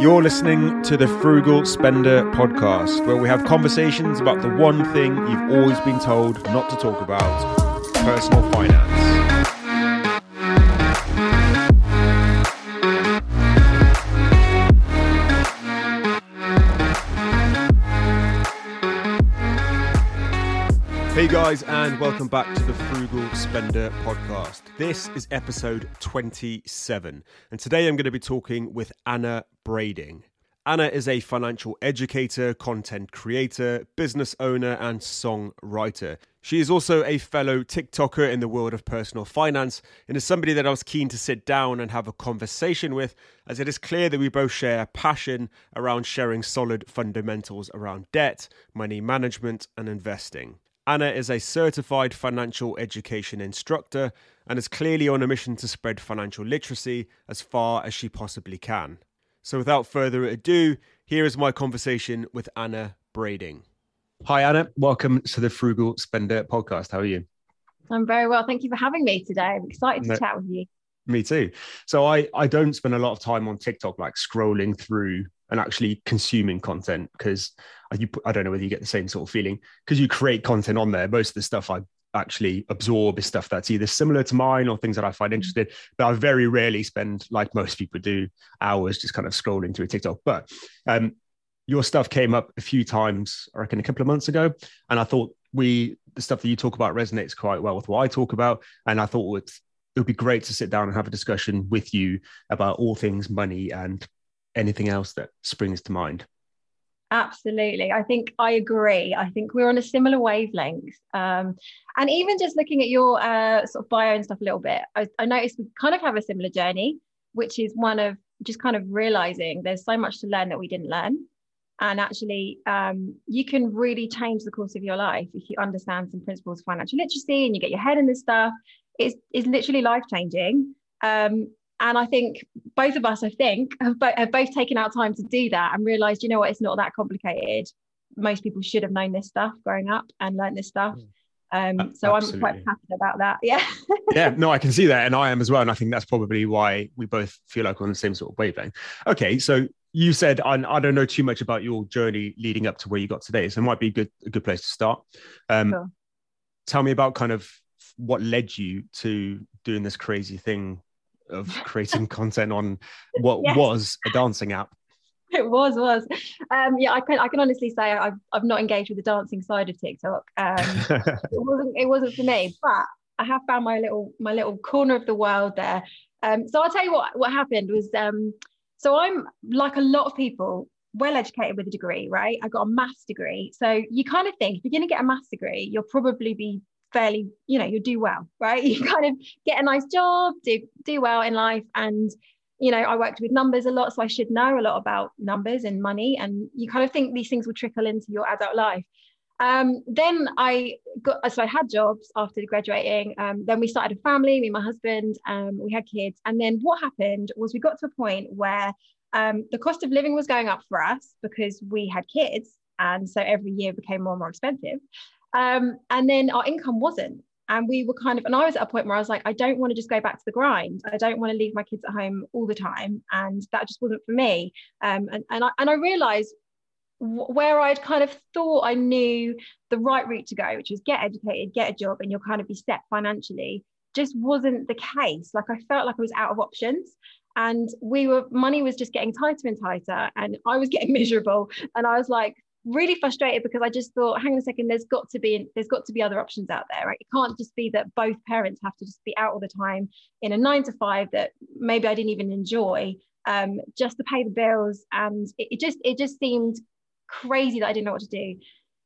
You're listening to the Frugal Spender podcast, where we have conversations about the one thing you've always been told not to talk about personal finance. Guys, and welcome back to the Frugal Spender podcast. This is episode 27, and today I'm going to be talking with Anna Brading. Anna is a financial educator, content creator, business owner, and songwriter. She is also a fellow TikToker in the world of personal finance and is somebody that I was keen to sit down and have a conversation with, as it is clear that we both share a passion around sharing solid fundamentals around debt, money management, and investing. Anna is a certified financial education instructor and is clearly on a mission to spread financial literacy as far as she possibly can. So, without further ado, here is my conversation with Anna Brading. Hi, Anna. Welcome to the Frugal Spender podcast. How are you? I'm very well. Thank you for having me today. I'm excited to no, chat with you. Me too. So, I, I don't spend a lot of time on TikTok, like scrolling through and actually consuming content because you I don't know whether you get the same sort of feeling because you create content on there. Most of the stuff I actually absorb is stuff that's either similar to mine or things that I find mm. interested. But I very rarely spend, like most people do, hours just kind of scrolling through a TikTok. But um, your stuff came up a few times, I reckon, a couple of months ago, and I thought we the stuff that you talk about resonates quite well with what I talk about, and I thought it would be great to sit down and have a discussion with you about all things money and anything else that springs to mind? Absolutely. I think I agree. I think we're on a similar wavelength. Um, and even just looking at your uh, sort of bio and stuff a little bit, I, I noticed we kind of have a similar journey, which is one of just kind of realizing there's so much to learn that we didn't learn. And actually, um, you can really change the course of your life if you understand some principles of financial literacy and you get your head in this stuff. It's, it's literally life changing. Um, and I think both of us, I think, have, bo- have both taken out time to do that and realized, you know what, it's not that complicated. Most people should have known this stuff growing up and learned this stuff. Hmm. Um, so Absolutely. I'm quite passionate about that. Yeah. yeah, no, I can see that. And I am as well. And I think that's probably why we both feel like we're on the same sort of wavelength. Okay. So you said, I, I don't know too much about your journey leading up to where you got today. So it might be a good, a good place to start. Um, sure. Tell me about kind of what led you to doing this crazy thing of creating content on what yes. was a dancing app. It was, was. Um, yeah, I can I can honestly say I've I've not engaged with the dancing side of TikTok. Um, it wasn't it wasn't for me, but I have found my little my little corner of the world there. Um, so I'll tell you what what happened was um, so I'm like a lot of people, well educated with a degree, right? I got a maths degree. So you kind of think if you're going to get a maths degree, you'll probably be fairly, you know, you do well, right? You kind of get a nice job, do do well in life, and you know, I worked with numbers a lot, so I should know a lot about numbers and money, and you kind of think these things will trickle into your adult life. Um, then I got so I had jobs after graduating. Um, then we started a family, me and my husband. Um, we had kids, and then what happened was we got to a point where um, the cost of living was going up for us because we had kids, and so every year became more and more expensive. Um, and then our income wasn't. And we were kind of, and I was at a point where I was like, I don't want to just go back to the grind. I don't want to leave my kids at home all the time. And that just wasn't for me. Um, and, and, I, and I realized where I'd kind of thought I knew the right route to go, which was get educated, get a job, and you'll kind of be set financially, just wasn't the case. Like I felt like I was out of options. And we were, money was just getting tighter and tighter. And I was getting miserable. And I was like, really frustrated because I just thought, hang on a second, there's got to be there's got to be other options out there, right? It can't just be that both parents have to just be out all the time in a nine to five that maybe I didn't even enjoy, um, just to pay the bills. And it, it just it just seemed crazy that I didn't know what to do.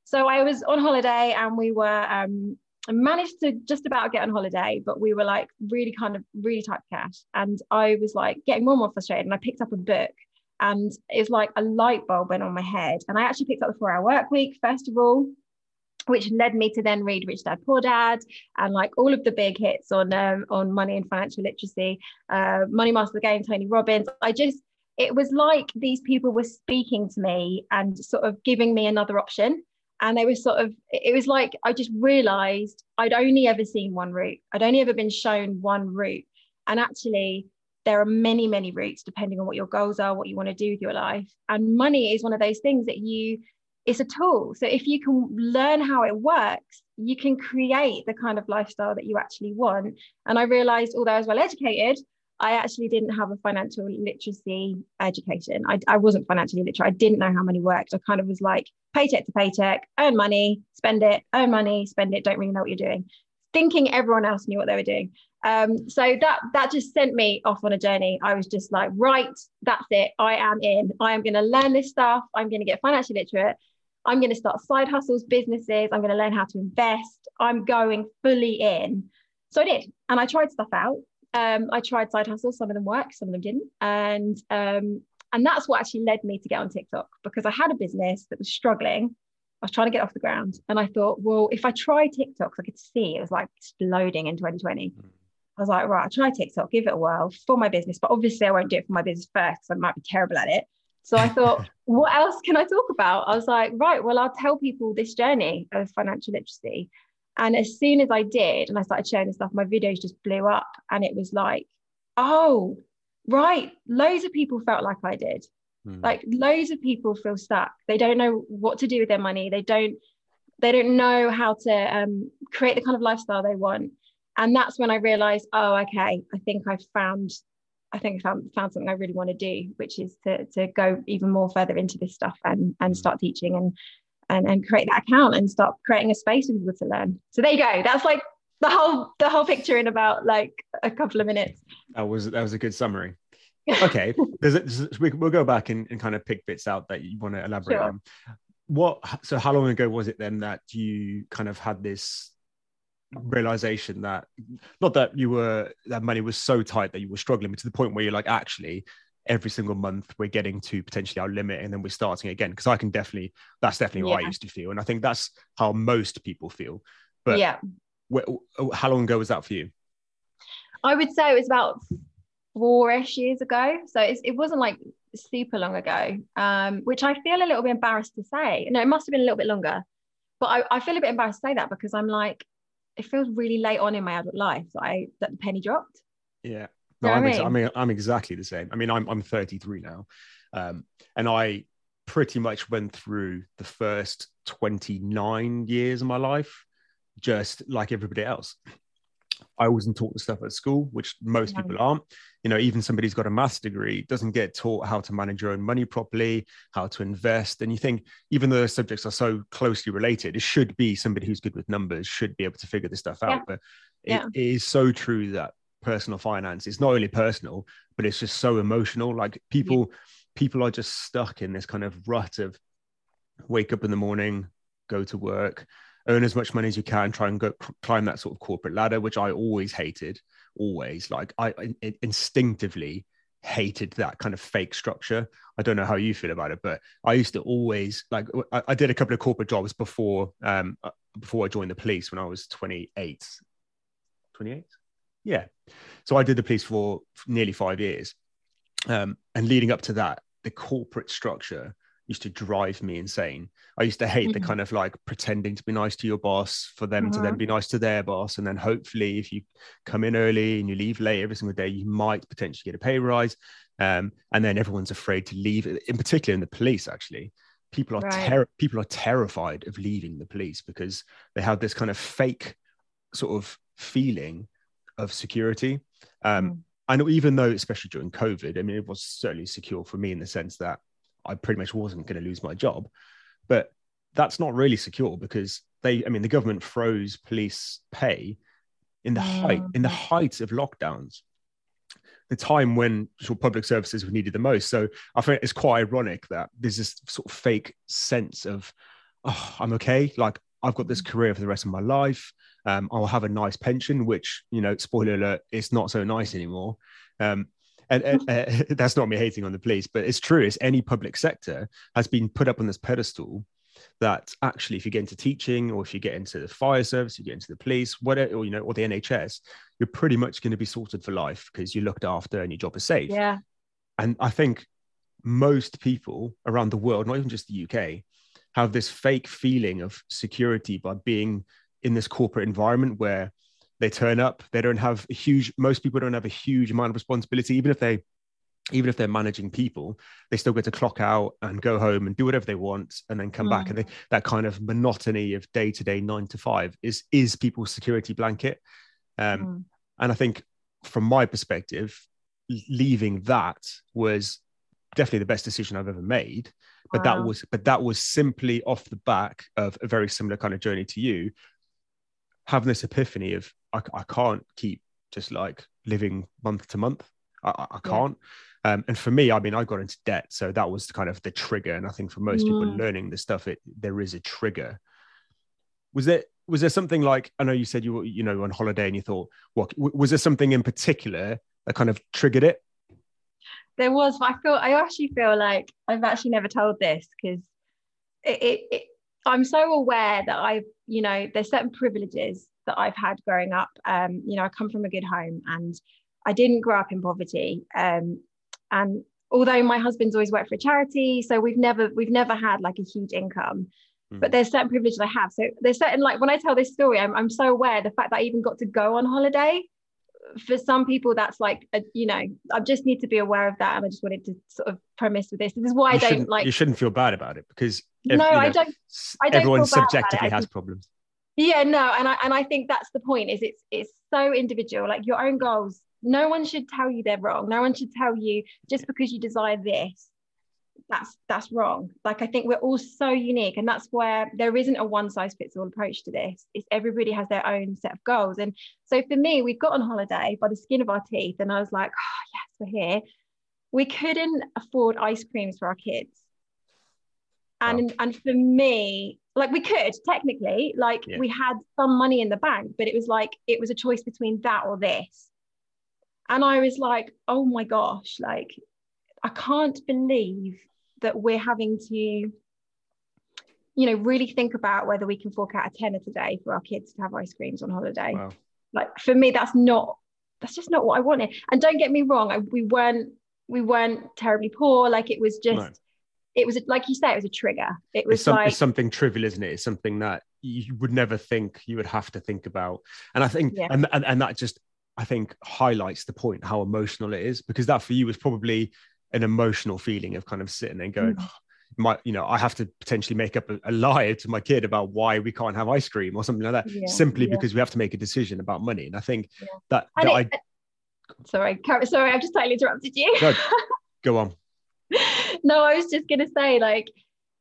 So I was on holiday and we were um, I managed to just about get on holiday, but we were like really kind of really tight cash. And I was like getting more and more frustrated. And I picked up a book and it's like a light bulb went on my head. And I actually picked up the four hour work week, first of all, which led me to then read Rich Dad Poor Dad and like all of the big hits on um, on money and financial literacy, uh, Money Master the Game, Tony Robbins. I just it was like these people were speaking to me and sort of giving me another option. And they were sort of, it was like I just realized I'd only ever seen one route. I'd only ever been shown one route. And actually, there are many, many routes depending on what your goals are, what you want to do with your life. And money is one of those things that you, it's a tool. So if you can learn how it works, you can create the kind of lifestyle that you actually want. And I realized, although I was well educated, I actually didn't have a financial literacy education. I, I wasn't financially literate. I didn't know how money worked. I kind of was like paycheck to paycheck, earn money, spend it, earn money, spend it, don't really know what you're doing, thinking everyone else knew what they were doing. Um, so that that just sent me off on a journey. I was just like, right, that's it. I am in. I am going to learn this stuff. I'm going to get financially literate. I'm going to start side hustles, businesses. I'm going to learn how to invest. I'm going fully in. So I did, and I tried stuff out. Um, I tried side hustles. Some of them worked, some of them didn't, and um, and that's what actually led me to get on TikTok because I had a business that was struggling. I was trying to get off the ground, and I thought, well, if I try TikTok, I could see it was like exploding in 2020. Mm I was like, right, I'll try TikTok, give it a whirl for my business, but obviously I won't do it for my business first because I might be terrible at it. So I thought, what else can I talk about? I was like, right, well, I'll tell people this journey of financial literacy. And as soon as I did, and I started sharing this stuff, my videos just blew up. And it was like, oh, right, loads of people felt like I did. Hmm. Like loads of people feel stuck. They don't know what to do with their money. They don't, they don't know how to um, create the kind of lifestyle they want and that's when I realized, oh, okay, I think I've found, I think I found, found something I really want to do, which is to, to go even more further into this stuff and, and mm. start teaching and, and, and create that account and start creating a space for people to learn. So there you go. That's like the whole, the whole picture in about like a couple of minutes. That was, that was a good summary. okay. There's a, we, will go back and, and kind of pick bits out that you want to elaborate sure. on. What, so how long ago was it then that you kind of had this realization that not that you were that money was so tight that you were struggling, but to the point where you're like, actually, every single month we're getting to potentially our limit and then we're starting again. Because I can definitely, that's definitely yeah. what I used to feel. And I think that's how most people feel. But yeah, wh- how long ago was that for you? I would say it was about four-ish years ago. So it wasn't like super long ago, um, which I feel a little bit embarrassed to say. No, it must have been a little bit longer. But I, I feel a bit embarrassed to say that because I'm like, it feels really late on in my adult life that I that the penny dropped. Yeah. No, I'm, ex- I mean, I'm exactly the same. I mean, I'm I'm 33 now, um, and I pretty much went through the first 29 years of my life just like everybody else. I wasn't taught the stuff at school, which most people aren't. You know, even somebody who's got a maths degree doesn't get taught how to manage your own money properly, how to invest. And you think, even though the subjects are so closely related, it should be somebody who's good with numbers, should be able to figure this stuff out. Yeah. But yeah. it is so true that personal finance is not only personal, but it's just so emotional. Like people, yeah. people are just stuck in this kind of rut of wake up in the morning, go to work, earn as much money as you can, try and go climb that sort of corporate ladder, which I always hated. Always, like I, instinctively hated that kind of fake structure. I don't know how you feel about it, but I used to always like I, I did a couple of corporate jobs before um uh, before I joined the police when I was 28. 28? Yeah. So I did the police for nearly five years. Um, and leading up to that, the corporate structure used to drive me insane. I used to hate mm-hmm. the kind of like pretending to be nice to your boss for them to then mm-hmm. be nice to their boss. And then hopefully, if you come in early and you leave late every single day, you might potentially get a pay rise. Um, and then everyone's afraid to leave, in particular in the police, actually. People are right. ter- people are terrified of leaving the police because they have this kind of fake sort of feeling of security. Um, mm. And even though, especially during COVID, I mean, it was certainly secure for me in the sense that I pretty much wasn't going to lose my job. But that's not really secure because they, I mean, the government froze police pay in the oh. height in the height of lockdowns, the time when sort of public services were needed the most. So I think it's quite ironic that there's this sort of fake sense of, oh, I'm okay. Like I've got this mm. career for the rest of my life. Um, I'll have a nice pension, which you know, spoiler alert, it's not so nice anymore. Um, and, and uh, that's not me hating on the police, but it's true. It's any public sector has been put up on this pedestal that actually, if you get into teaching or if you get into the fire service, you get into the police, whatever, or you know, or the NHS, you're pretty much going to be sorted for life because you're looked after and your job is safe. Yeah. And I think most people around the world, not even just the UK, have this fake feeling of security by being in this corporate environment where they turn up they don't have a huge most people don't have a huge amount of responsibility even if they even if they're managing people they still get to clock out and go home and do whatever they want and then come mm. back and they, that kind of monotony of day to day nine to five is is people's security blanket um, mm. and i think from my perspective leaving that was definitely the best decision i've ever made but wow. that was but that was simply off the back of a very similar kind of journey to you having this epiphany of I, I can't keep just like living month to month. I, I can't. Yeah. Um, and for me, I mean, I got into debt, so that was kind of the trigger. And I think for most mm. people learning this stuff, it there is a trigger. Was there was there something like I know you said you were you know on holiday and you thought what was there something in particular that kind of triggered it? There was. I feel I actually feel like I've actually never told this because it, it, it I'm so aware that I've you know there's certain privileges that I've had growing up. Um, you know, I come from a good home and I didn't grow up in poverty. Um, and although my husband's always worked for a charity, so we've never we've never had like a huge income. Mm. But there's certain privileges I have. So there's certain like when I tell this story, I'm, I'm so aware the fact that I even got to go on holiday. For some people, that's like a, you know, I just need to be aware of that, and I just wanted to sort of premise with this. This is why you I don't like. You shouldn't feel bad about it because if, no, you know, I don't. I don't. Everyone subjectively has problems yeah no and i and i think that's the point is it's it's so individual like your own goals. No one should tell you they're wrong. No one should tell you just because you desire this that's that's wrong. Like i think we're all so unique and that's where there isn't a one size fits all approach to this. It's everybody has their own set of goals. And so for me we got on holiday by the skin of our teeth and i was like oh yes we're here. We couldn't afford ice creams for our kids. And wow. and for me like we could technically like yeah. we had some money in the bank but it was like it was a choice between that or this. And i was like oh my gosh like i can't believe that we're having to you know really think about whether we can fork out a tenner today for our kids to have ice creams on holiday. Wow. like for me that's not that's just not what i wanted. And don't get me wrong I, we weren't we weren't terribly poor. Like it was just no it was like you said, it was a trigger. It was it's, some, like it's something trivial, isn't it? It's something that you would never think you would have to think about. And I think, yeah. and, and and that just I think highlights the point how emotional it is because that for you was probably an emotional feeling of kind of sitting and going. Mm. Oh, my, you know, I have to potentially make up a, a, lie to my kid about why we can't have ice cream or something like that, yeah, simply yeah. because we have to make a decision about money. And I think that, that I, sorry, sorry, I've just totally interrupted you. Go, go on. no, I was just gonna say like,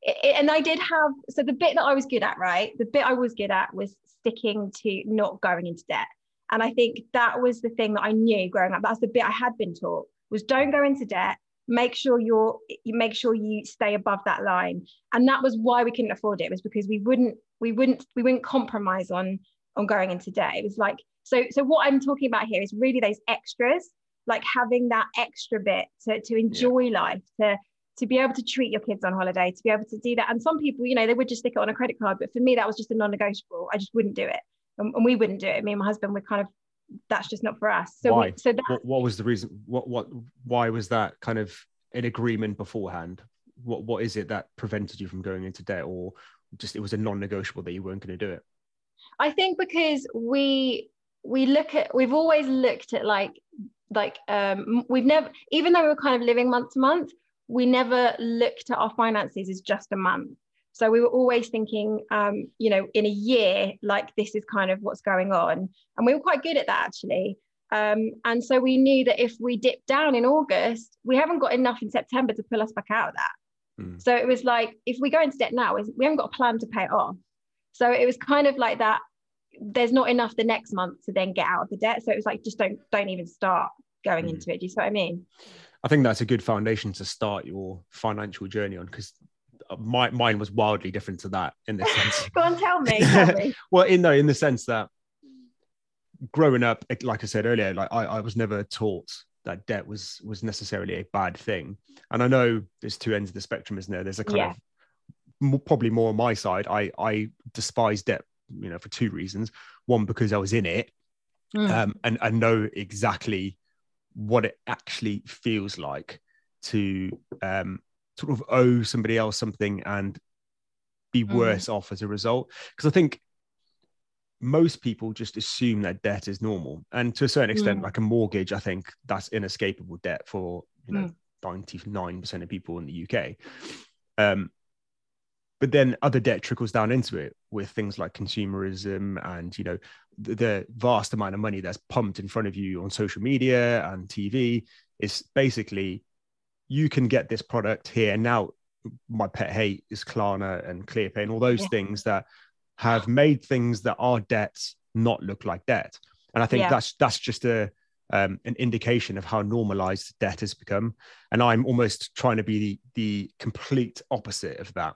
it, and I did have so the bit that I was good at, right? The bit I was good at was sticking to not going into debt, and I think that was the thing that I knew growing up. That's the bit I had been taught was don't go into debt. Make sure you're you make sure you stay above that line, and that was why we couldn't afford it. it was because we wouldn't we wouldn't we wouldn't compromise on on going into debt. It was like so so what I'm talking about here is really those extras like having that extra bit to, to enjoy yeah. life to to be able to treat your kids on holiday to be able to do that. And some people you know they would just stick it on a credit card but for me that was just a non-negotiable. I just wouldn't do it. And, and we wouldn't do it. Me and my husband were kind of that's just not for us. So why? We, so that, what, what was the reason what what why was that kind of an agreement beforehand? What what is it that prevented you from going into debt or just it was a non-negotiable that you weren't going to do it? I think because we we look at we've always looked at like like um, we've never even though we were kind of living month to month we never looked at our finances as just a month so we were always thinking um, you know in a year like this is kind of what's going on and we were quite good at that actually um, and so we knew that if we dip down in august we haven't got enough in september to pull us back out of that mm. so it was like if we go into debt now we haven't got a plan to pay it off so it was kind of like that there's not enough the next month to then get out of the debt. So it was like, just don't don't even start going mm. into it. Do you see what I mean? I think that's a good foundation to start your financial journey on because my mine was wildly different to that in this sense. Go on, tell me. Tell me. well, in no, in the sense that growing up, like I said earlier, like I, I was never taught that debt was was necessarily a bad thing. And I know there's two ends of the spectrum, isn't there? There's a kind yeah. of probably more on my side. I I despise debt you know, for two reasons. One, because I was in it mm. um, and I know exactly what it actually feels like to um, sort of owe somebody else something and be mm. worse off as a result. Because I think most people just assume that debt is normal and to a certain extent Mm. like a mortgage i think that's inescapable debt for you know Mm. 99% of people in the uk um, but then other debt trickles down into it with things like consumerism and you know the, the vast amount of money that's pumped in front of you on social media and tv is basically you can get this product here now my pet hate is klarna and clearpay and all those Yeah. things that have made things that are debts not look like debt and i think Yeah. that's that's just a um, an indication of how normalized debt has become and i'm almost trying to be the, the complete opposite of that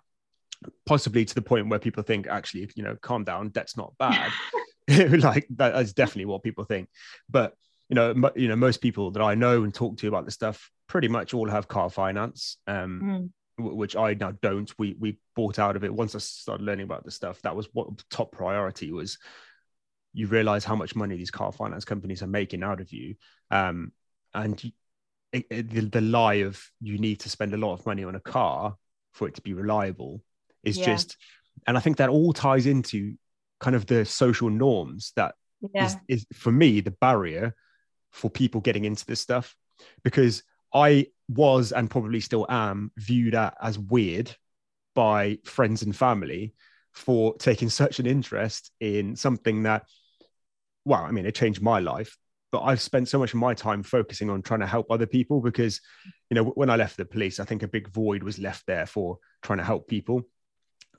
possibly to the point where people think actually you know calm down debt's not bad. Like that is definitely what people think. But you know mo- you know most people that i know and talk to about this stuff pretty much all have car finance um Mm. w- which i now don't. We we bought out of it. Once i started learning about this stuff that was what top priority was you realize how much money these car finance companies are making out of you. Um and it, it, the, the lie of you need to spend a lot of money on a car for it to be reliable is Yeah. just and i think that all ties into kind of the social norms that yeah. is, is for me the barrier for people getting into this stuff. Because I was and probably still am viewed at as weird by friends and family for taking such an interest in something that, well, I mean, it changed my life, but I've spent so much of my time focusing on trying to help other people because, you know, when I left the police, I think a big void was left there for trying to help people,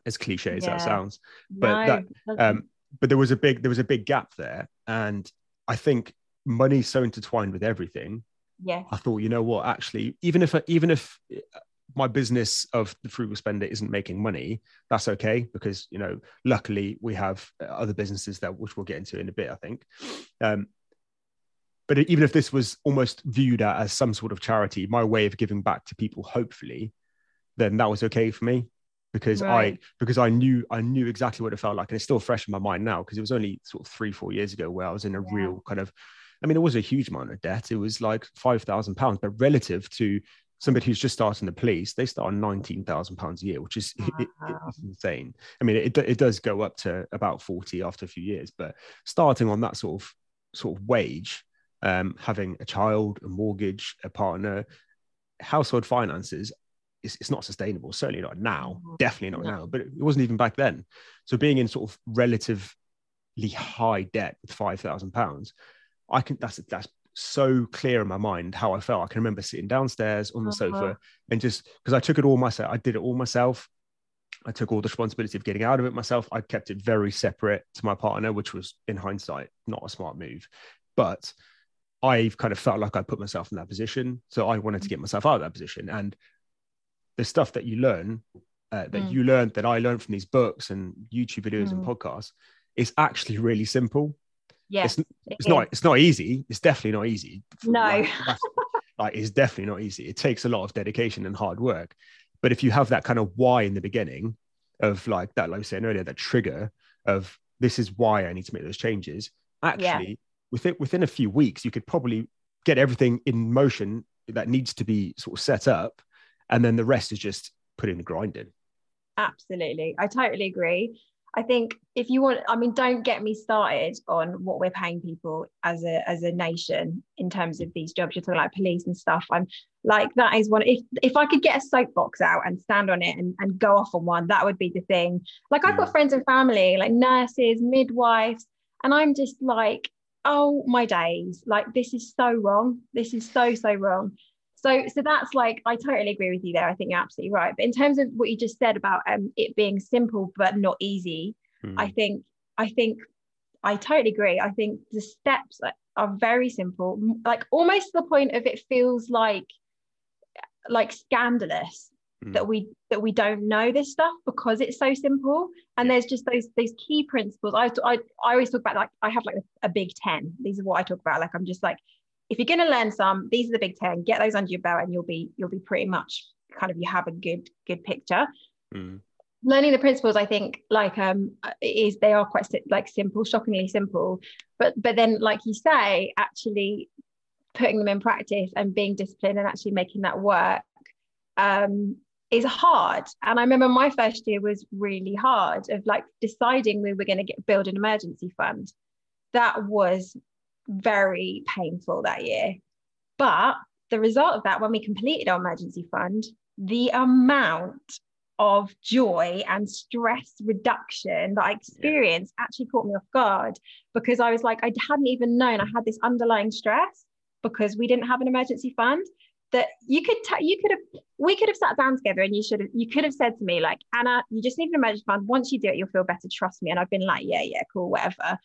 as cliche as Yeah. that sounds but no, that, um, but there was a big there was a big gap there. And i think money's so intertwined with everything. Yeah. I thought you know what? Actually even if even if my business of the frugal spender isn't making money that's okay because you know luckily we have other businesses that which we'll get into in a bit i think. Um, but even if this was almost viewed as some sort of charity my way of giving back to people hopefully then that was okay for me because I because I knew I knew exactly what it felt like, and it's still fresh in my mind now because it was only sort of three four years ago where I was in a Yeah. real kind of, I mean, it was a huge amount of debt. It was like five thousand pounds, but relative to somebody who's just starting the police, they start on nineteen thousand pounds a year, which is it- it- insane. I mean, it it does go up to about forty after a few years, but starting on that sort of sort of wage, um, having a child, a mortgage, a partner, household finances it's, it's not sustainable certainly not now Mhm. definitely not No. now but it wasn't even back then so being in sort of relatively high debt with 5000 pounds i can that's that's so clear in my mind how i felt i can remember sitting downstairs on the Uh-huh. sofa and just because i took it all myself i did it all myself i took all the responsibility of getting out of it myself i kept it very separate to my partner which was in hindsight not a smart move but I've kind of felt like I put myself in that position. So I wanted to get myself out of that position. And the stuff that you learn, uh, that Mm. you learned, that I learned from these books and YouTube videos and Mm. podcasts, is actually really simple. yes it's it not. It's not easy. It's definitely not easy. No. Like, like it's definitely not easy. It takes a lot of dedication and hard work. But if you have that kind of why in the beginning, of like that, like I was saying earlier, that trigger of this is why I need to make those changes. Actually, within within a few weeks, you could probably get everything in motion that needs to be sort of set up, and then the rest is just putting the grind in. Absolutely. I totally agree. I think if you want, I mean, don't get me started on what we're paying people as a as a nation in terms of these jobs. You're talking like police and stuff. I'm like that is one. If if I could get a soapbox out and stand on it and, and go off on one, that would be the thing. Like I've got Mm. friends and family, like nurses, midwives, and I'm just like, oh my days, like this is so wrong. This is so so wrong. So, so that's like I totally agree with you there. I think you're absolutely right. But in terms of what you just said about um, it being simple but not easy, Mm. I think I think I totally agree. I think the steps are- very simple, like almost to the point of it feels like like scandalous Mm. that we that we don't know this stuff because it's so simple. And Yeah. there's just those those key principles. I, I I always talk about like I have like a, a big ten. These are what I talk about. Like I'm just like if you're going to learn some, these are the big ten. Get those under your belt, and you'll be you'll be pretty much kind of you have a good good picture Mm. learning the principles i think like um is they are quite like simple shockingly simple but but then like you say actually putting them in practice and being disciplined and actually making that work um is hard. And I remember my first year was really hard of like deciding we were going to get build an emergency fund. That was very painful that year. But the result of that, when we completed our emergency fund, the amount of joy and stress reduction that I experienced yeah. actually caught me off guard because I was like, I hadn't even known I had this underlying stress because we didn't have an emergency fund that you could t- you could have we could have sat down together and you should have you could have said to me like Anna you just need an emergency fund once you do it you'll feel better trust me and I've been like yeah yeah cool whatever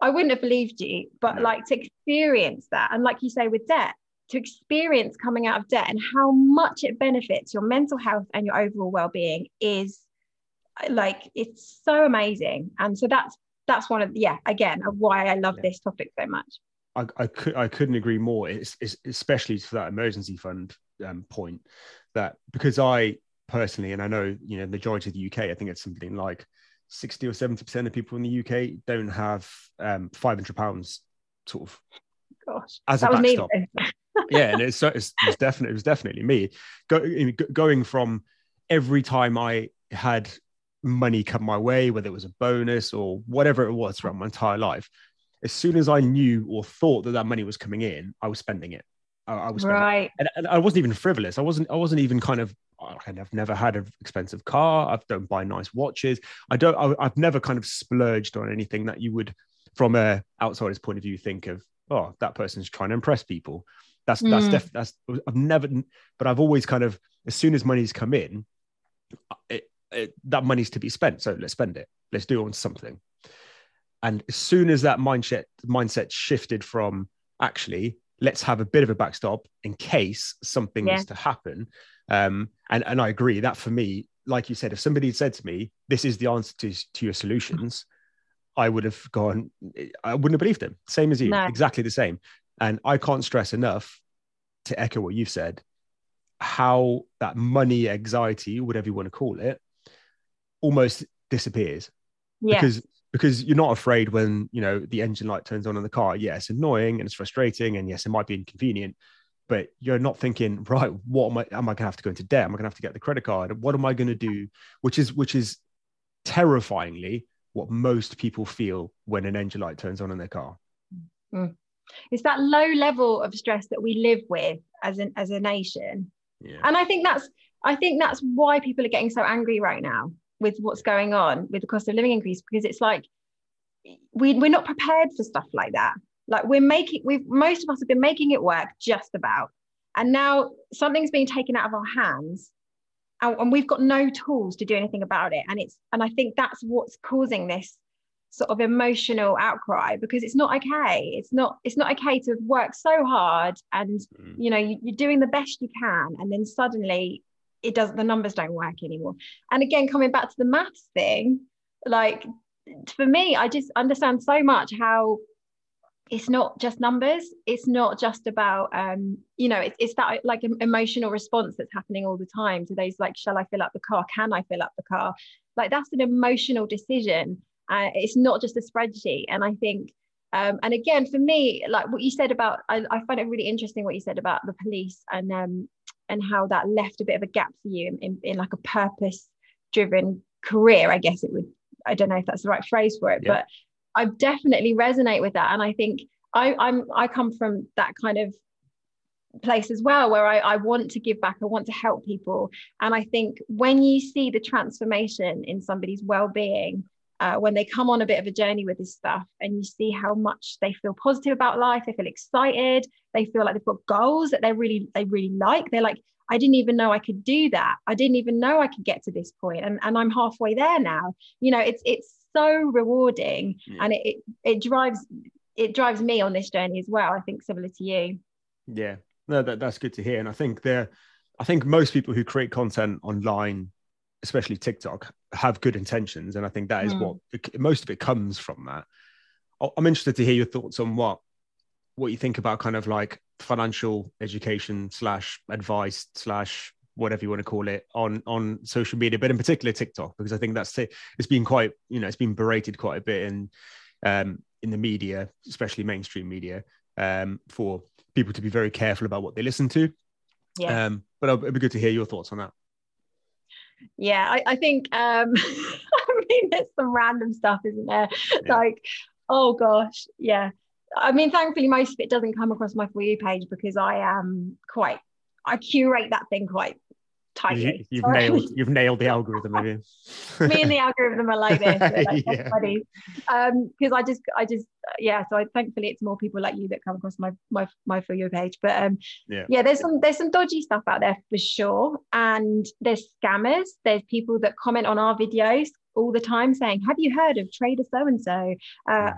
I wouldn't have believed you but no. like to experience that and like you say with debt to experience coming out of debt and how much it benefits your mental health and your overall well-being is like it's so amazing and so that's that's one of yeah again why I love yeah. this topic so much I, I, could I couldn't agree more. It's, it's especially for that emergency fund um, point that because I personally and I know you know majority of the UK I think it's something like sixty or seventy percent of people in the UK don't have um, five hundred pounds sort of Gosh, as a backstop. yeah, and it's, it's, it's definitely it was definitely me Go, going from every time I had money come my way, whether it was a bonus or whatever it was throughout my entire life, as soon as I knew or thought that that money was coming in, I was spending it. I, I was spending right, and, and, I wasn't even frivolous. I wasn't. I wasn't even kind of. I've never had an expensive car. I don't buy nice watches. I don't. I, I've never kind of splurged on anything that you would, from a outsider's point of view, think of. Oh, that person's trying to impress people. That's that's mm. def, that's. I've never, but I've always kind of as soon as money's come in, it, it, that money's to be spent. So let's spend it. Let's do it on something. And as soon as that mindset mindset shifted from actually let's have a bit of a backstop in case something yeah. is to happen. Um, and and I agree that for me, like you said, if somebody had said to me, "This is the answer to to your solutions," I would have gone. I wouldn't have believed them. Same as you, no. exactly the same. And I can't stress enough to echo what you've said. How that money anxiety, whatever you want to call it, almost disappears. Yeah. Because because you're not afraid when you know the engine light turns on in the car yeah it's annoying and it's frustrating and yes it might be inconvenient but you're not thinking right what am i am i going to have to go into debt? Am i going to have to get the credit card? What am i going to do? Which is which is terrifyingly what most people feel when an engine light turns on in their car. Mm. it's that low level of stress that we live with as an as a nation. Yeah. and i think that's i think that's why people are getting so angry right now with what's going on with the cost of living increase because it's like we, we're not prepared for stuff like that like we're making we've most of us have been making it work just about. And now something's being taken out of our hands and, and we've got no tools to do anything about it. And it's and i think that's what's causing this sort of emotional outcry because it's not okay. It's not it's not okay to work so hard and mm. you know you, you're doing the best you can and then suddenly it doesn't the numbers don't work anymore. And again coming back to the maths thing like for me i just understand so much how it's not just numbers. It's not just about um you know it's, it's that like emotional response that's happening all the time to those like shall i fill up the car? Can i fill up the car? Like that's an emotional decision. Uh, it's not just a spreadsheet. And i think um, and again for me like what you said about I, I find it really interesting what you said about the police and um, and how that left a bit of a gap for you in, in, in like a purpose driven career i guess it would i don't know if that's the right phrase for it yeah. but i definitely resonate with that. And i think I, i'm i come from that kind of place as well where I, I want to give back i want to help people. And i think when you see the transformation in somebody's well-being uh, when they come on a bit of a journey with this stuff and you see how much they feel positive about life they feel excited they feel like they've got goals that they really they really like they're like i didn't even know i could do that. I didn't even know i could get to this point. And, and i'm halfway there now. You know it's it's so rewarding yeah. and it, it it drives it drives me on this journey as well i think similar to you yeah no that, that's good to hear and i think there i think most people who create content online especially TikTok, have good intentions, and I think that is mm. what most of it comes from. That I'm interested to hear your thoughts on what what you think about kind of like financial education slash advice slash whatever you want to call it on on social media, but in particular TikTok, because I think that's it's been quite you know it's been berated quite a bit in um, in the media, especially mainstream media, um, for people to be very careful about what they listen to. Yeah. Um, but it'd be good to hear your thoughts on that. yeah, I, I think um I mean there's some random stuff, isn't there? Yeah. Like, oh gosh, yeah. I mean, thankfully, most of it doesn't come across my for you page because I am quite I curate that thing quite tightly. You, have nailed you've nailed the algorithm, have you? Me and the algorithm are like this, like yeah. buddies. Um, because I just I just yeah, so I thankfully it's more people like you that come across my my my for you page. But um yeah. yeah, there's some there's some dodgy stuff out there for sure. And there's scammers, there's people that comment on our videos all the time saying, Have you heard of trader so and so?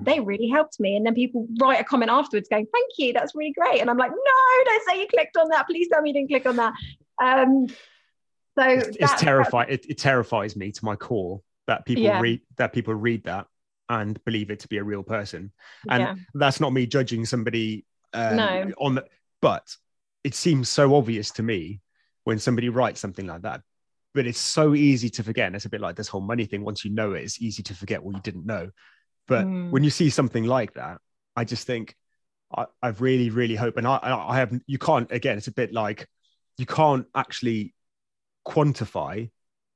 They really helped me. And then people write a comment afterwards going, Thank you, that's really great. And I'm like, No, don't say you clicked on that. Please tell me you didn't click on that. Um, so it's, it's terrifying. It, it, terrifies me to my core that people yeah. read that people read that and believe it to be a real person. And yeah. that's not me judging somebody um, no. on the, but it seems so obvious to me when somebody writes something like that. But it's so easy to forget. And it's a bit like this whole money thing. Once you know it, it's easy to forget what you didn't know. But mm. when you see something like that, I just think I, I really, really hope. And I, I have, you can't, again, it's a bit like you can't actually quantify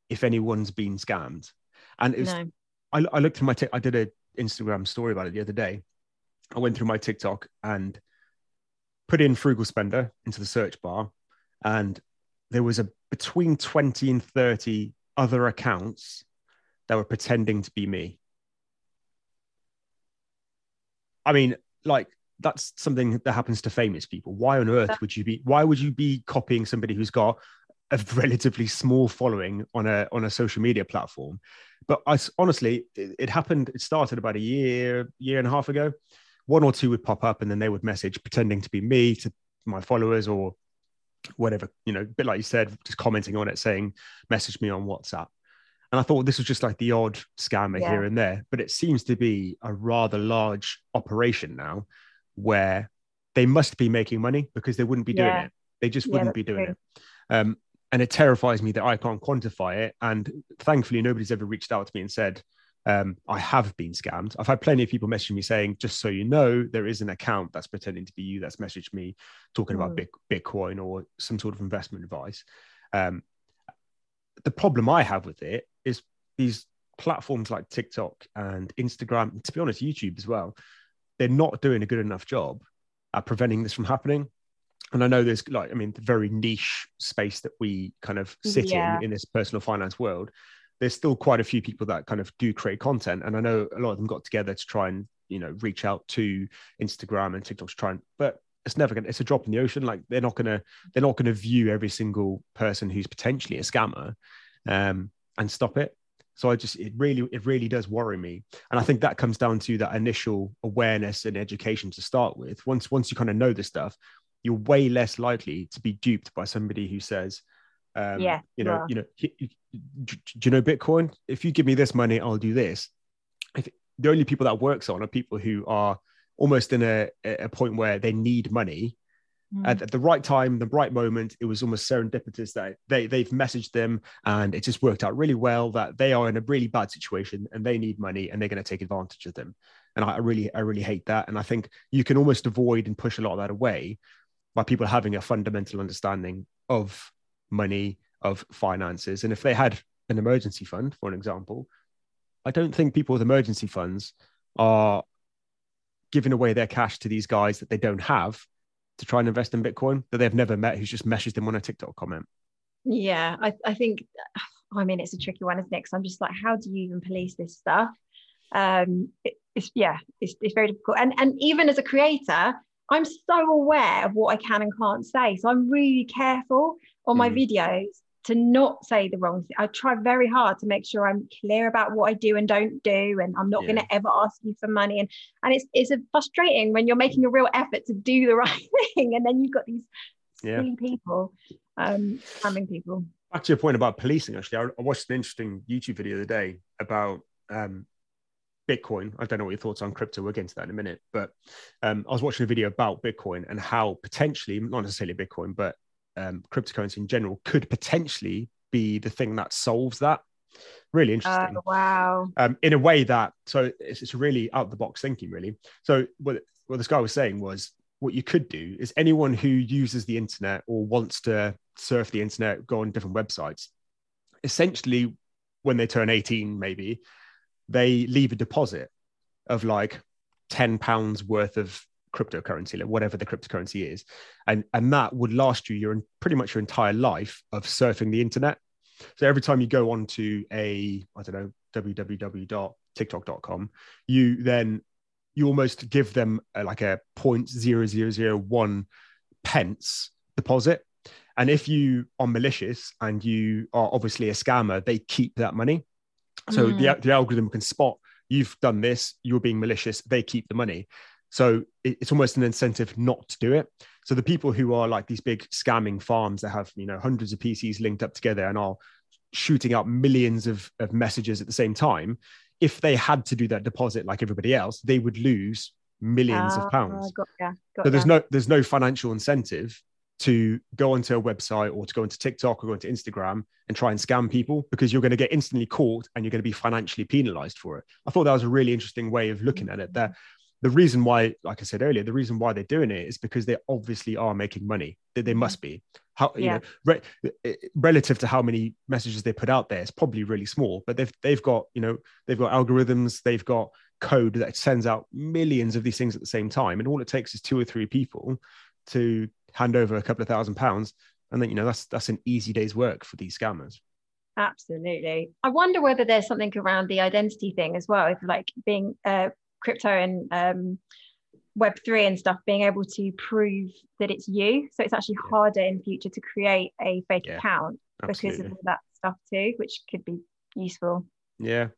if anyone's been scammed. And it was, no. I, I looked through my, t- I did a Instagram story about it the other day. I went through my TikTok and put in frugal spender into the search bar, and there was a between 20 and 30 other accounts that were pretending to be me. I mean, like that's something that happens to famous people. Why on earth would you be? Why would you be copying somebody who's got a relatively small following on a on a social media platform. But I honestly, it, it, happened. It started about a year, year and a half ago. One or two would pop up, and then they would message pretending to be me to my followers or whatever. You know, a bit like you said, just commenting on it, saying, "Message me on WhatsApp." And I thought this was just like the odd scammer yeah. here and there, but it seems to be a rather large operation now, where they must be making money because they wouldn't be doing yeah. it. They just wouldn't yeah, be doing true. it. Um, and it terrifies me that I can't quantify it. And thankfully, nobody's ever reached out to me and said, um, I have been scammed. I've had plenty of people messaging me saying, just so you know, there is an account that's pretending to be you that's messaged me talking mm. about big, Bitcoin or some sort of investment advice. Um, the problem I have with it is these platforms like TikTok and Instagram, to be honest, YouTube as well, they're not doing a good enough job at preventing this from happening and I know there's like, I mean, the very niche space that we kind of sit yeah. in in this personal finance world. There's still quite a few people that kind of do create content, and I know a lot of them got together to try and you know reach out to Instagram and TikTok to try and, but it's never gonna. It's a drop in the ocean. Like they're not gonna, they're not gonna view every single person who's potentially a scammer, um, and stop it. So I just, it really, it really does worry me, and I think that comes down to that initial awareness and education to start with. Once, once you kind of know this stuff, you're way less likely to be duped by somebody who says, um, yeah, you know, you know, do you know Bitcoin? If you give me this money, I'll do this. If the only people that works on are people who are almost in a, a point where they need money mm. at, at, the right time, the right moment. It was almost serendipitous that they they've messaged them and it just worked out really well that they are in a really bad situation and they need money and they're going to take advantage of them. And I really, I really hate that. And I think you can almost avoid and push a lot of that away by people having a fundamental understanding of money, of finances. And if they had an emergency fund, for an example, I don't think people with emergency funds are giving away their cash to these guys that they don't have to try and invest in Bitcoin that they've never met who's just messaged them on a TikTok comment. Yeah, I, I think, I mean, it's a tricky one, isn't it? Because I'm just like, how do you even police this stuff? Um, it, it's yeah, it's, it's very difficult. And and even as a creator, I'm so aware of what I can and can't say. So I'm really careful on my mm. videos to not say the wrong thing. I try very hard to make sure I'm clear about what I do and don't do, and I'm not yeah. going to ever ask you for money. And and it's it's frustrating when you're making a real effort to do the right thing, and then you've got these yeah. silly people um spamming people. Back to your point about policing, actually, I, I watched an interesting YouTube video the other day about um, Bitcoin. I don't know what your thoughts on crypto. We'll get into that in a minute. But um, I was watching a video about Bitcoin and how potentially, not necessarily Bitcoin, but um, cryptocurrency in general could potentially be the thing that solves that. Really interesting. Uh, wow. Um, in a way that, so it's, it's really out of the box thinking, really. So what, what this guy was saying was what you could do is anyone who uses the internet or wants to surf the internet, go on different websites, essentially when they turn 18 maybe they leave a deposit of like 10 pounds worth of cryptocurrency like whatever the cryptocurrency is. And and that would last you your pretty much your entire life of surfing the internet. So every time you go onto a i don't know www.tiktok.com you then you almost give them a, like a 0.0001 pence deposit. And if you are malicious and you are obviously a scammer, they keep that money. So mm. the, the algorithm can spot you've done this, you're being malicious, they keep the money. So it, it's almost an incentive not to do it. So the people who are like these big scamming farms that have, you know, hundreds of PCs linked up together and are shooting out millions of, of messages at the same time, if they had to do that deposit like everybody else, they would lose millions of ah, pounds. Got, yeah, got, so there's yeah. no there's no financial incentive to go onto a website or to go into TikTok or go into Instagram and try and scam people because you're going to get instantly caught and you're going to be financially penalized for it. I thought that was a really interesting way of looking at it. That the reason why, like I said earlier, the reason why they're doing it is because they obviously are making money. That they must be. How you yeah. know, re- eh, relative to how many messages they put out there, it's probably really small. But they've they've got you know they've got algorithms, they've got code that sends out millions of these things at the same time, and all it takes is two or three people to hand over a couple of thousand pounds, and then you know that's that's an easy day's work for these scammers. Absolutely. I wonder whether there's something around the identity thing as well, if like being uh, crypto and um, Web three and stuff, being able to prove that it's you. So it's actually yeah. harder in future to create a fake yeah, account absolutely. because of that stuff too, which could be useful. Yeah,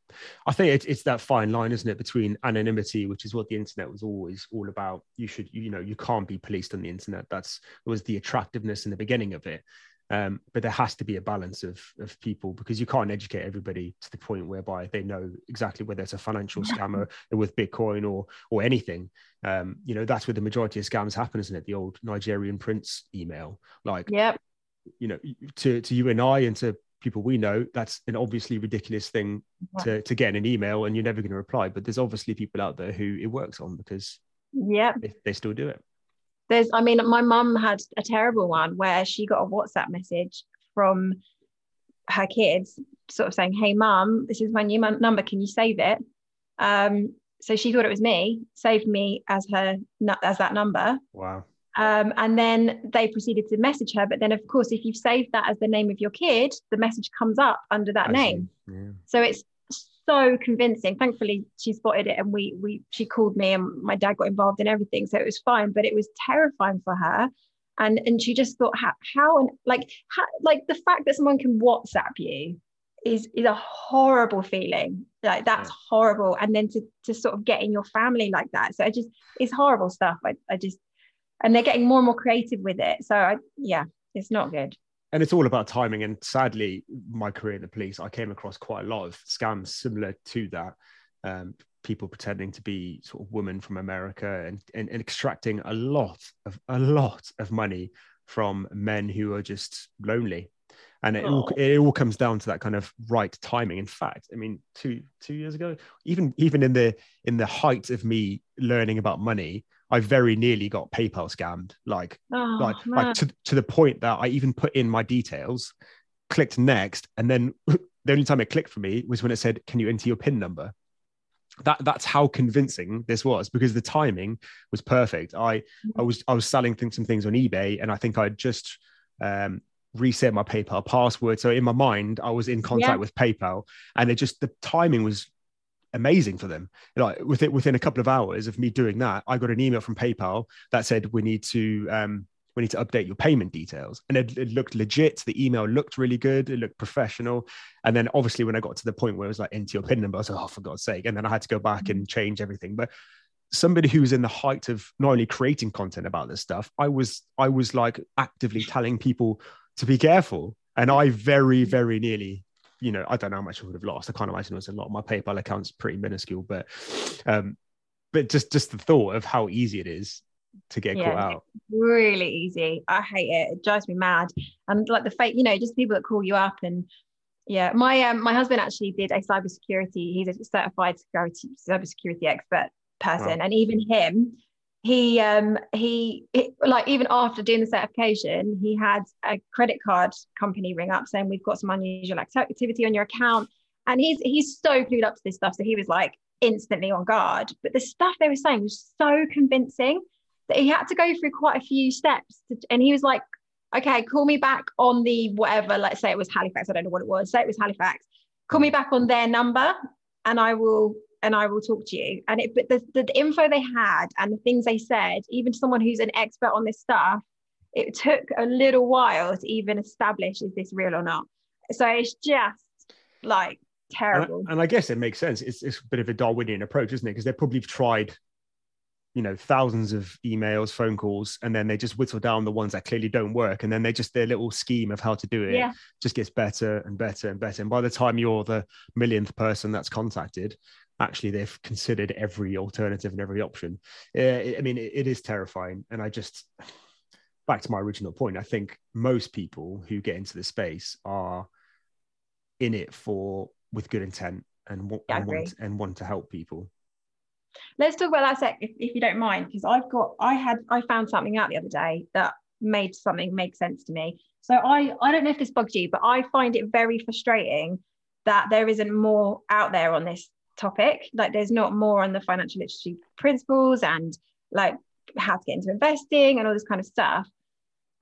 I think it's it's that fine line, isn't it, between anonymity, which is what the internet was always all about. You should, you know, you can't be policed on the internet. That's was the attractiveness in the beginning of it. Um, but there has to be a balance of of people because you can't educate everybody to the point whereby they know exactly whether it's a financial scammer with Bitcoin or or anything. Um, you know, that's where the majority of scams happen, isn't it? The old Nigerian prince email, like, yep. you know, to to you and I and to people we know, that's an obviously ridiculous thing to, to get in an email and you're never going to reply. But there's obviously people out there who it works on because yeah, they, they still do it. There's, I mean, my mum had a terrible one where she got a WhatsApp message from her kids, sort of saying, "Hey, mum, this is my new number. Can you save it?" Um, so she thought it was me, saved me as her as that number. Wow. Um, and then they proceeded to message her. But then, of course, if you've saved that as the name of your kid, the message comes up under that I name. Yeah. So it's so convincing. Thankfully, she spotted it, and we we she called me, and my dad got involved in everything, so it was fine. But it was terrifying for her, and and she just thought how how and like how, like the fact that someone can WhatsApp you is is a horrible feeling like that's yeah. horrible and then to to sort of get in your family like that so I just it's horrible stuff I, I just and they're getting more and more creative with it. So I, yeah, it's not good. And it's all about timing. And sadly, my career in the police, I came across quite a lot of scams similar to that. Um, people pretending to be sort of women from America and, and, and extracting a lot of a lot of money from men who are just lonely and it, oh. all, it all comes down to that kind of right timing in fact i mean two two years ago even even in the in the height of me learning about money I very nearly got PayPal scammed, like oh, like man. like to, to the point that I even put in my details, clicked next, and then the only time it clicked for me was when it said, "Can you enter your PIN number?" That that's how convincing this was because the timing was perfect. I I was I was selling things, some things on eBay, and I think I just um, reset my PayPal password. So in my mind, I was in contact yeah. with PayPal, and it just the timing was amazing for them. Like within within a couple of hours of me doing that, I got an email from PayPal that said we need to um, we need to update your payment details, and it, it, looked legit. The email looked really good. It looked professional. And then obviously when I got to the point where it was like enter your PIN number, I was like, oh for God's sake! And then I had to go back and change everything. But somebody who was in the height of not only creating content about this stuff, I was I was like actively telling people to be careful. And I very, very nearly you know, I don't know how much I would have lost. I can't imagine it was a lot. My PayPal account's pretty minuscule, but um, but just just the thought of how easy it is to get yeah, caught out. Really easy. I hate it. It drives me mad. And like the fake, you know, just people that call you up and yeah, my um, my husband actually did a cybersecurity. He's a certified security cybersecurity expert person, wow. and even him, he um he, he, like even after doing the certification he had a credit card company ring up saying we've got some unusual activity on your account. And he's he's so clued up to this stuff so he was like instantly on guard. But the stuff they were saying was so convincing that he had to go through quite a few steps to, and he was like okay call me back on the whatever let's say it was halifax i don't know what it was say it was halifax. Call me back on their number and i will and I will talk to you. And it, but the, the, info they had and the things they said, even to someone who's an expert on this stuff, it took a little while to even establish is this real or not. So it's just like terrible. And I, and I guess it makes sense. It's, it's a bit of a Darwinian approach, isn't it? Because they probably tried, you know, thousands of emails, phone calls, and then they just whittle down the ones that clearly don't work. And then they just, their little scheme of how to do it yeah. just gets better and better and better. And by the time you're the millionth person that's contacted, actually they've considered every alternative and every option. Uh, I mean, it, it is terrifying. And I just, back to my original point, I think most people who get into the space are in it for with good intent and, yeah, and want and want to help people. Let's talk about that sec if, if you don't mind, because I've got I had I found something out the other day that made something make sense to me. So I I don't know if this bugs you, but I find it very frustrating that there isn't more out there on this topic. Like there's not more on the financial literacy principles and like how to get into investing and all this kind of stuff.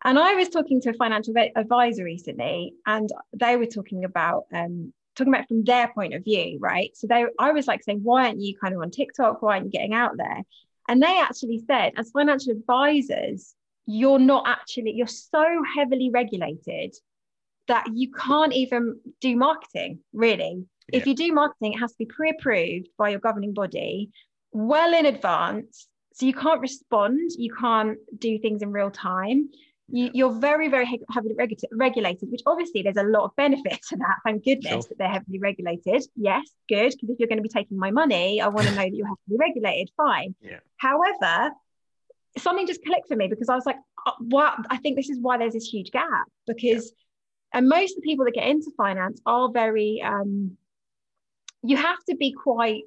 And I was talking to a financial advisor recently, and they were talking about um, talking about from their point of view, right? So they, I was like saying, why aren't you kind of on TikTok? Why aren't you getting out there? And they actually said, as financial advisors, you're not actually you're so heavily regulated that you can't even do marketing really yeah. If you do marketing, it has to be pre approved by your governing body well in advance. So you can't respond, you can't do things in real time. You, are very, very heavily regulated, which obviously there's a lot of benefit to that. Thank goodness sure. that they're heavily regulated. Yes, good. Because if you're going to be taking my money, I want to know that you're heavily regulated. Fine. Yeah. However, something just clicked for me because I was like, oh, wow, I think this is why there's this huge gap because, yeah. and most of the people that get into finance are very, um, you have to be quite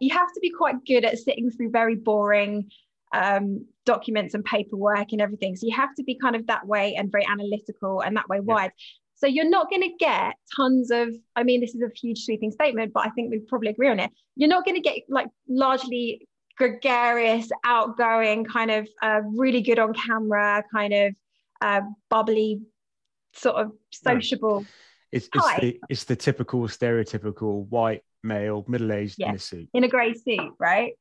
you have to be quite good at sitting through very boring um, documents and paperwork and everything. So you have to be kind of that way and very analytical and that way yeah. wide. So you're not going to get tons of, I mean, this is a huge sweeping statement, but I think we probably agree on it. You're not going to get like largely gregarious, outgoing, kind of uh, really good on camera, kind of uh, bubbly, sort of sociable. No it's it's the, it's the typical stereotypical white male, middle aged in a suit, in a grey suit, right?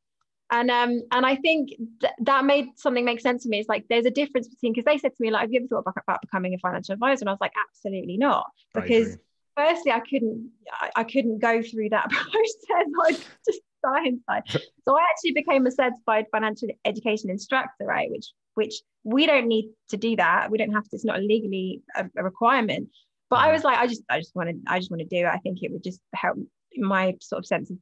And um and I think th- that made something make sense to me. It's like there's a difference between because they said to me like, have you ever thought about, about becoming a financial advisor? And I was like, absolutely not, because firstly I couldn't I, I couldn't go through that process. I just die inside. so I actually became a certified financial education instructor, right? Which which we don't need to do that. We don't have to. It's not legally a, a requirement. But I was like, I just, I just want to, I just want to do it. I think it would just help my sort of sense of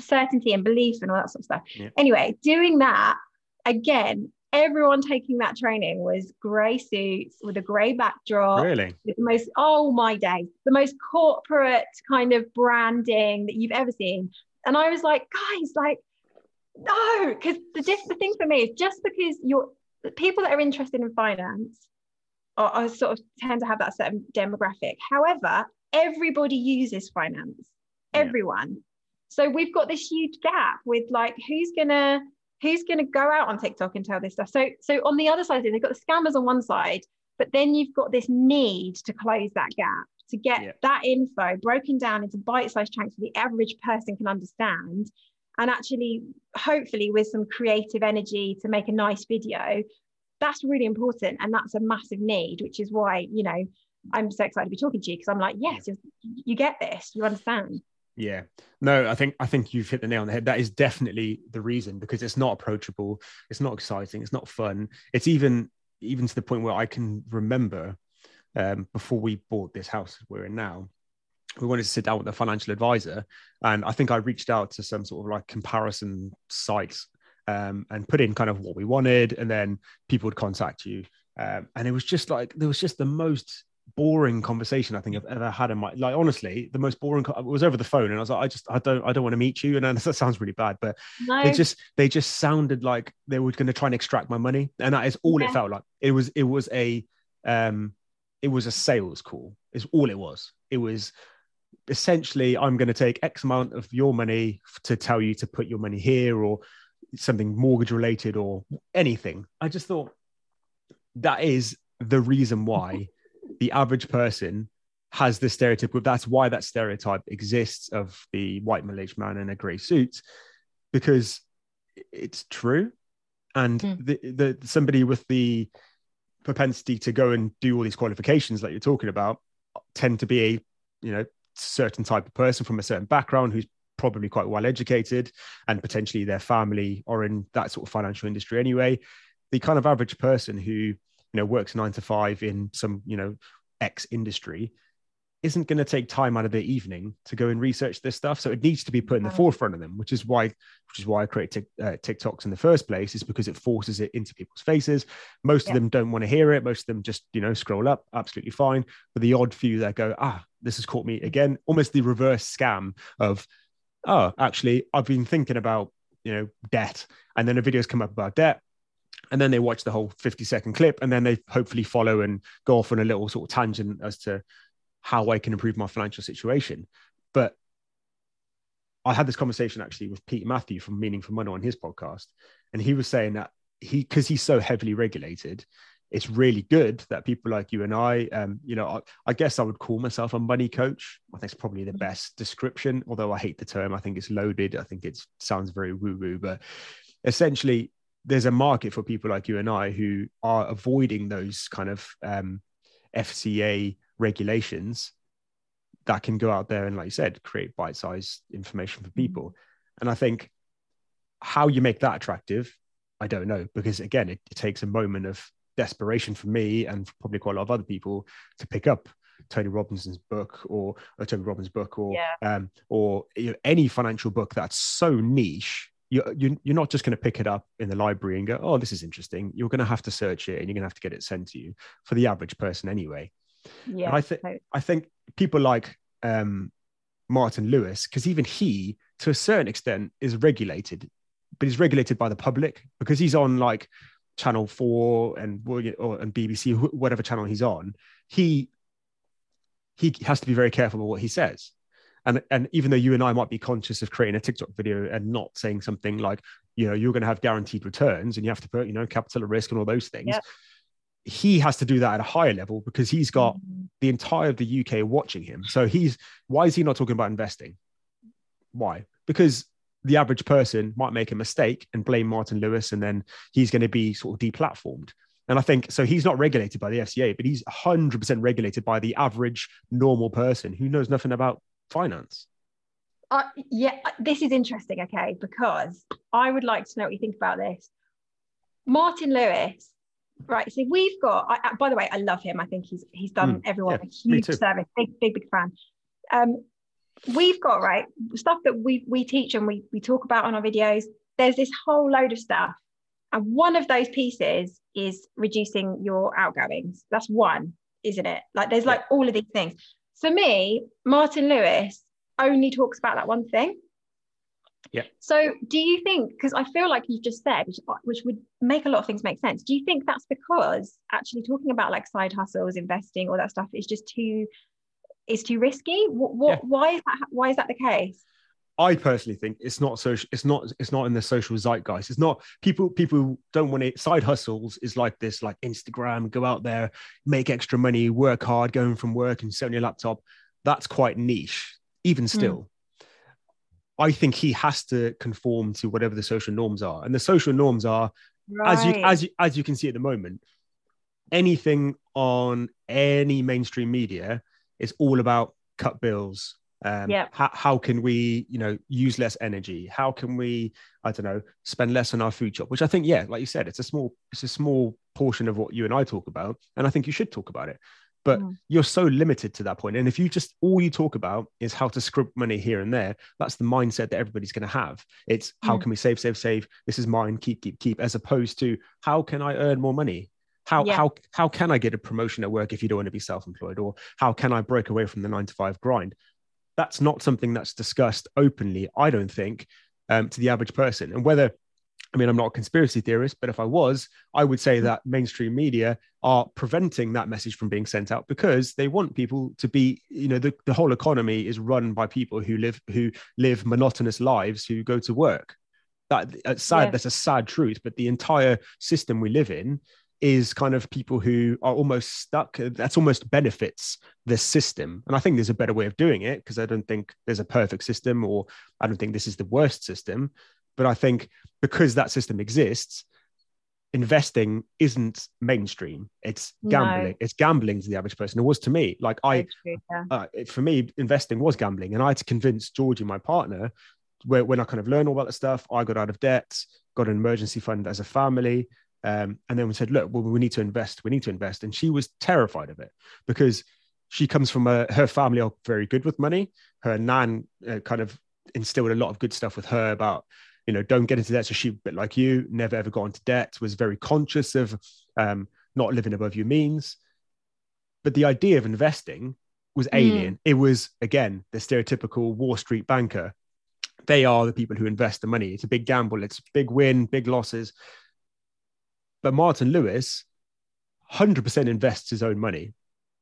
certainty and belief and all that sort of stuff. Yeah. Anyway, doing that again, everyone taking that training was grey suits with a grey backdrop. Really? The most, oh my day, the most corporate kind of branding that you've ever seen. And I was like, guys, like, no, because the, the thing for me is just because you're people that are interested in finance or, or sort of tend to have that certain demographic. However, everybody uses finance, everyone. Yeah. So we've got this huge gap with like who's gonna who's gonna go out on TikTok and tell this stuff. So so on the other side, they've got the scammers on one side, but then you've got this need to close that gap to get yeah. that info broken down into bite-sized chunks so the average person can understand and actually hopefully with some creative energy to make a nice video that's really important and that's a massive need which is why you know i'm so excited to be talking to you because i'm like yes you get this you understand. Yeah. No i think i think you've hit the nail on the head. That is definitely the reason because it's not approachable it's not exciting it's not fun. It's even even to the point where i can remember um, before we bought this house we're in now we wanted to sit down with a financial advisor and i think i reached out to some sort of like comparison sites um, and put in kind of what we wanted, and then people would contact you. Um, and it was just like there was just the most boring conversation I think I've ever had in my like honestly the most boring it was over the phone and I was like I just I don't I don't want to meet you and that sounds really bad but no. they just they just sounded like they were going to try and extract my money and that is all yeah. it felt like it was it was a um it was a sales call is all it was it was essentially I'm going to take X amount of your money to tell you to put your money here or something mortgage related or anything. I just thought that is the reason why the average person has this stereotype. That's why that stereotype exists of the white middle-aged man in a grey suit because it's true. And mm. the, the somebody with the propensity to go and do all these qualifications that you're talking about tend to be a you know certain type of person from a certain background who's probably quite well educated and potentially their family are in that sort of financial industry anyway the kind of average person who you know works nine to five in some you know x industry isn't going to take time out of their evening to go and research this stuff. So it needs to be put in the forefront of them which is why which is why i created uh, tiktoks in the first place is because it forces it into people's faces. Most yeah. of them don't want to hear it. Most of them just you know scroll up absolutely fine. But the odd few that go ah this has caught me again almost the reverse scam of oh actually i've been thinking about you know debt. And then a video's come up about debt. And then they watch the whole 50 second clip. And then they hopefully follow and go off on a little sort of tangent as to how I can improve my financial situation. But I had this conversation actually with Pete Matthew from Meaningful Money on his podcast, and he was saying that he because he's so heavily regulated, it's really good that people like you and I, um, you know, I, I, guess I would call myself a money coach. I think it's probably the best description, although I hate the term. I think it's loaded. I think it sounds very woo woo, but essentially, there's a market for people like you and I who are avoiding those kind of um, FCA regulations that can go out there and, like you said, create bite-sized information for people. Mm-hmm. And I think how you make that attractive, I don't know, because again, it, it takes a moment of desperation for me and probably quite a lot of other people to pick up Tony Robinson's book or, or Tony Robbins' book or yeah. um, or you know, any financial book that's so niche you're, you're not just going to pick it up in the library and go, oh, this is interesting. You're going to have to search it and you're going to have to get it sent to you for the average person anyway. Yeah. And I think I think people like um, Martin Lewis, because even he, to a certain extent, is regulated, but he's regulated by the public because he's on like Channel Four and or and BBC, whatever channel he's on. He he has to be very careful with what he says and and even though you and I might be conscious of creating a TikTok video and not saying something like, you know, you're going to have guaranteed returns and you have to put, you know, capital at risk and all those things. Yep. He has to do that at a higher level because he's got mm-hmm. the entire of the UK watching him. So he's why is he not talking about investing? Why? Because the average person might make a mistake and blame Martin Lewis, and then he's going to be sort of deplatformed. And I think so. He's not regulated by the FCA, but he's 100% regulated by the average normal person who knows nothing about finance? Uh, yeah, this is interesting, okay, because I would like to know what you think about this. Martin Lewis, right? So we've got. I, by the way, I love him. I think he's he's done mm, everyone yeah, a huge service. Big, big, big fan. Um, we've got right stuff that we we teach and we we talk about on our videos. There's this whole load of stuff, and one of those pieces is reducing your outgoings. That's one, isn't it? Like there's like all of these things for me, Martin Lewis only talks about that one thing. Yeah. So do you think, because I feel like you've just said, which, which would make a lot of things make sense, do you think that's because actually talking about like side hustles, investing, all that stuff is just too is too risky? What, what yeah. why is that why is that the case? I personally think it's not social. It's not. It's not in the social zeitgeist. It's not people. People don't want it. Side hustles is like this, like Instagram. Go out there, make extra money, work hard, going from work and selling your laptop. That's quite niche. Even hmm. still, mm. I think he has to conform to whatever the social norms are, and the social norms are, right. as you as you as you can see at the moment, anything on any mainstream media is all about cut bills, um, yeah. How, how can we, you know, use less energy? How can we, I don't know, spend less on our food shop? Which I think, yeah, like you said, it's a small, it's a small portion of what you and I talk about, and I think you should talk about it. But mm. you're so limited to that point, and if you just all you talk about is how to scrub money here and there, that's the mindset that everybody's going to have. It's how mm. can we save, save, save? This is mine. Keep, keep, keep. As opposed to how can I earn more money? How Yeah. how how can I get a promotion at work if you don't want to be self-employed, or how can I break away from the nine to five grind? That's not something that's discussed openly. I don't think um, to the average person, and whether I mean, I'm not a conspiracy theorist, but if I was, I would say that mainstream media are preventing that message from being sent out because they want people to be, you know, the, the whole economy is run by people who live who live monotonous lives, who go to work. That that's sad. Yeah. That's a sad truth. But the entire system we live in is kind of people who are almost stuck. That's almost benefits the system. And I think there's a better way of doing it because I don't think there's a perfect system, or I don't think this is the worst system. But I think because that system exists, investing isn't mainstream. It's No. gambling. It's gambling to the average person. It was to me. Like I, true, yeah. uh, for me, investing was gambling, and I had to convince Georgie, my partner, where when I kind of learned all about the stuff, I got out of debt, got an emergency fund as a family, um, and then we said, look, well, we need to invest. We need to invest, and she was terrified of it because she comes from a her family are very good with money. Her nan uh, kind of instilled a lot of good stuff with her about you know don't get into debt. So she bit like you never ever got into debt was very conscious of um, not living above your means. But the idea of investing was alien. It was again the stereotypical wall street banker. They are the people who invest the money. It's a big gamble. It's big win big losses but martin lewis 100% invests his own money.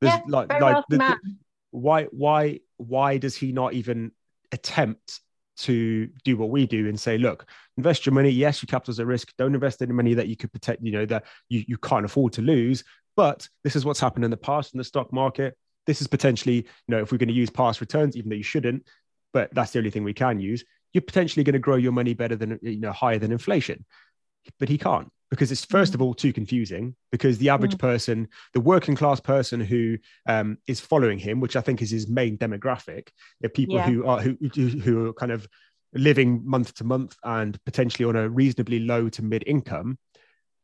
There's Yeah, like Very like the- man. why why why does he not even attempt to do what we do and say look invest your money. Yes your capital's at risk. Don't invest any money that you could protect you know that you, you can't afford to lose. But this is what's happened in the past in the stock market. This is potentially you know if we're going to use past returns even though you shouldn't but that's the only thing we can use you're potentially going to grow your money better than you know higher than inflation. But he can't because it's first of all too confusing because the average person the working class person who um, is following him which i think is his main demographic the people Yeah. who are who, who are kind of living month to month and potentially on a reasonably low to mid income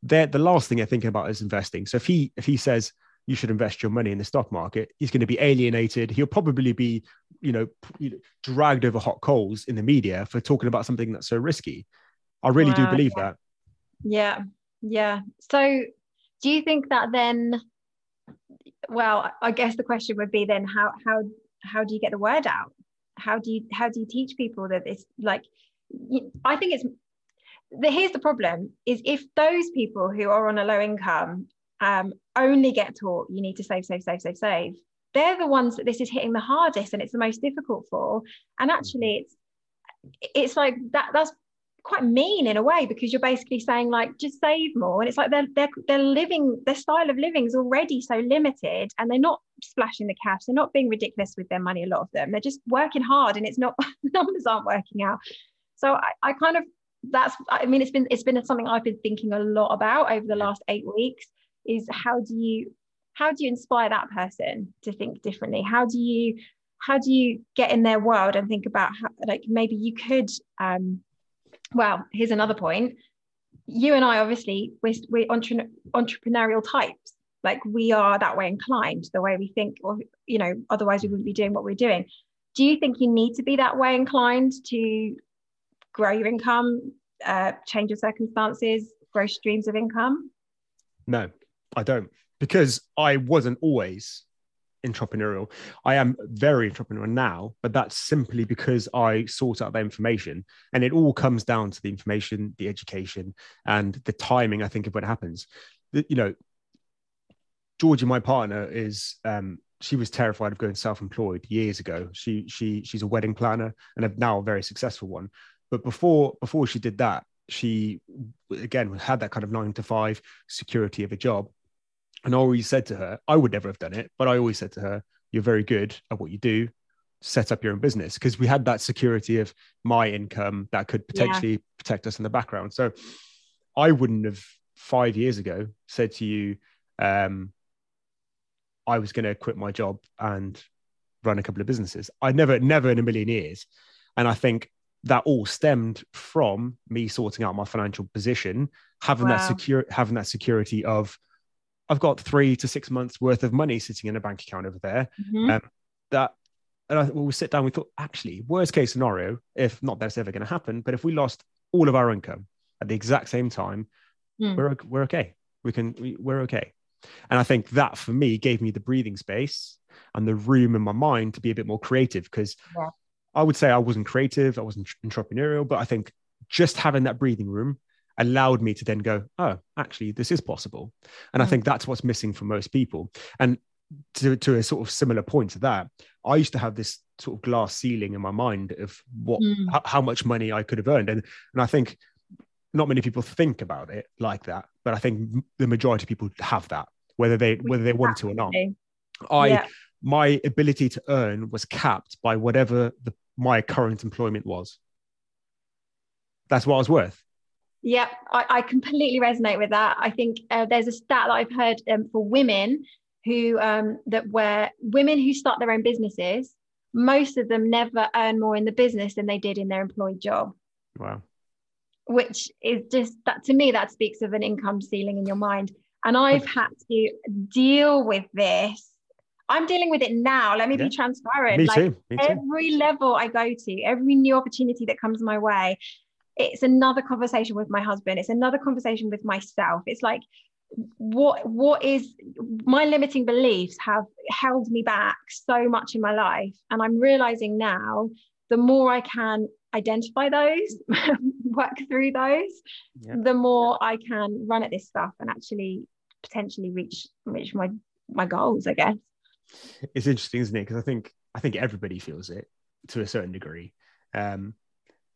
they're the last thing they're thinking about is investing. So if he if he says you should invest your money in the stock market he's going to be alienated. He'll probably be you know, p- you know dragged over hot coals in the media for talking about something that's so risky. I really do believe yeah. that. Yeah, yeah. So, do you think that then? Well, I guess the question would be then how how how do you get the word out? How do you how do you teach people that it's like? i think it's the here's the problem is if those people who are on a low income um, only get taught you need to save, save, save, save, save. They're the ones that this is hitting the hardest and it's the most difficult for. And actually, it's it's like that. That's quite mean in a way because you're basically saying like just save more. And it's like they're they're, they're living their style of living is already so limited and they're not splashing the cash. They're not being ridiculous with their money a lot of them. They're just working hard and it's not numbers aren't working out. So I, I kind of that's i mean it's been it's been something i've been thinking a lot about over the last eight weeks is how do you how do you inspire that person to think differently? How do you how do you get in their world and think about how like maybe you could um well here's another point. You and i obviously we're, we're entre- entrepreneurial types. Like we are that way inclined the way we think or you know otherwise we wouldn't be doing what we're doing. Do you think you need to be that way inclined to grow your income uh, change your circumstances grow streams of income? No, I don't, because I wasn't always entrepreneurial. I am very entrepreneurial now, but that's simply because I sought out the information. And it all comes down to the information, the education, and the timing, I think, of when it happens. You know, Georgie, my partner, is um, she was terrified of going self-employed years ago. She she she's a wedding planner and a, now a very successful one. But before before she did that, she again had that kind of nine to five security of a job. And I always said to her, I would never have done it, but I always said to her, You're very good at what you do. Set up your own business because we had that security of my income that could Yeah. potentially protect us in the background. So I wouldn't have five years ago said to you, um, I was going to quit my job and run a couple of businesses. I never, never in a million years. And I think that all stemmed from me sorting out my financial position, having that secure, having that security of, I've got three to six months worth of money sitting in a bank account over there. Mhm. Um, that, and I, when we sit down, we thought, actually, worst case scenario, if not that's ever going to happen, but if we lost all of our income at the exact same time, Mm. we're we're okay. We can, we, we're okay. And I think that for me gave me the breathing space and the room in my mind to be a bit more creative because Yeah. I would say I wasn't creative, I wasn't entrepreneurial, but I think just having that breathing room allowed me to then go, oh, actually, this is possible. And I Mm. think that's what's missing for most people. And to, to a sort of similar point to that, I used to have this sort of glass ceiling in my mind of what Mm. how, how much money I could have earned. And and I think not many people think about it like that, but I think the majority of people have that, whether they whether they want to or not. I yeah. my ability to earn was capped by whatever the, my current employment was. That's what I was worth. Yeah, I, I completely resonate with that. I think uh, there's a stat that I've heard um, for women who um, that where women who start their own businesses, most of them never earn more in the business than they did in their employed job, Wow. which is just that to me that speaks of an income ceiling in your mind. And I've had to deal with this. I'm dealing with it now. Let me Yeah. be transparent. Me Like, too. Me too. every level I go to, every new opportunity that comes my way, it's another conversation with my husband. It's another conversation with myself. It's like, what what is my limiting beliefs have held me back so much in my life, and I'm realizing now the more I can identify those, work through those, Yeah. the more I can run at this stuff and actually potentially reach reach my my goals. I guess. It's interesting, isn't it? Because I think I think everybody feels it to a certain degree. Um,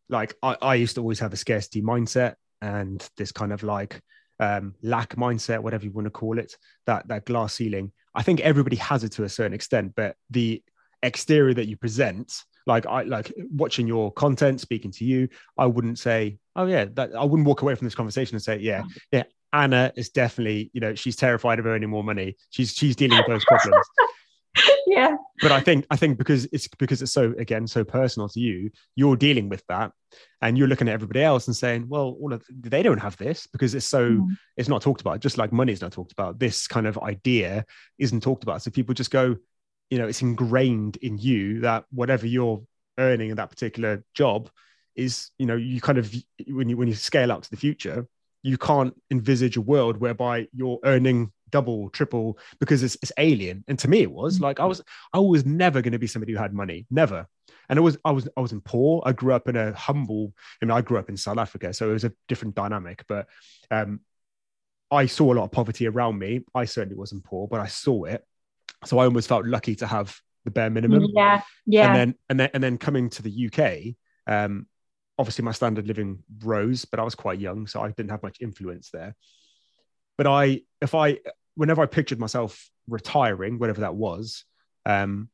like I, I used to always have a scarcity mindset and this kind of like um, lack mindset, whatever you want to call it, that that glass ceiling. I think everybody has it to a certain extent, but the exterior that you present, like I like watching your content, speaking to you, I wouldn't say, oh yeah, that I wouldn't walk away from this conversation and say, yeah, yeah, Anna is definitely, you know, she's terrified of earning more money. She's she's dealing with those problems yeah. but I think I think because it's because it's so again so personal to you, you're dealing with that, and you're looking at everybody else and saying, well, all of they don't have this because it's so Mm. it's not talked about. Just like money's not talked about, this kind of idea isn't talked about. So people just go, you know, it's ingrained in you that whatever you're earning in that particular job is, you know, you kind of when you when you scale out to the future, you can't envisage a world whereby you're earning double, triple because it's, it's alien. And to me, it was like I was I was never going to be somebody who had money, never. And it was I was I wasn't poor. I grew up in a humble. I mean, I grew up in South Africa, so it was a different dynamic. But um, I saw a lot of poverty around me. I certainly wasn't poor, but I saw it. So I almost felt lucky to have the bare minimum Yeah. Yeah. and then and then and then coming to the UK, um, obviously my standard living rose, but I was quite young, so I didn't have much influence there. But I, if I, whenever I pictured myself retiring, whatever that was, um,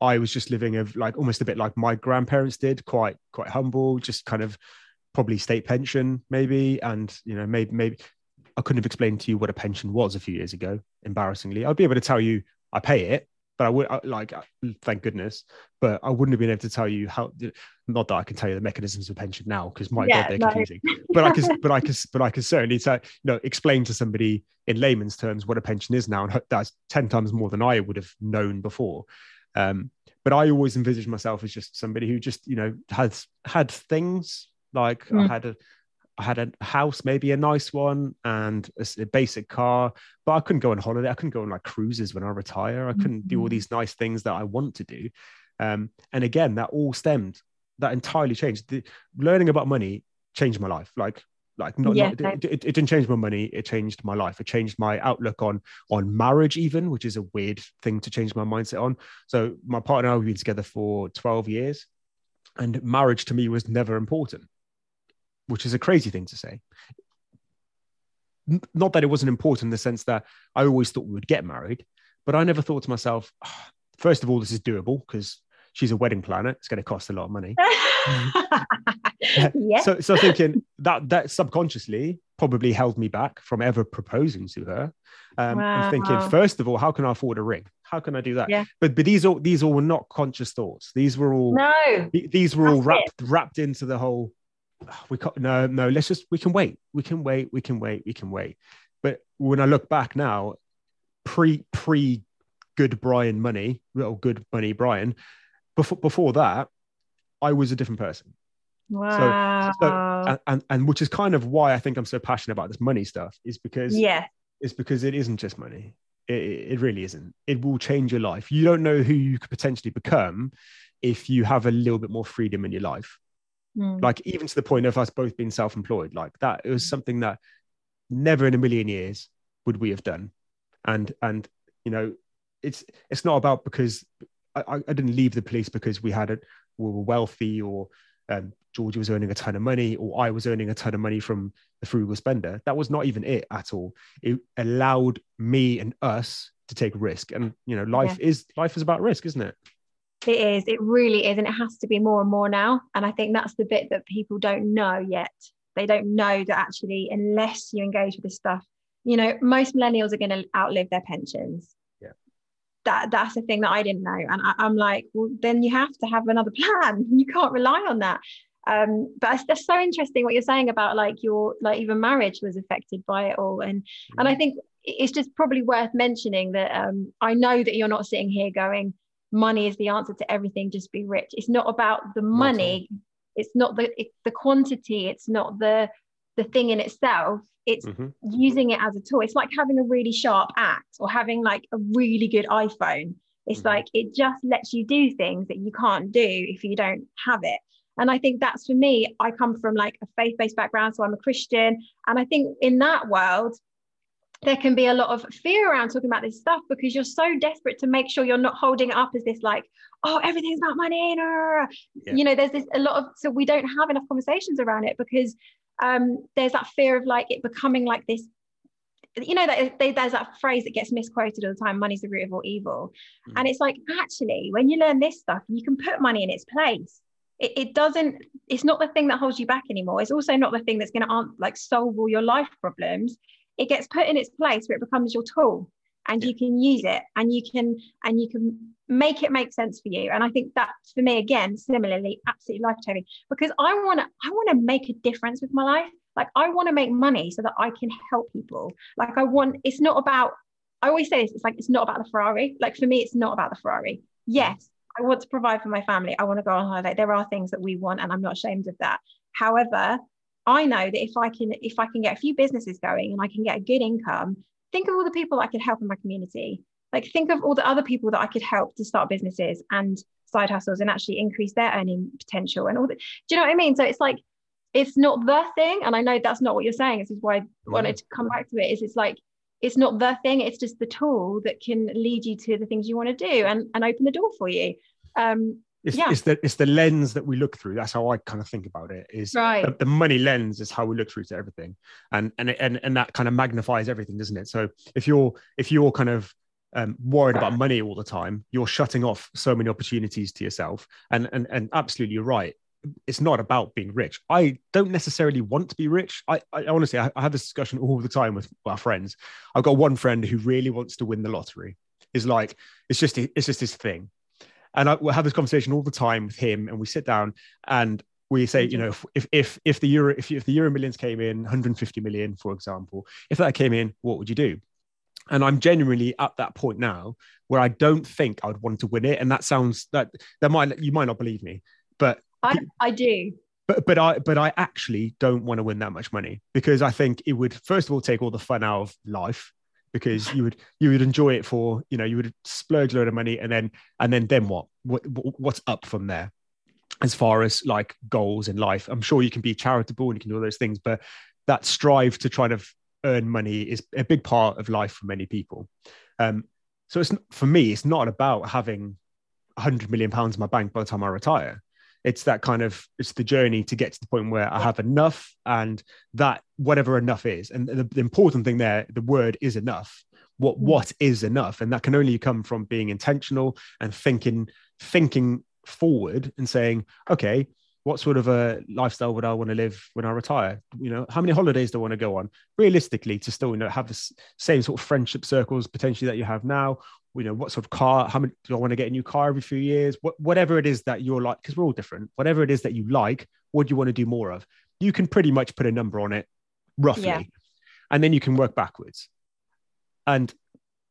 I was just living of like almost a bit like my grandparents did, quite quite humble, just kind of probably state pension maybe, and you know maybe maybe I couldn't have explained to you what a pension was a few years ago. Embarrassingly, I'd be able to tell you I pay it, but I would I, like thank goodness, but I wouldn't have been able to tell you how. Not that I can tell you the mechanisms of pension now, because my Yeah, god, they're no. confusing. But I can, but I can, but I can certainly tell, you know, explain to somebody in layman's terms what a pension is now, and that's ten times more than I would have known before. Um, but I always envisaged myself as just somebody who just, you know, has had things like I Mm. had a, I had a house, maybe a nice one, and a basic car. But I couldn't go on holiday. I couldn't go on like cruises when I retire. I couldn't do all Mhm. these nice things that I want to do. Um, and again, that all stemmed. That entirely changed. The, learning about money changed my life. Like, like not, Yeah, not it, it, it didn't change my money. It changed my life. It changed my outlook on on marriage, even, which is a weird thing to change my mindset on. So my partner and I have been together for twelve years, and marriage to me was never important, which is a crazy thing to say. Not that it wasn't important in the sense that I always thought we would get married, but I never thought to myself, "Ah, first of all, this is doable because she's a wedding planner. It's going to cost a lot of money. yeah. So, so thinking that that subconsciously probably held me back from ever proposing to her. Um, And thinking, first of all, how can I afford a ring? How can I do that? Yeah. But but these all these all were not conscious thoughts. These were all no. th- these were all wrapped wrapped into the whole. "Ah, We can't, no no. Let's just we can wait. We can wait. We can wait. We can wait. But when I look back now, pre pre good Brian money, or good money Brian, before before that, I was a different person. Wow. and, and and which is kind of why I think I'm so passionate about this money stuff is because yeah. it's because it isn't just money. It, it really isn't. It will change your life. You don't know who you could potentially become if you have a little bit more freedom in your life. Mm. Like even to the point of us both being self-employed, like that it was something that never in a million years would we have done. And and you know, it's it's not about because I, I didn't leave the police because we had it, we were wealthy or um, Georgie was earning a ton of money or I was earning a ton of money from the frugal spender. That was not even it at all. It allowed me and us to take risk. And you know, life yeah. is life is about risk, isn't it? It is. It really is. And it has to be more and more now. And I think that's the bit that people don't know yet. They don't know that actually, unless you engage with this stuff, you know, most millennials are going to outlive their pensions. Yeah. That that's the thing that I didn't know. And I, am like, well, then you have to have another plan. You can't rely on that. Um, but it's that's so interesting what you're saying about like your like even marriage was affected by it all. And mm-hmm. and I think it's just probably worth mentioning that um, I know that you're not sitting here going, money is the answer to everything just be rich. It's not about the money. it's not the it's the quantity. It's not the the thing in itself. It's mm-hmm. using it as a tool. It's like having a really sharp axe or having like a really good iphone. It's mm-hmm. like it just lets you do things that you can't do if you don't have it. And i think that's for me i come from like a faith-based background so i'm a christian. And i think in that world there can be a lot of fear around talking about this stuff because you're so desperate to make sure you're not holding it up as this like oh everything's about money no. yeah. you know there's this a lot of so we don't have enough conversations around it because um there's that fear of like it becoming like this you know that there's that phrase that gets misquoted all the time money's the root of all evil mm. and it's like actually when you learn this stuff you can put money in its place it, it doesn't it's not the thing that holds you back anymore it's also not the thing that's going to like solve all your life problems it gets put in its place where it becomes your tool and you can use it and you can and you can make it make sense for you. And i think that for me again similarly absolutely life changing. Because i want to i want to make a difference with my life. Like i want to make money so that i can help people. Like i want it's not about i always say this it's like it's not about the ferrari. Like for me it's not about the ferrari. Yes i want to provide for my family. I want to go on holiday. There are things that we want and i'm not ashamed of that. However I know that if I can if I can get a few businesses going and I can get a good income, think of all the people I could help in my community. Like think of all the other people that I could help to start businesses and side hustles and actually increase their earning potential and all that. Do you know what I mean? So it's like it's not the thing, and I know that's not what you're saying. This is why I wanted to come back to it. Is it's like it's not the thing. It's just the tool that can lead you to the things you want to do and and open the door for you. Um, it's, yeah. it's the it's the lens that we look through. That's how I kind of think about it. Is right. the, the, money lens is how we look through to everything, and and and and that kind of magnifies everything, doesn't it? So if you're if you're kind of um, worried about money all the time, you're shutting off so many opportunities to yourself. And and and absolutely, you're right. It's not about being rich. I don't necessarily want to be rich. I, I honestly, I, I have this discussion all the time with our friends. I've got one friend who really wants to win the lottery. Is like it's just it's just this thing and I will have this conversation all the time with him, and we sit down and we say, you know, if if if the euro if, if the euro millions came in 150 million, for example, if that came in, what would you do? And I'm genuinely at that point now where I don't think I would want to win it. And that sounds that that might you might not believe me, but I, I do. But but I but I actually don't want to win that much money because I think it would first of all take all the fun out of life because you would you would enjoy it for you know you would splurge a load of money and then and then then what? What what's up from there? As far as like goals in life i'm sure you can be charitable and you can do all those things but that strive to try to earn money is a big part of life for many people. Um so it's for me it's not about having 100 million pounds in my bank by the time i retire it's that kind of it's the journey to get to the point where I have enough and that whatever enough is. And the, the important thing there, the word is enough. What mm. what is enough? And that can only come from being intentional and thinking, thinking forward and saying, okay, what sort of a lifestyle would I want to live when I retire? You know, how many holidays do I want to go on? Realistically, to still, you know, have the same sort of friendship circles potentially that you have now, you know what sort of car how many do i want to get a new car every few years what, whatever it is that you're like because we're all different whatever it is that you like what do you want to do more of you can pretty much put a number on it roughly yeah. and then you can work backwards and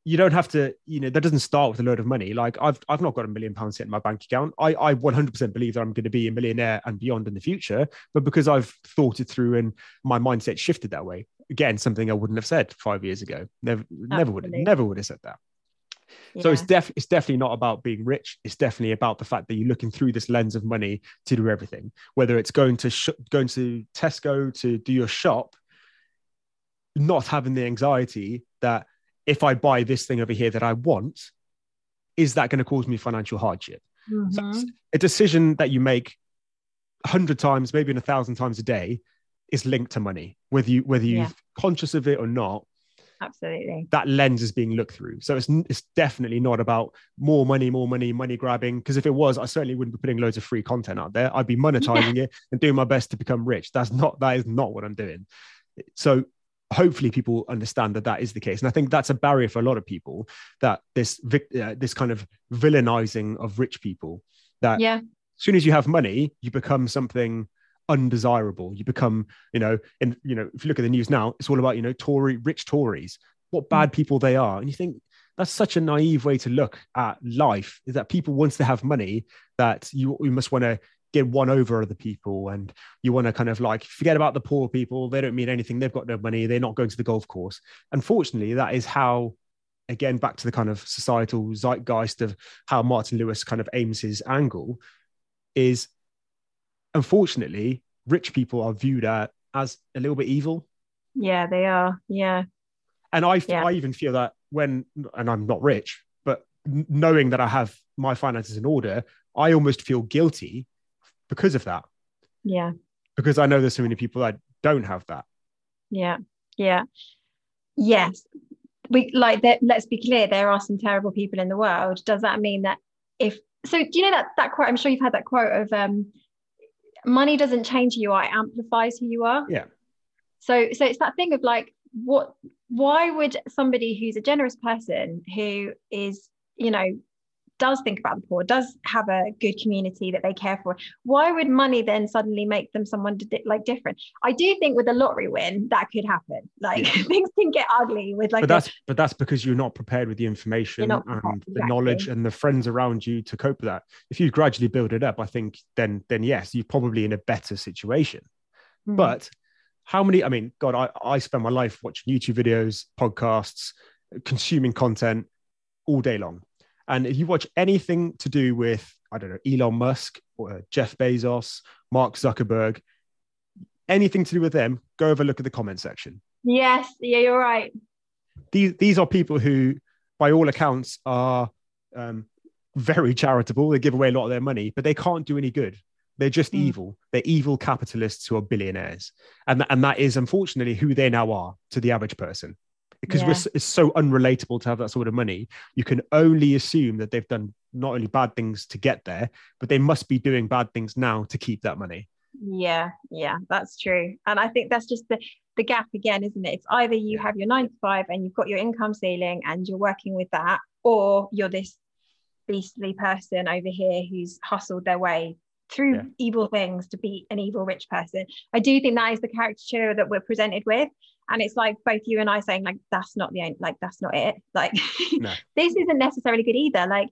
you don't have to you know that doesn't start with a load of money like i've i've not got a million pounds in my bank account i i 100% believe that i'm going to be a millionaire and beyond in the future but because i've thought it through and my mindset shifted that way again something I wouldn't have said five years ago. Never, never would, Absolutely. never would have said that. So it's Yeah. def it's definitely not about being rich. It's definitely about the fact that you're looking through this lens of money to do everything. Whether it's going to sh- going to Tesco to do your shop, not having the anxiety that if I buy this thing over here that I want, is that going to cause me financial hardship? So Mhm. it's a decision that you make a hundred times, maybe in a thousand times a day, is linked to money. Whether you whether you're Yeah. conscious of it or not, Absolutely. that lens is being looked through. So it's it's definitely not about more money, more money, money grabbing. Because if it was, I certainly wouldn't be putting loads of free content out there. I'd be monetizing it and doing my best to become rich. That's not that is not what I'm doing. So hopefully people understand that that is the case, and I think that's a barrier for a lot of people. That this uh, this kind of villainizing of rich people. That Yeah. as soon as you have money, you become something undesirable. You become, you know, and you know, if you look at the news now, it's all about, you know, Tory, rich Tories, what mm. bad people they are. And you think that's such a naive way to look at life, is that people once they have money, that you you must want to get one over other people and you want to kind of like forget about the poor people. They don't mean anything, they've got no money, they're not going to the golf course. Unfortunately, that is how again back to the kind of societal zeitgeist of how Martin Lewis kind of aims his angle is unfortunately rich people are viewed at, as a little bit evil Yeah, they are. Yeah. and I, Yeah. I even feel that when and i'm not rich but knowing that i have my finances in order i almost feel guilty because of that Yeah. because i know there's so many people that don't have that Yeah. Yeah. Yes. We like that. Let's be clear. There are some terrible people in the world. Does that mean that if so? Do you know that that quote? I'm sure you've had that quote of um, "Money doesn't change who you are; it amplifies who you are." Yeah. So, so it's that thing of like, what? Why would somebody who's a generous person who is, you know, does think about the poor, does have a good community that they care for, why would money then suddenly make them someone di- like different? I do think with a lottery win that could happen. Like Yeah. things can get ugly with like but a- that's but that's because you're not prepared with the information and prepared, the knowledge and the friends around you to cope with that if you gradually build it up i think then then yes you're probably in a better situation Hmm. But how many? I mean, God, I, I spend my life watching YouTube videos, podcasts, consuming content all day long. And if you watch anything to do with, I don't know, Elon Musk or Jeff Bezos, Mark Zuckerberg, anything to do with them, go over look at the comment section. yes, yeah, you're right. These these are people who, by all accounts, are um, very charitable. They give away a lot of their money, but they can't do any good. They're just Mm. evil. They're evil capitalists who are billionaires, and th- and that is unfortunately who they now are to the average person. Because Yeah. it's so unrelatable to have that sort of money. You can only assume that they've done not only bad things to get there, but they must be doing bad things now to keep that money. Yeah, yeah, that's true. And I think that's just the the gap again, isn't it? It's either you Yeah. have your nine to five and you've got your income ceiling and you're working with that, or you're this beastly person over here who's hustled their way through Yeah. evil things to be an evil rich person. I do think that is the caricature that we're presented with. And it's like both you and I saying, like, that's not the only, like, that's not it. Like, No. this isn't necessarily good either. Like,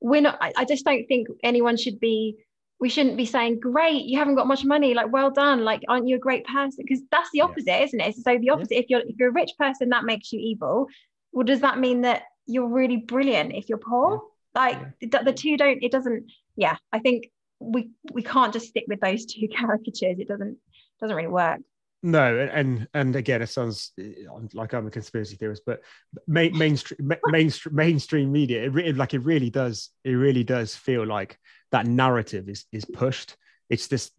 we're not, I, I just don't think anyone should be we shouldn't be saying great you haven't got much money. Like well done. Like aren't you a great person? Because that's the Yeah. opposite isn't it? So the opposite if you're if you're a rich person that makes you evil. Well does that mean that you're really brilliant if you're poor? Like the, the two don't it doesn't yeah i think we we can't just stick with those two caricatures. It doesn't doesn't really work No, and and again, it sounds uh, like I'm a conspiracy theorist, but main, mainstream mainstream mainstream media, it really like it really does, it really does feel like that narrative is is pushed. It's this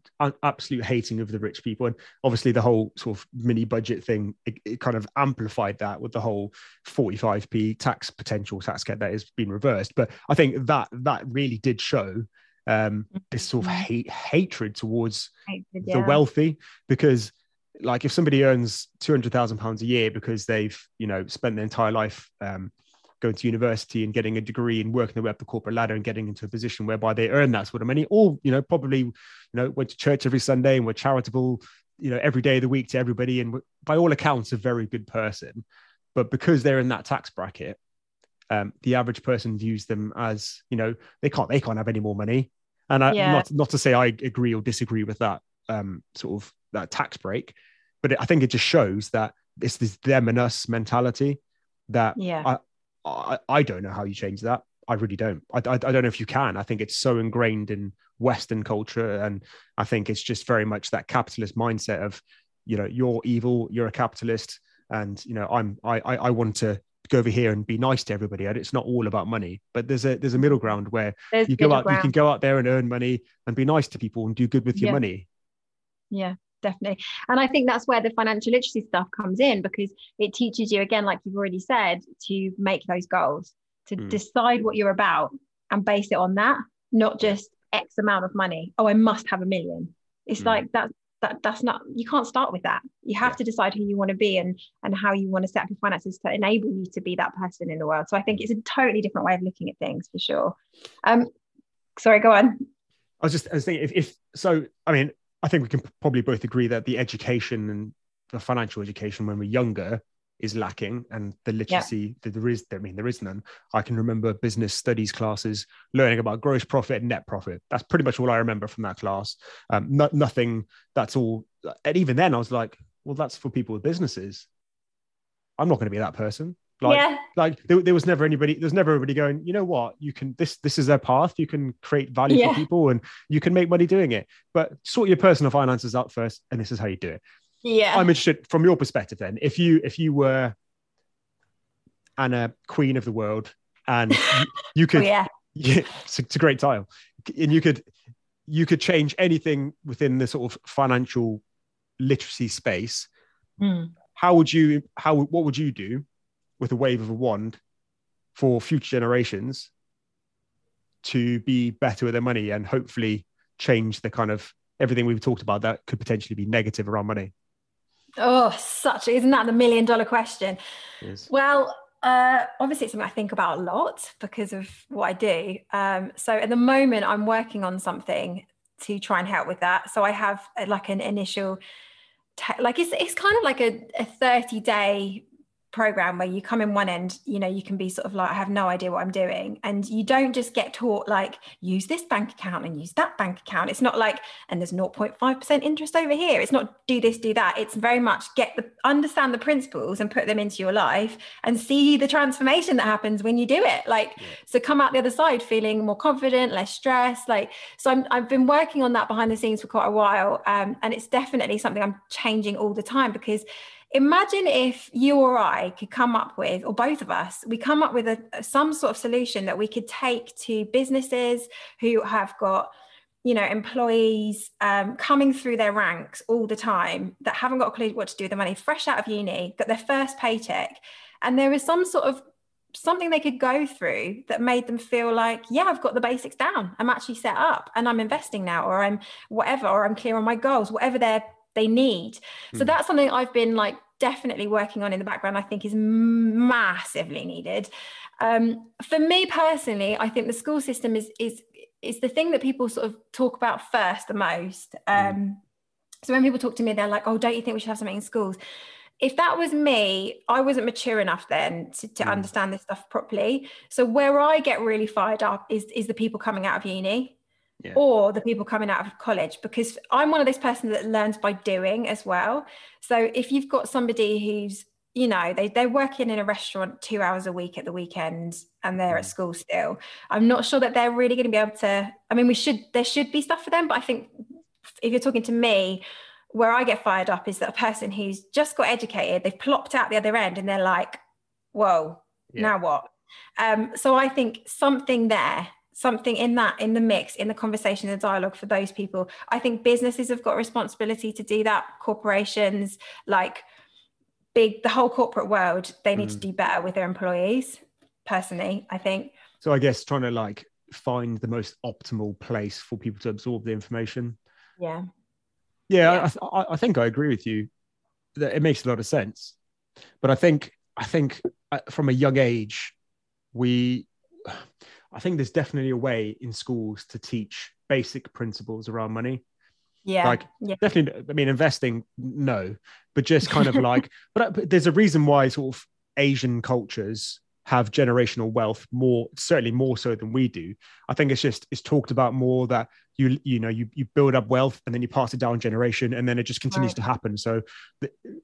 absolute hating of the rich people, and obviously the whole sort of mini budget thing, it, it kind of amplified that with the whole 45p tax potential tax cut that has been reversed. But I think that that really did show um, this sort of Mhm. hate hatred towards Hatred, the wealthy because like if somebody earns 200,000 pounds a year because they've you know spent their entire life um, going to university and getting a degree and working their way up the corporate ladder and getting into a position whereby they earn that sort of money or you know probably you know went to church every sunday and were charitable you know every day of the week to everybody and were, by all accounts a very good person but because they're in that tax bracket um, the average person views them as you know they can't they can't have any more money and I, Yeah. not not to say I agree or disagree with that um, sort of that tax break, but I think it just shows that it's this them and us mentality that Yeah. I, I I don't know how you change that. I really don't. I, I, I don't know if you can. I think it's so ingrained in Western culture, and I think it's just very much that capitalist mindset of, you know, you're evil, you're a capitalist, and you know, I'm I I, I want to go over here and be nice to everybody. And it's not all about money, but there's a there's a middle ground where There's you go out, you can go out there and earn money and be nice to people and do good with your Yeah. money. Yeah, definitely. And I think that's where the financial literacy stuff comes in because it teaches you, again, like you've already said, to make those goals, to Mm. decide what you're about and base it on that, not just X amount of money. Oh, I must have a million. It's Mm. like that. That, that's not you can't start with that you have Yeah. to decide who you want to be and and how you want to set up your finances to enable you to be that person in the world so i think it's a totally different way of looking at things for sure um sorry go on I was just I was thinking if, if so, I mean, I think we can probably both agree that the education and the financial education when we're younger is lacking, and the literacy that there is. I mean, there is none. I can remember business studies classes learning about gross profit and net profit. That's pretty much all I remember from that class. Um, no, nothing. That's all. And even then, I was like, well, that's for people with businesses. I'm not going to be that person. Like, yeah. like there, there was never anybody there's never everybody going you know what? You can this this is their path. You can create value Yeah. for people and you can make money doing it. But sort your personal finances out first and this is how you do it. Yeah. I'm interested from your perspective then if you if you were Anna queen of the world and you, you oh, could yeah. Yeah, it's, a, it's a great title and you could you could change anything within the sort of financial literacy space. Mm. how would you how what would you do with a wave of a wand for future generations to be better with their money and hopefully change the kind of everything we've talked about that could potentially be negative around money Oh, such isn't that the million dollar question? Yes. Well, uh, obviously it's something I think about a lot because of what I do. Um, so at the moment, I'm working on something to try and help with that. So I have uh, like an initial, te- like it's it's kind of like a, a 30 day program where you come in one end you know you can be sort of like i have no idea what i'm doing. And you don't just get taught like use this bank account and use that bank account. It's not like and there's 0.5% interest over here. It's not do this do that. It's very much get the understand the principles and put them into your life and see the transformation that happens when you do it. Like Yeah. so come out the other side feeling more confident less stressed like so I'm, i've been working on that behind the scenes for quite a while um, and it's definitely something i'm changing all the time because imagine if you or I could come up with, or both of us, we come up with a, some sort of solution that we could take to businesses who have got, you know, employees um, coming through their ranks all the time that haven't got a clue what to do with the money, fresh out of uni, got their first paycheck, and there is some sort of something they could go through that made them feel like yeah i've got the basics down. I'm actually set up and i'm investing now or i'm whatever or i'm clear on my goals whatever they're they need so Mm. that's something I've been like definitely working on in the background. I think is massively needed. Um, for me personally, I think the school system is is is the thing that people sort of talk about first the most. Um, So when people talk to me, they're like, "Oh, don't you think we should have something in schools?" If that was me, I wasn't mature enough then to, to Mm. understand this stuff properly. So where I get really fired up is is the people coming out of uni Yeah. or the people coming out of college because I'm one of those person that learns by doing as well. So if you've got somebody who's you know they, they're working in a restaurant two hours a week at the weekend and they're at Mm. school still i'm not sure that they're really going to be able to i mean we should there should be stuff for them but i think if you're talking to me where i get fired up is that a person who's just got educated they've plopped out the other end and they're like whoa Yeah. now what um, so i think something there something in that in the mix in the conversation the dialogue for those people i think businesses have got responsibility to do that corporations like big the whole corporate world they need to Mm. do better with their employees personally i think So I guess trying to like find the most optimal place for people to absorb the information. yeah Yeah, Yeah. I, th- I, I think I agree with you. That it makes a lot of sense, but I think I think uh, from a young age, we, I think there's definitely a way in schools to teach basic principles around money. yeah Like, yeah Definitely, I mean, investing, no, but just kind of like, but, uh, but there's a reason why sort of Asian cultures have generational wealth more certainly more so than we do i think it's just it's talked about more that you you know you, you build up wealth and then you pass it down generation and then it just continues right. to happen so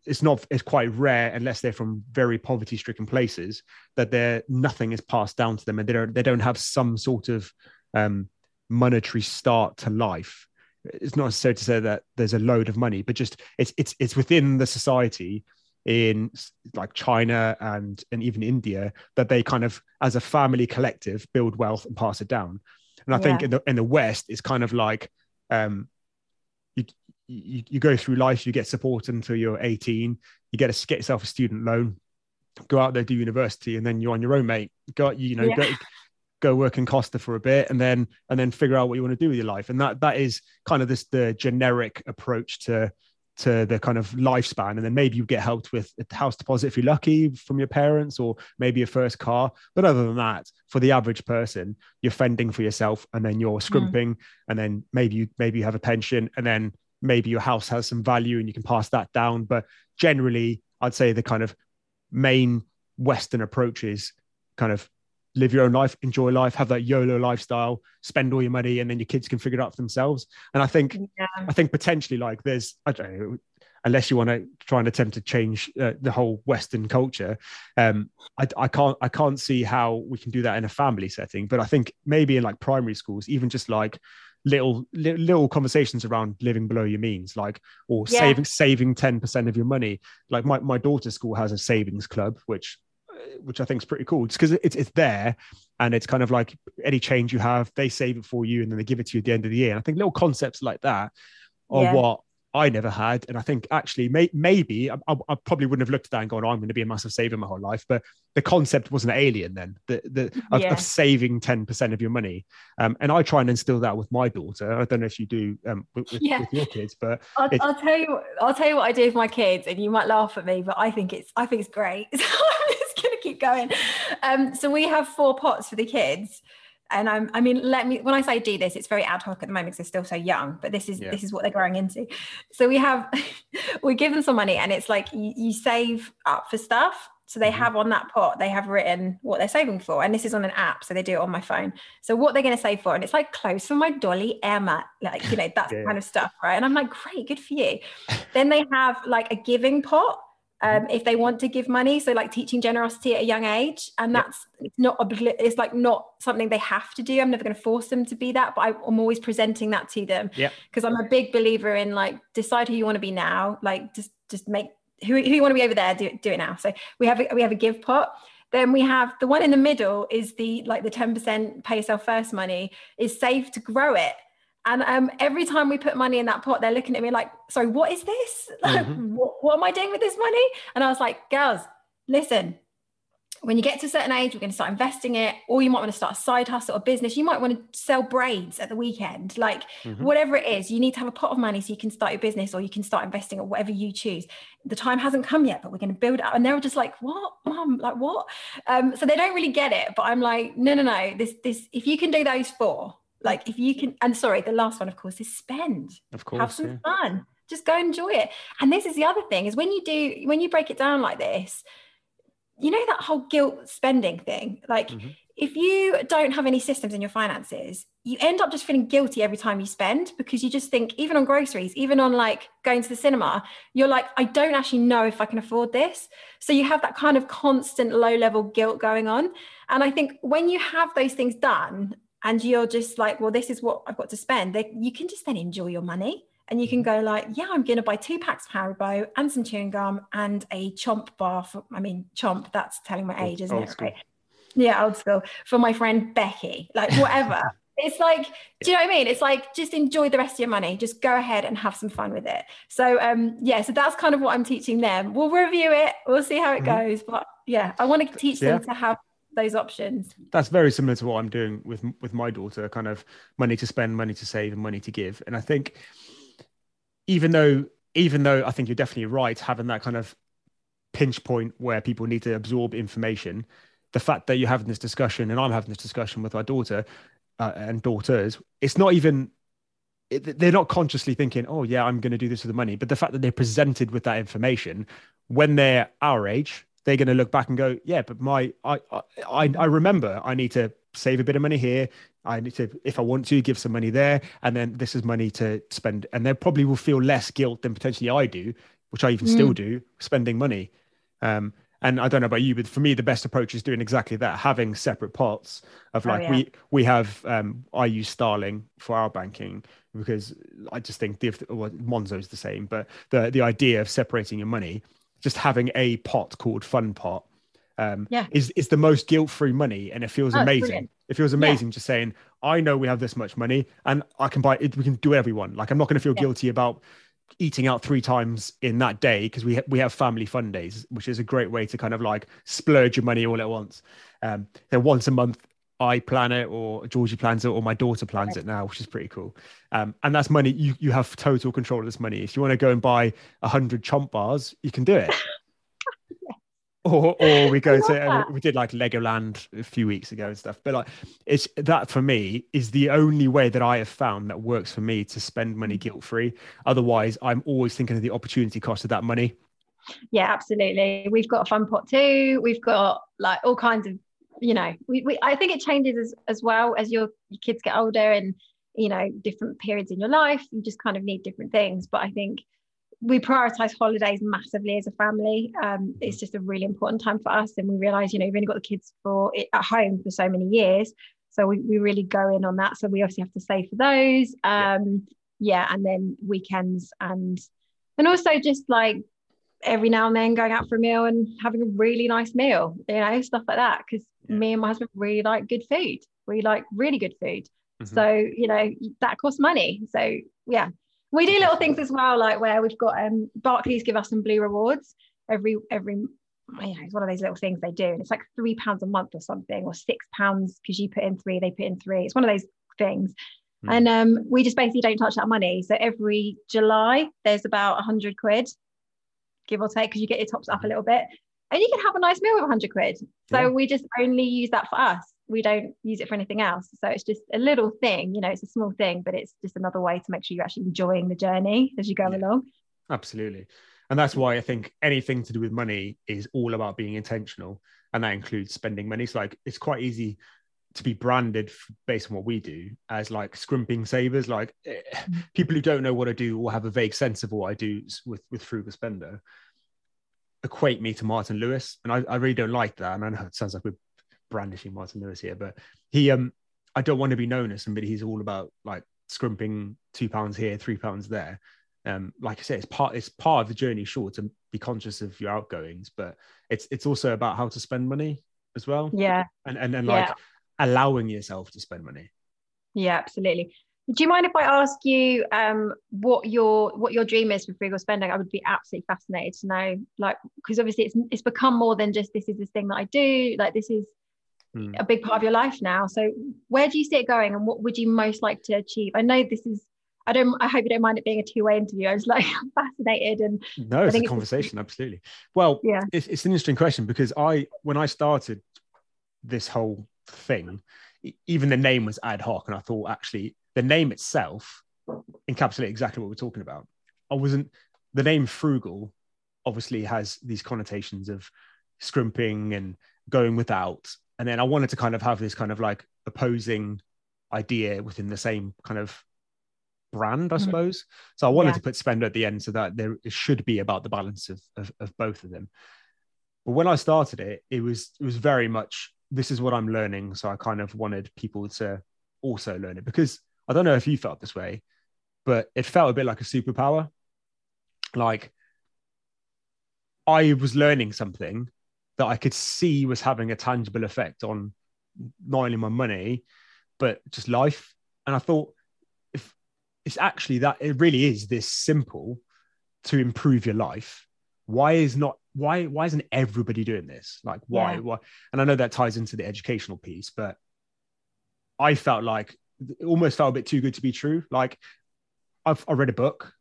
it's not it's quite rare unless they're from very poverty stricken places that there nothing is passed down to them and they don't they don't have some sort of um, monetary start to life it's not necessary to say that there's a load of money but just it's it's it's within the society in like China and and even India that they kind of as a family collective build wealth and pass it down. And I yeah. think in the in the West it's kind of like um you, you you go through life, you get support until you're 18, you get a get yourself a student loan, go out there, do university, and then you're on your own, mate. Go you know, yeah. go go work in Costa for a bit and then and then figure out what you want to do with your life. And that that is kind of this the generic approach to to the kind of lifespan and then maybe you get helped with a house deposit if you're lucky from your parents or maybe a first car but other than that for the average person you're fending for yourself and then you're hmm. scrimping mm. and then maybe you maybe you have a pension and then maybe your house has some value and you can pass that down but generally i'd say the kind of main western approach is kind of live your own life, enjoy life, have that YOLO lifestyle, spend all your money, and then your kids can figure it out for themselves. And I think, yeah. I think potentially like there's, I don't know, unless you want to try and attempt to change uh, the whole Western culture, um, I, I can't, I can't see how we can do that in a family setting. But I think maybe in like primary schools, even just like little little conversations around living below your means like or yeah. saving saving 10% of your money like my, my daughter's school has a savings club which which I think is pretty cool, just because it's it's there, and it's kind of like any change you have, they save it for you, and then they give it to you at the end of the year. And I think little concepts like that are yeah. what I never had. And I think actually, may, maybe I, I, probably wouldn't have looked at that and gone, oh, I'm going to be a massive saver my whole life. But the concept wasn't alien then, the, the, of, yeah. of saving 10% of your money. Um, and I try and instill that with my daughter. I don't know if you do um, with, yeah. with, your kids, but I'll, I'll, tell you, I'll tell you what I do with my kids and you might laugh at me, but I think it's, I think it's great. keep going. Um, so we have four pots for the kids and I'm, I mean, let me when I say do this, it's very ad hoc at the moment because they're still so young. But this is yeah. this is what they're growing into. So we have we give them some money, and it's like you, you save up for stuff. So they mm-hmm. have on that pot, they have written what they're saving for, and this is on an app, so they do it on my phone. So what they're going to save for, and it's like clothes for my dolly Emma, like you know that yeah. kind of stuff, right? And I'm like, great, good for you. then they have like a giving pot um, if they want to give money so like teaching generosity at a young age and that's yep. it's not it's like not something they have to do. I'm never going to force them to be that but I, am always presenting that to them. Because i'm a big believer in like decide who you want to be now like just just make who, who you want to be over there do, do it now. So we have a, we have a give pot. Then we have the one in the middle is the like the 10% pay yourself first money is safe to grow it and um, every time we put money in that pot, they're looking at me like, sorry, what is this? mm-hmm. what, what am I doing with this money? And I was like, girls, listen, when you get to a certain age, we're going to start investing it, or you might want to start a side hustle or business. You might want to sell braids at the weekend, like mm-hmm. whatever it is. You need to have a pot of money so you can start your business or you can start investing or whatever you choose. The time hasn't come yet, but we're going to build it up. And they were just like, "What, mom? Like what?" Um, so they don't really get it. But I'm like, "No, no, no. This, this. If you can do those four, like if you can, and sorry, the last one, of course, is spend. Of course, have some yeah. fun. Just go enjoy it. And this is the other thing: is when you do, when you break it down like this, you know that whole guilt spending thing. Like mm-hmm. if you don't have any systems in your finances, you end up just feeling guilty every time you spend because you just think, even on groceries, even on like going to the cinema, you're like, I don't actually know if I can afford this. So you have that kind of constant low level guilt going on. And I think when you have those things done and you're just like well this is what i've got to spend they, you can just then enjoy your money and you can mm-hmm. go like yeah i'm going to buy two packs of haribo and some chewing gum and a chomp bar for i mean chomp that's telling my age isn't old it school. right yeah old school for my friend becky like whatever it's like do you know what i mean it's like just enjoy the rest of your money just go ahead and have some fun with it so um yeah so that's kind of what i'm teaching them we'll review it we'll see how it mm-hmm. goes but yeah i want to teach yeah. them to have those options. That's very similar to what I'm doing with with my daughter, kind of money to spend, money to save, and money to give. And I think even though even though I think you're definitely right, having that kind of pinch point where people need to absorb information, the fact that you're having this discussion and I'm having this discussion with our daughter uh, and daughters, it's not even they're not consciously thinking, oh yeah, I'm going to do this with the money, but the fact that they're presented with that information when they're our age they're going to look back and go, yeah, but my I, I I remember I need to save a bit of money here. I need to, if I want to, give some money there, and then this is money to spend. And they probably will feel less guilt than potentially I do, which I even mm. still do, spending money. Um, and I don't know about you, but for me, the best approach is doing exactly that, having separate pots of oh, like oh, yeah. we we have. Um, I use Starling for our banking because I just think the well, Monzo is the same, but the the idea of separating your money just having a pot called Fun Pot um, yeah. is is the most guilt free money, and it feels oh, amazing. It feels amazing yeah. just saying, I know we have this much money, and I can buy it. We can do whatever we want. Like I'm not going to feel yeah. guilty about eating out three times in that day because we ha- we have family fun days, which is a great way to kind of like splurge your money all at once. Um, then once a month I plan it or Georgie plans it or my daughter plans it now, which is pretty cool. Um, and that's money you you have total control of this money. If you want to go and buy a hundred chomp bars, you can do it. or or we go to uh, we did like Legoland a few weeks ago and stuff. But like it's that for me is the only way that I have found that works for me to spend money mm. guilt free. Otherwise, I'm always thinking of the opportunity cost of that money. Yeah, absolutely. We've got a fun pot too. We've got like all kinds of you know, we, we I think it changes as, as well as your, your kids get older and, you know, different periods in your life. You just kind of need different things. But I think we prioritize holidays massively as a family. Um, it's just a really important time for us. And we realize, you know, you've only got the kids for it at home for so many years. So we, we really go in on that. So we obviously have to save for those. Um, yeah. yeah, and then weekends and and also just like every now and then going out for a meal and having a really nice meal, you know, stuff like that. Because yeah. me and my husband really like good food. We like really good food. Mm-hmm. So, you know, that costs money. So, yeah. We do little things as well, like where we've got um Barclays give us some blue rewards every every you know, it's one of those little things they do. And it's like three pounds a month or something, or six pounds because you put in three, they put in three. It's one of those things. Mm. And um, we just basically don't touch that money. So every July, there's about a hundred quid give or take, because you get your tops up a mm-hmm. little bit. And you can have a nice meal with 100 quid. So yeah. we just only use that for us. We don't use it for anything else. So it's just a little thing, you know, it's a small thing, but it's just another way to make sure you're actually enjoying the journey as you go yeah. along. Absolutely. And that's why I think anything to do with money is all about being intentional. And that includes spending money. So, like, it's quite easy to be branded based on what we do as like scrimping savers like eh, mm. people who don't know what i do or have a vague sense of what i do with with frugal spender equate me to martin lewis. And I, I really don't like that. And i know it sounds like we're brandishing martin lewis here but he um i don't want to be known as somebody who's all about like scrimping two pounds here three pounds there. Um like i say it's part it's part of the journey sure to be conscious of your outgoings but it's it's also about how to spend money as well. Yeah. And and, and like yeah allowing yourself to spend money. Yeah, absolutely. Do you mind if I ask you um, what your what your dream is for frugal spending? I would be absolutely fascinated to know, like, because obviously it's it's become more than just this is this thing that I do. Like, this is mm. a big part of your life now. So, where do you see it going, and what would you most like to achieve? I know this is. I don't. I hope you don't mind it being a two-way interview. I was like fascinated, and no, it's a conversation. It's, absolutely. Well, yeah, it's, it's an interesting question because I, when I started this whole thing, even the name was ad hoc. And I thought actually the name itself encapsulated exactly what we're talking about. I wasn't, the name frugal obviously has these connotations of scrimping and going without. And then I wanted to kind of have this kind of like opposing idea within the same kind of brand, I mm-hmm. suppose. So I wanted yeah. to put spend at the end so that there it should be about the balance of, of, of both of them. But when I started it, it was it was very much this is what I'm learning. So I kind of wanted people to also learn it because I don't know if you felt this way, but it felt a bit like a superpower. Like I was learning something that I could see was having a tangible effect on not only my money, but just life. And I thought, if it's actually that, it really is this simple to improve your life. Why is not why why isn't everybody doing this? Like why yeah. why? And I know that ties into the educational piece, but I felt like it almost felt a bit too good to be true. Like I've I read a book.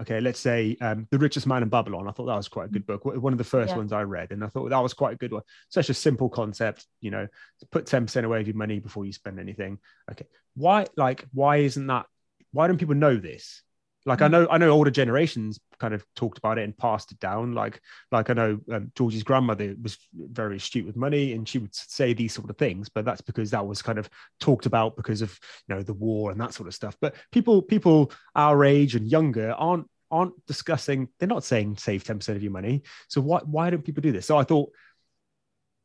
Okay, let's say um, The Richest Man in Babylon. I thought that was quite a good book. One of the first yeah. ones I read, and I thought that was quite a good one. Such a simple concept, you know, put 10% away of your money before you spend anything. Okay. Why like why isn't that why don't people know this? Like mm. I know I know older generations kind of talked about it and passed it down. Like, like I know um, Georgie's grandmother was very astute with money, and she would say these sort of things. But that's because that was kind of talked about because of you know the war and that sort of stuff. But people, people our age and younger aren't aren't discussing. They're not saying save ten percent of your money. So why why don't people do this? So I thought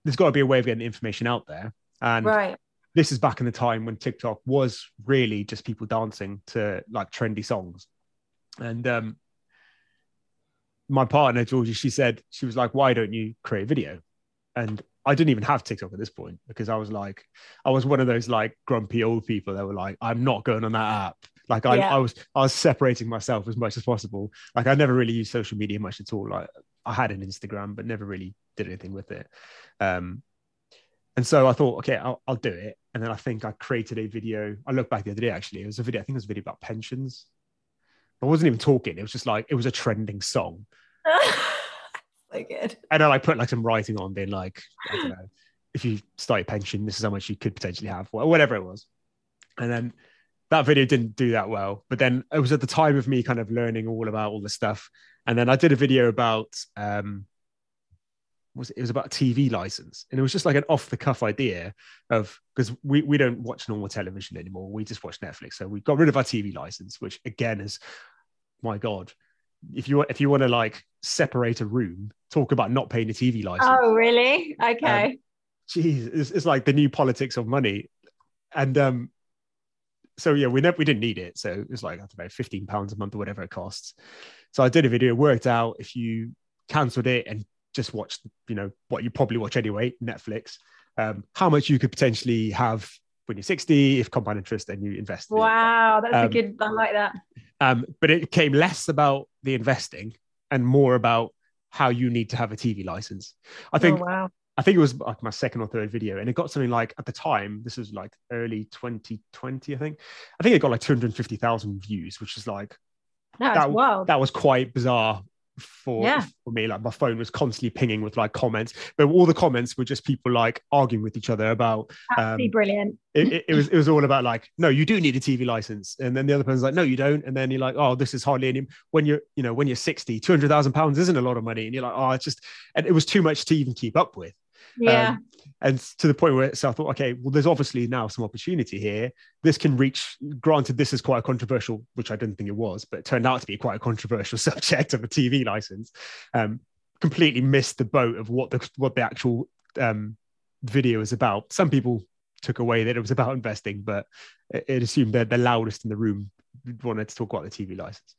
there's got to be a way of getting the information out there. And right this is back in the time when TikTok was really just people dancing to like trendy songs. And um, my partner, Georgie, she said, she was like, why don't you create a video? And I didn't even have TikTok at this point because I was like, I was one of those like grumpy old people that were like, I'm not going on that app. Like I, yeah. I was, I was separating myself as much as possible. Like I never really used social media much at all. Like I had an Instagram, but never really did anything with it. Um, and so I thought, okay, I'll, I'll do it. And then I think I created a video. I looked back the other day, actually. It was a video, I think it was a video about pensions. I wasn't even talking. It was just like, it was a trending song. so good. And then I put like some writing on, being like, I don't know, if you start your pension, this is how much you could potentially have, or whatever it was. And then that video didn't do that well. But then it was at the time of me kind of learning all about all this stuff. And then I did a video about um, was it, it was about a TV license, and it was just like an off the cuff idea of because we we don't watch normal television anymore. We just watch Netflix, so we got rid of our TV license, which again is my god. If you if you want to like separate a room, talk about not paying a TV license. Oh, really? Okay. Um, Jeez, it's, it's like the new politics of money, and um, so yeah, we never we didn't need it. So it was like I don't know, fifteen pounds a month or whatever it costs. So I did a video, worked out if you cancelled it and just watch, you know, what you probably watch anyway, Netflix, um, how much you could potentially have when you're 60 if compound interest then you invest wow that's um, a good i like that. um, but it came less about the investing and more about how you need to have a tv license. I think oh, wow. I think it was like my second or third video, and it got something like at the time, this was like early 2020, I think. I think it got like 250,000 views, which is like that, wild. that was quite bizarre for yeah. for me. Like my phone was constantly pinging with like comments, but all the comments were just people like arguing with each other about. Um, brilliant. It, it, it, was it was all about like, no, you do need a TV license, and then the other person's like, no, you don't, and then you're like, oh, this is hardly any. When you're you know when you're 60, 200,000 pounds isn't a lot of money, and you're like, oh, it's just, and it was too much to even keep up with. Yeah. Um, and to the point where so I thought, okay, well, there's obviously now some opportunity here. This can reach. Granted, this is quite a controversial, which I didn't think it was, but it turned out to be quite a controversial subject of a TV license. Um, completely missed the boat of what the what the actual um, video is about. Some people took away that it was about investing, but it, it assumed that the loudest in the room wanted to talk about the TV license.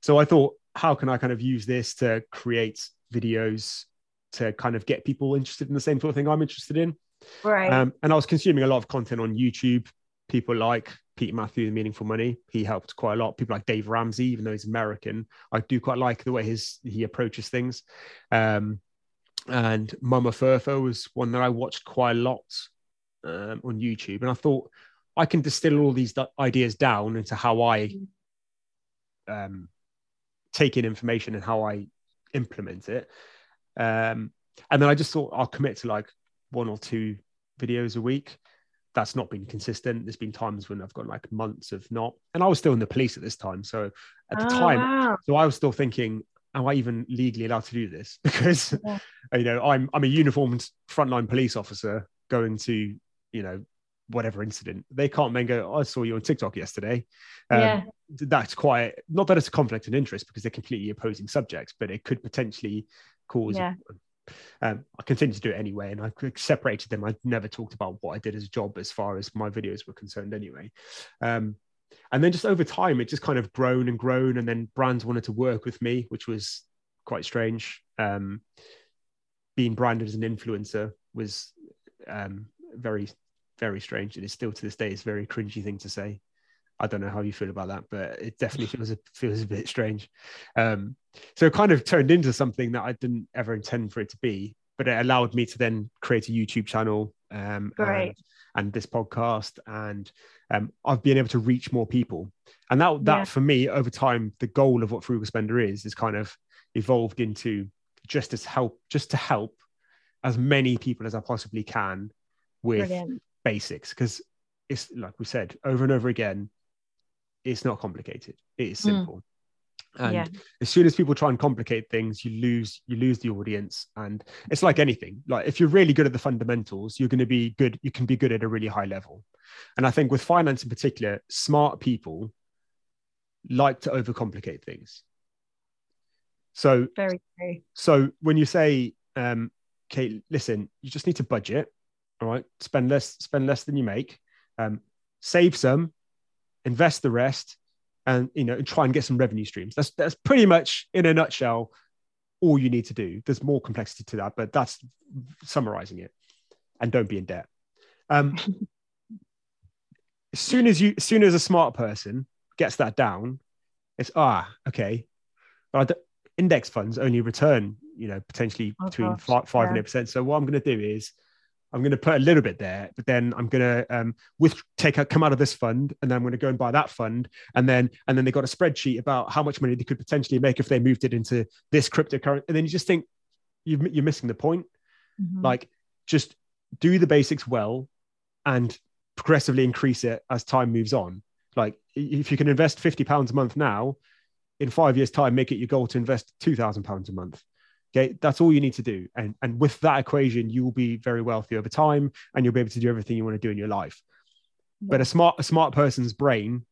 So I thought, how can I kind of use this to create videos to kind of get people interested in the same sort of thing I'm interested in. Right. Um, and I was consuming a lot of content on YouTube. People like Pete Matthew, Meaningful Money. He helped quite a lot. People like Dave Ramsey, even though he's American, I do quite like the way his he approaches things. Um, and Mama Furfo was one that I watched quite a lot um, on YouTube, and I thought I can distill all these ideas down into how I um, take in information and how I implement it. Um, and then I just thought I'll commit to like one or two videos a week. That's not been consistent. There's been times when I've got like months of not, and I was still in the police at this time. So at the oh, time, wow. so I was still thinking, am I even legally allowed to do this? Because yeah. you know, I'm I'm a uniformed frontline police officer going to you know whatever incident. They can't then go, oh, I saw you on TikTok yesterday. Um, yeah. That's quite not that it's a conflict of interest because they're completely opposing subjects, but it could potentially cause. Yeah. Um, I continue to do it anyway, and I separated them. I never talked about what I did as a job as far as my videos were concerned, anyway. Um, and then just over time, it just kind of grown and grown, and then brands wanted to work with me, which was quite strange. Um, being branded as an influencer was um, very, very strange. And It is still to this day, it's a very cringy thing to say. I don't know how you feel about that, but it definitely feels a, feels a bit strange. Um, so it kind of turned into something that I didn't ever intend for it to be, but it allowed me to then create a YouTube channel um, and, and, this podcast, and um, I've been able to reach more people. And that that yeah. for me over time, the goal of what Frugal Spender is is kind of evolved into just as help, just to help as many people as I possibly can with Brilliant. basics, because it's like we said over and over again it's not complicated. It is hmm. simple. Mm. and Yeah. as soon as people try and complicate things you lose you lose the audience and it's like anything like if you're really good at the fundamentals you're going to be good you can be good at a really high level and i think with finance in particular smart people like to overcomplicate things so Very true. so when you say um okay listen you just need to budget all right spend less spend less than you make um save some invest the rest and you know and try and get some revenue streams. That's that's pretty much in a nutshell all you need to do. There's more complexity to that but that's summarizing it. And don't be in debt. Um as soon as you as soon as a smart person gets that down it's ah okay. But index funds only return you know potentially Oh, between gosh, five five yeah. and eight percent. So what i'm going to do is i'm going to put a little bit there but then i'm going to um with take out come out of this fund and then i'm going to go and buy that fund and then and then they got a spreadsheet about how much money they could potentially make if they moved it into this cryptocurrency and then you just think you've, you're missing the point. Mhm. like just do the basics well and progressively increase it as time moves on. Like if you can invest 50 pounds a month now in five years time make it your goal to invest 2000 pounds a month okay that's all you need to do. And and with that equation you will be very wealthy over time and you'll be able to do everything you want to do in your life. But a smart a smart person's brain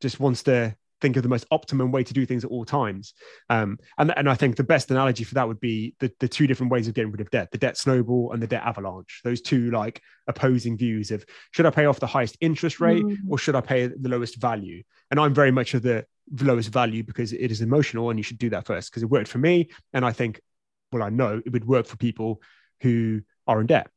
just wants to think of the most optimum way to do things at all times. Um, and, and i think the best analogy for that would be the, the two different ways of getting rid of debt the debt snowball and the debt avalanche. Those two like opposing views of should i pay off the highest interest rate Mm. or should i pay the lowest value? And i'm very much of the lowest value because it is emotional and you should do that first because it worked for me. And i think well i know it would work for people who are in debt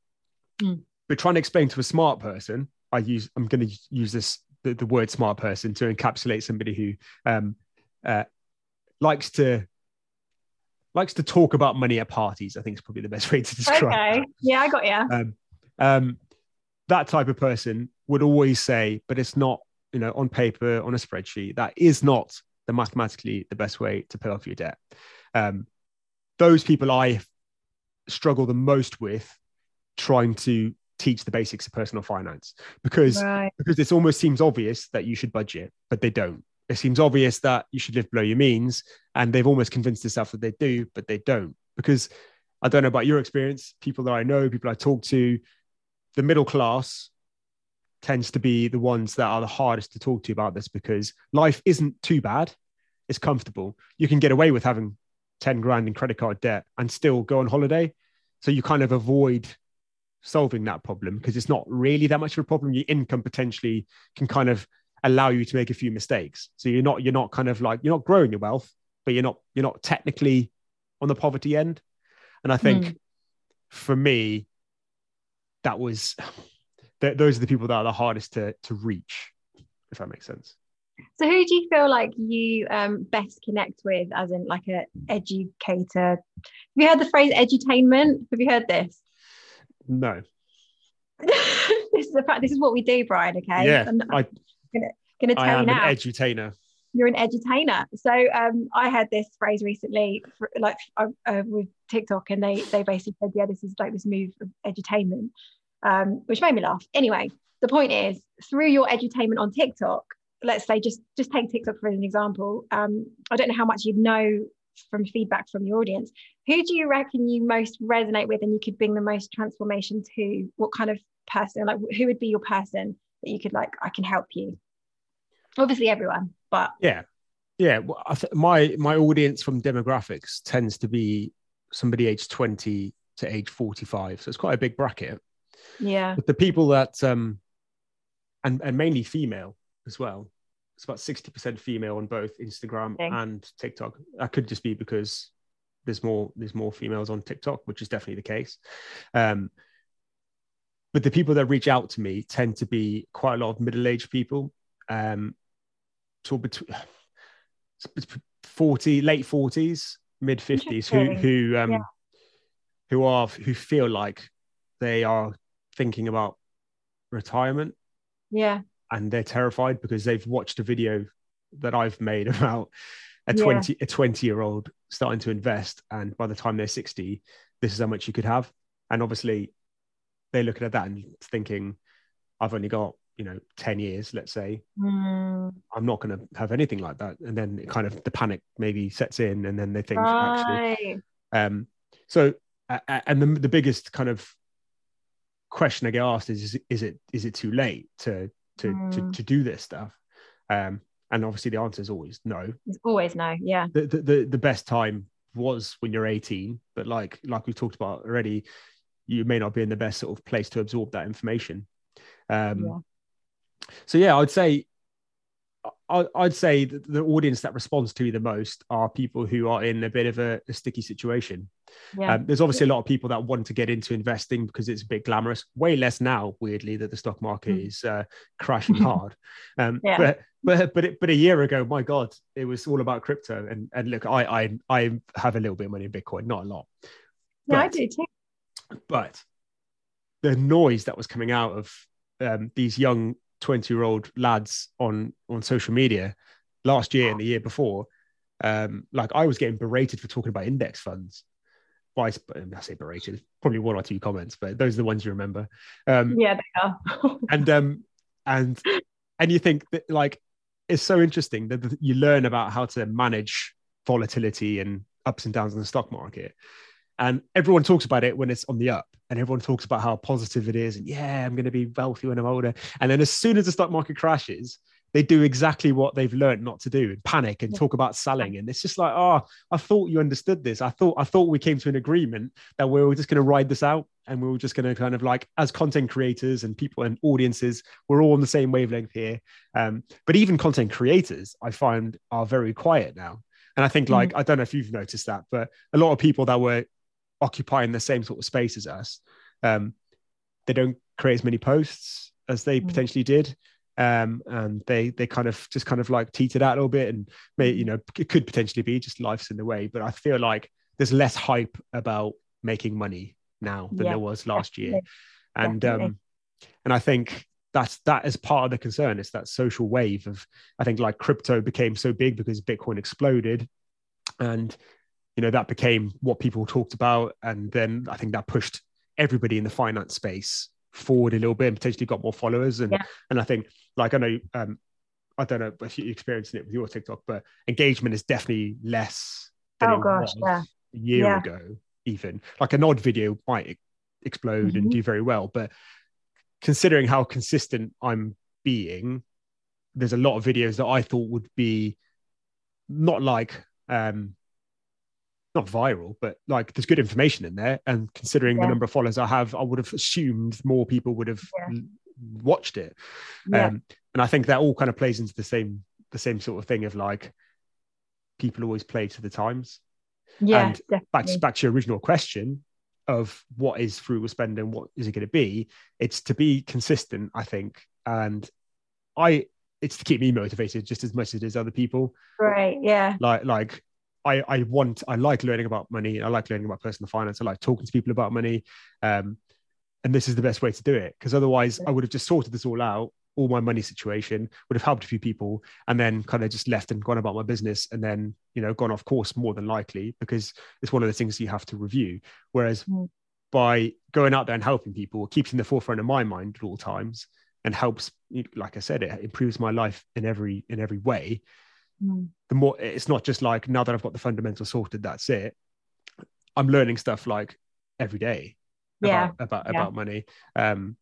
Mm. but trying to explain to a smart person i use i'm going to use this the, the word smart person to encapsulate somebody who um, uh, likes to likes to talk about money at parties i think is probably the best way to describe Okay. Yeah, I got you. um, um, that type of person would always say, but it's not, you know, on paper, on a spreadsheet, that is not the mathematically the best way to pay off your debt. Um, those people I struggle the most with trying to teach the basics of personal finance because Right. because it almost seems obvious that you should budget, but they don't. It seems obvious that you should live below your means, and they've almost convinced themselves that they do, but they don't. Because I don't know about your experience, people that I know, people I talk to, the middle class tends to be the ones that are the hardest to talk to about this because life isn't too bad. It's comfortable. You can get away with having 10 grand in credit card debt and still go on holiday. So you kind of avoid solving that problem because it's not really that much of a problem. Your income potentially can kind of allow you to make a few mistakes. So you're not you're not kind of like you're not growing your wealth, but you're not you're not technically on the poverty end. And I think Hmm. for me, that was th- those are the people that are the hardest to to reach, if that makes sense. So who do you feel like you um, best connect with as in like a educator? Have you heard the phrase edutainment? Have you heard this? No. this is a fact. This is what we do, Brian. Okay. yeah. I'm, I, going to I tell am you an now. edutainer. you're an edutainer. So um, I had this phrase recently, for, like uh, with TikTok, and they they basically said, yeah, this is like this move of edutainment, um, which made me laugh. Anyway, the point is, through your edutainment on TikTok, let's say just just take TikTok for an example. Um, I don't know how much you know from feedback from your audience. Who do you reckon you most resonate with, and you could bring the most transformation to? What kind of person? Like, who would be your person that you could like? I can help you. Obviously, everyone, but Yeah. Yeah. Well, I th- my my audience from demographics tends to be somebody aged 20 to age 45. So it's quite a big bracket. yeah. But the people that um and and mainly female as well. It's about 60% female on both Instagram Okay. and TikTok. That could just be because there's more there's more females on TikTok, which is definitely the case. Um but the people that reach out to me tend to be quite a lot of middle-aged people. Um so between 40 late 40s mid 50s who who um Yeah. who are who feel like they are thinking about retirement Yeah. And they're terrified because they've watched a video that I've made about a Yeah. 20 a 20 year old starting to invest and by the time they're 60 this is how much you could have. And obviously they're looking at that and thinking I've only got you know 10 years let's say. Mm, i'm not going to have anything like that. And then it kind of the panic maybe sets in and then they think actually um so a- and the, the biggest kind of question i get asked is is it, is it too late to to, to Mm. to do this stuff um and obviously the answer is always no It's always no. Yeah. the, the the the best time was when you're 18 but like like we talked about already you may not be in the best sort of place to absorb that information um Yeah. so yeah i'd say I, i'd say that the audience that responds to you the most are people who are in a bit of a, a sticky situation Yeah. um, there's obviously a lot of people that want to get into investing because it's a bit glamorous. Way less now, weirdly, that the stock market Mm. is uh, crashing hard. Um, Yeah. But but but it, but a year ago, my God, it was all about crypto. And and look, I I I have a little bit of money in Bitcoin, not a lot, yeah, I but- do too. but the noise that was coming out of um, these young 20 year old lads on on social media last year and the year before um like i was getting berated for talking about index funds. By i say berated probably one or two comments but those are the ones you remember. Um Yeah, they are. and um and and you think that like it's so interesting that that you learn about how to manage volatility and ups and downs in the stock market and everyone talks about it when it's on the up and everyone talks about how positive it is and yeah i'm going to be wealthy when i'm older. And then as soon as the stock market crashes they do exactly what they've learned not to do and panic and talk about selling. And it's just like oh i thought you understood this. I thought i thought we came to an agreement that we were just going to ride this out and we were just going to kind of like as content creators and people and audiences we're all on the same wavelength here. Um, but even content creators i find are very quiet now. And i think Mm. like i don't know if you've noticed that but a lot of people that were occupying the same sort of space as us. Um, they don't create as many posts as they Mm. potentially did. Um, and they they kind of just kind of like teetered out a little bit and may you know it could potentially be just life's in the way. But i feel like there's less hype about making money now than Yeah, there was last year. And definitely. um and i think that's that is part of the concern. It's that social wave of i think like crypto became so big because bitcoin exploded. And you know that became what people talked about and then i think that pushed everybody in the finance space forward a little bit and potentially got more followers and Yeah. and i think like i know um i don't know if you're experiencing it with your tiktok but engagement is definitely less than Oh it gosh, was yeah. a year Yeah. ago even like an odd video might explode and Mhm. do very well but considering how consistent i'm being there's a lot of videos that i thought would be not like um not viral but like there's good information in there and considering the number of followers i have i would have assumed more people would have Yeah. watched it Yeah. um and i think that all kind of plays into the same the same sort of thing of like people always play to the times yeah, and back to, back to your original question of what is frugal spending what is it going to be it's to be consistent i think and i it's to keep me motivated just as much as it is other people Right. Yeah. like like i i want i like learning about money i like learning about personal finance i like talking to people about money um and this is the best way to do it because otherwise i would have just sorted this all out all my money situation would have helped a few people and then kind of just left and gone about my business and then you know gone off course more than likely because it's one of the things you have to review. Whereas Mm. by going out there and helping people keeps in the forefront of my mind at all times and helps like i said it improves my life in every in every way Mm. the more it's not just like now that I've got the fundamentals sorted, that's it. I'm learning stuff like every day Yeah. about about, Yeah. about money. Um,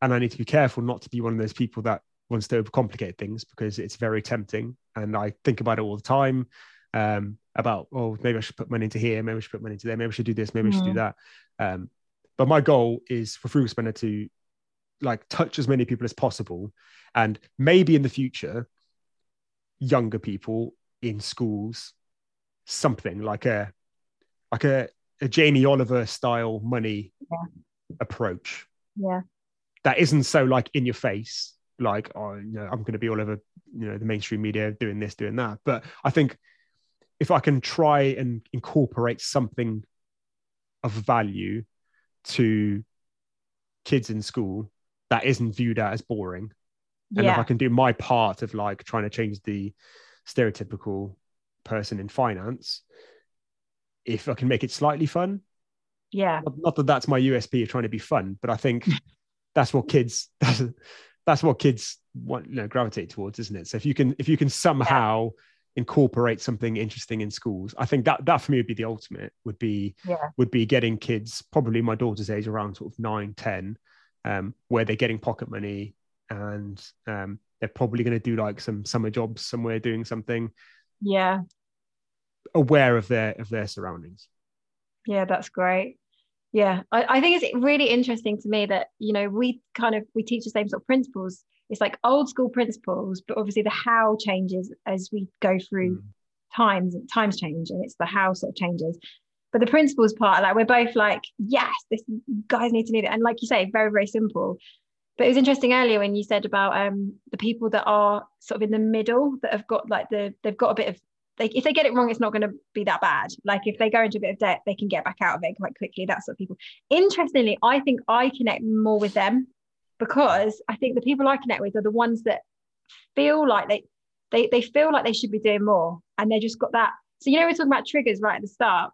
and I need to be careful not to be one of those people that wants to overcomplicate things because it's very tempting. And I think about it all the time. Um, about oh maybe I should put money into here, maybe I should put money into there, maybe I should do this, maybe I should do Mhm. that. Um, but my goal is for Frugal Spender to like touch as many people as possible, and maybe in the future, younger people in schools, something like a like a, a Jamie Oliver style money Yeah. approach Yeah. that isn't so like in your face, like oh you know I'm going to be all over you know the mainstream media doing this, doing that. But I think if I can try and incorporate something of value to kids in school that isn't viewed as boring and if Yeah. I can do my part of like trying to change the stereotypical person in finance, if I can make it slightly fun, Yeah. not, not that that's my USP of trying to be fun, but I think that's what kids that's, that's what kids want, you know, gravitate towards, isn't it? So if you can if you can somehow yeah. incorporate something interesting in schools, I think that that for me would be the ultimate. Would be yeah. would be getting kids, probably my daughter's age, around sort of nine, ten, um, where they're getting pocket money and um, they're probably going to do like some summer jobs somewhere, doing something. Yeah. Aware of their of their surroundings. Yeah, that's great yeah I, I, think it's really interesting to me that you know we kind of we teach the same sort of principles it's like old school principles but obviously the how changes as we go through mm. times times change and it's the how sort of changes but the principles part like we're both like yes this guys need to need it and like you say very very simple but it was interesting earlier when you said about um the people that are sort of in the middle that have got like the they've got a bit of they, if they get it wrong, it's not going to be that bad. Like if they go into a bit of debt, they can get back out of it quite quickly. That sort of people. Interestingly, I think I connect more with them because I think the people I connect with are the ones that feel like they they they feel like they should be doing more, and they just got that. So you know, we're talking about triggers right at the start,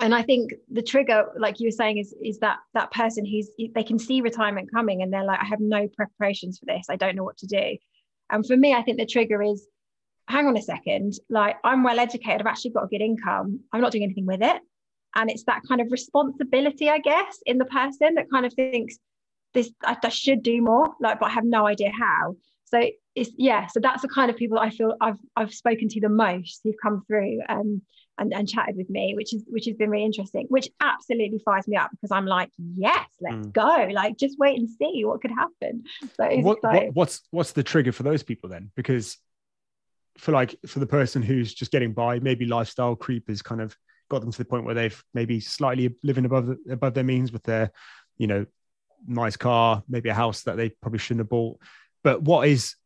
and I think the trigger, like you were saying, is is that that person who's they can see retirement coming, and they're like, I have no preparations for this. I don't know what to do. And for me, I think the trigger is hang on a second, like I'm well educated, I've actually got a good income, I'm not doing anything with it. And it's that kind of responsibility, I guess, in the person that kind of thinks this, I, I should do more, like, but I have no idea how. So it's yeah, so that's the kind of people I feel I've I've spoken to the most who've come through um, and and chatted with me, which is which has been really interesting, which absolutely fires me up because I'm like, yes, let's mm. go. Like just wait and see what could happen. So what, what, what's what's the trigger for those people then? Because for like for the person who's just getting by, maybe lifestyle creep has kind of got them to the point where they've maybe slightly living above above their means with their, you know, nice car, maybe a house that they probably shouldn't have bought. But what is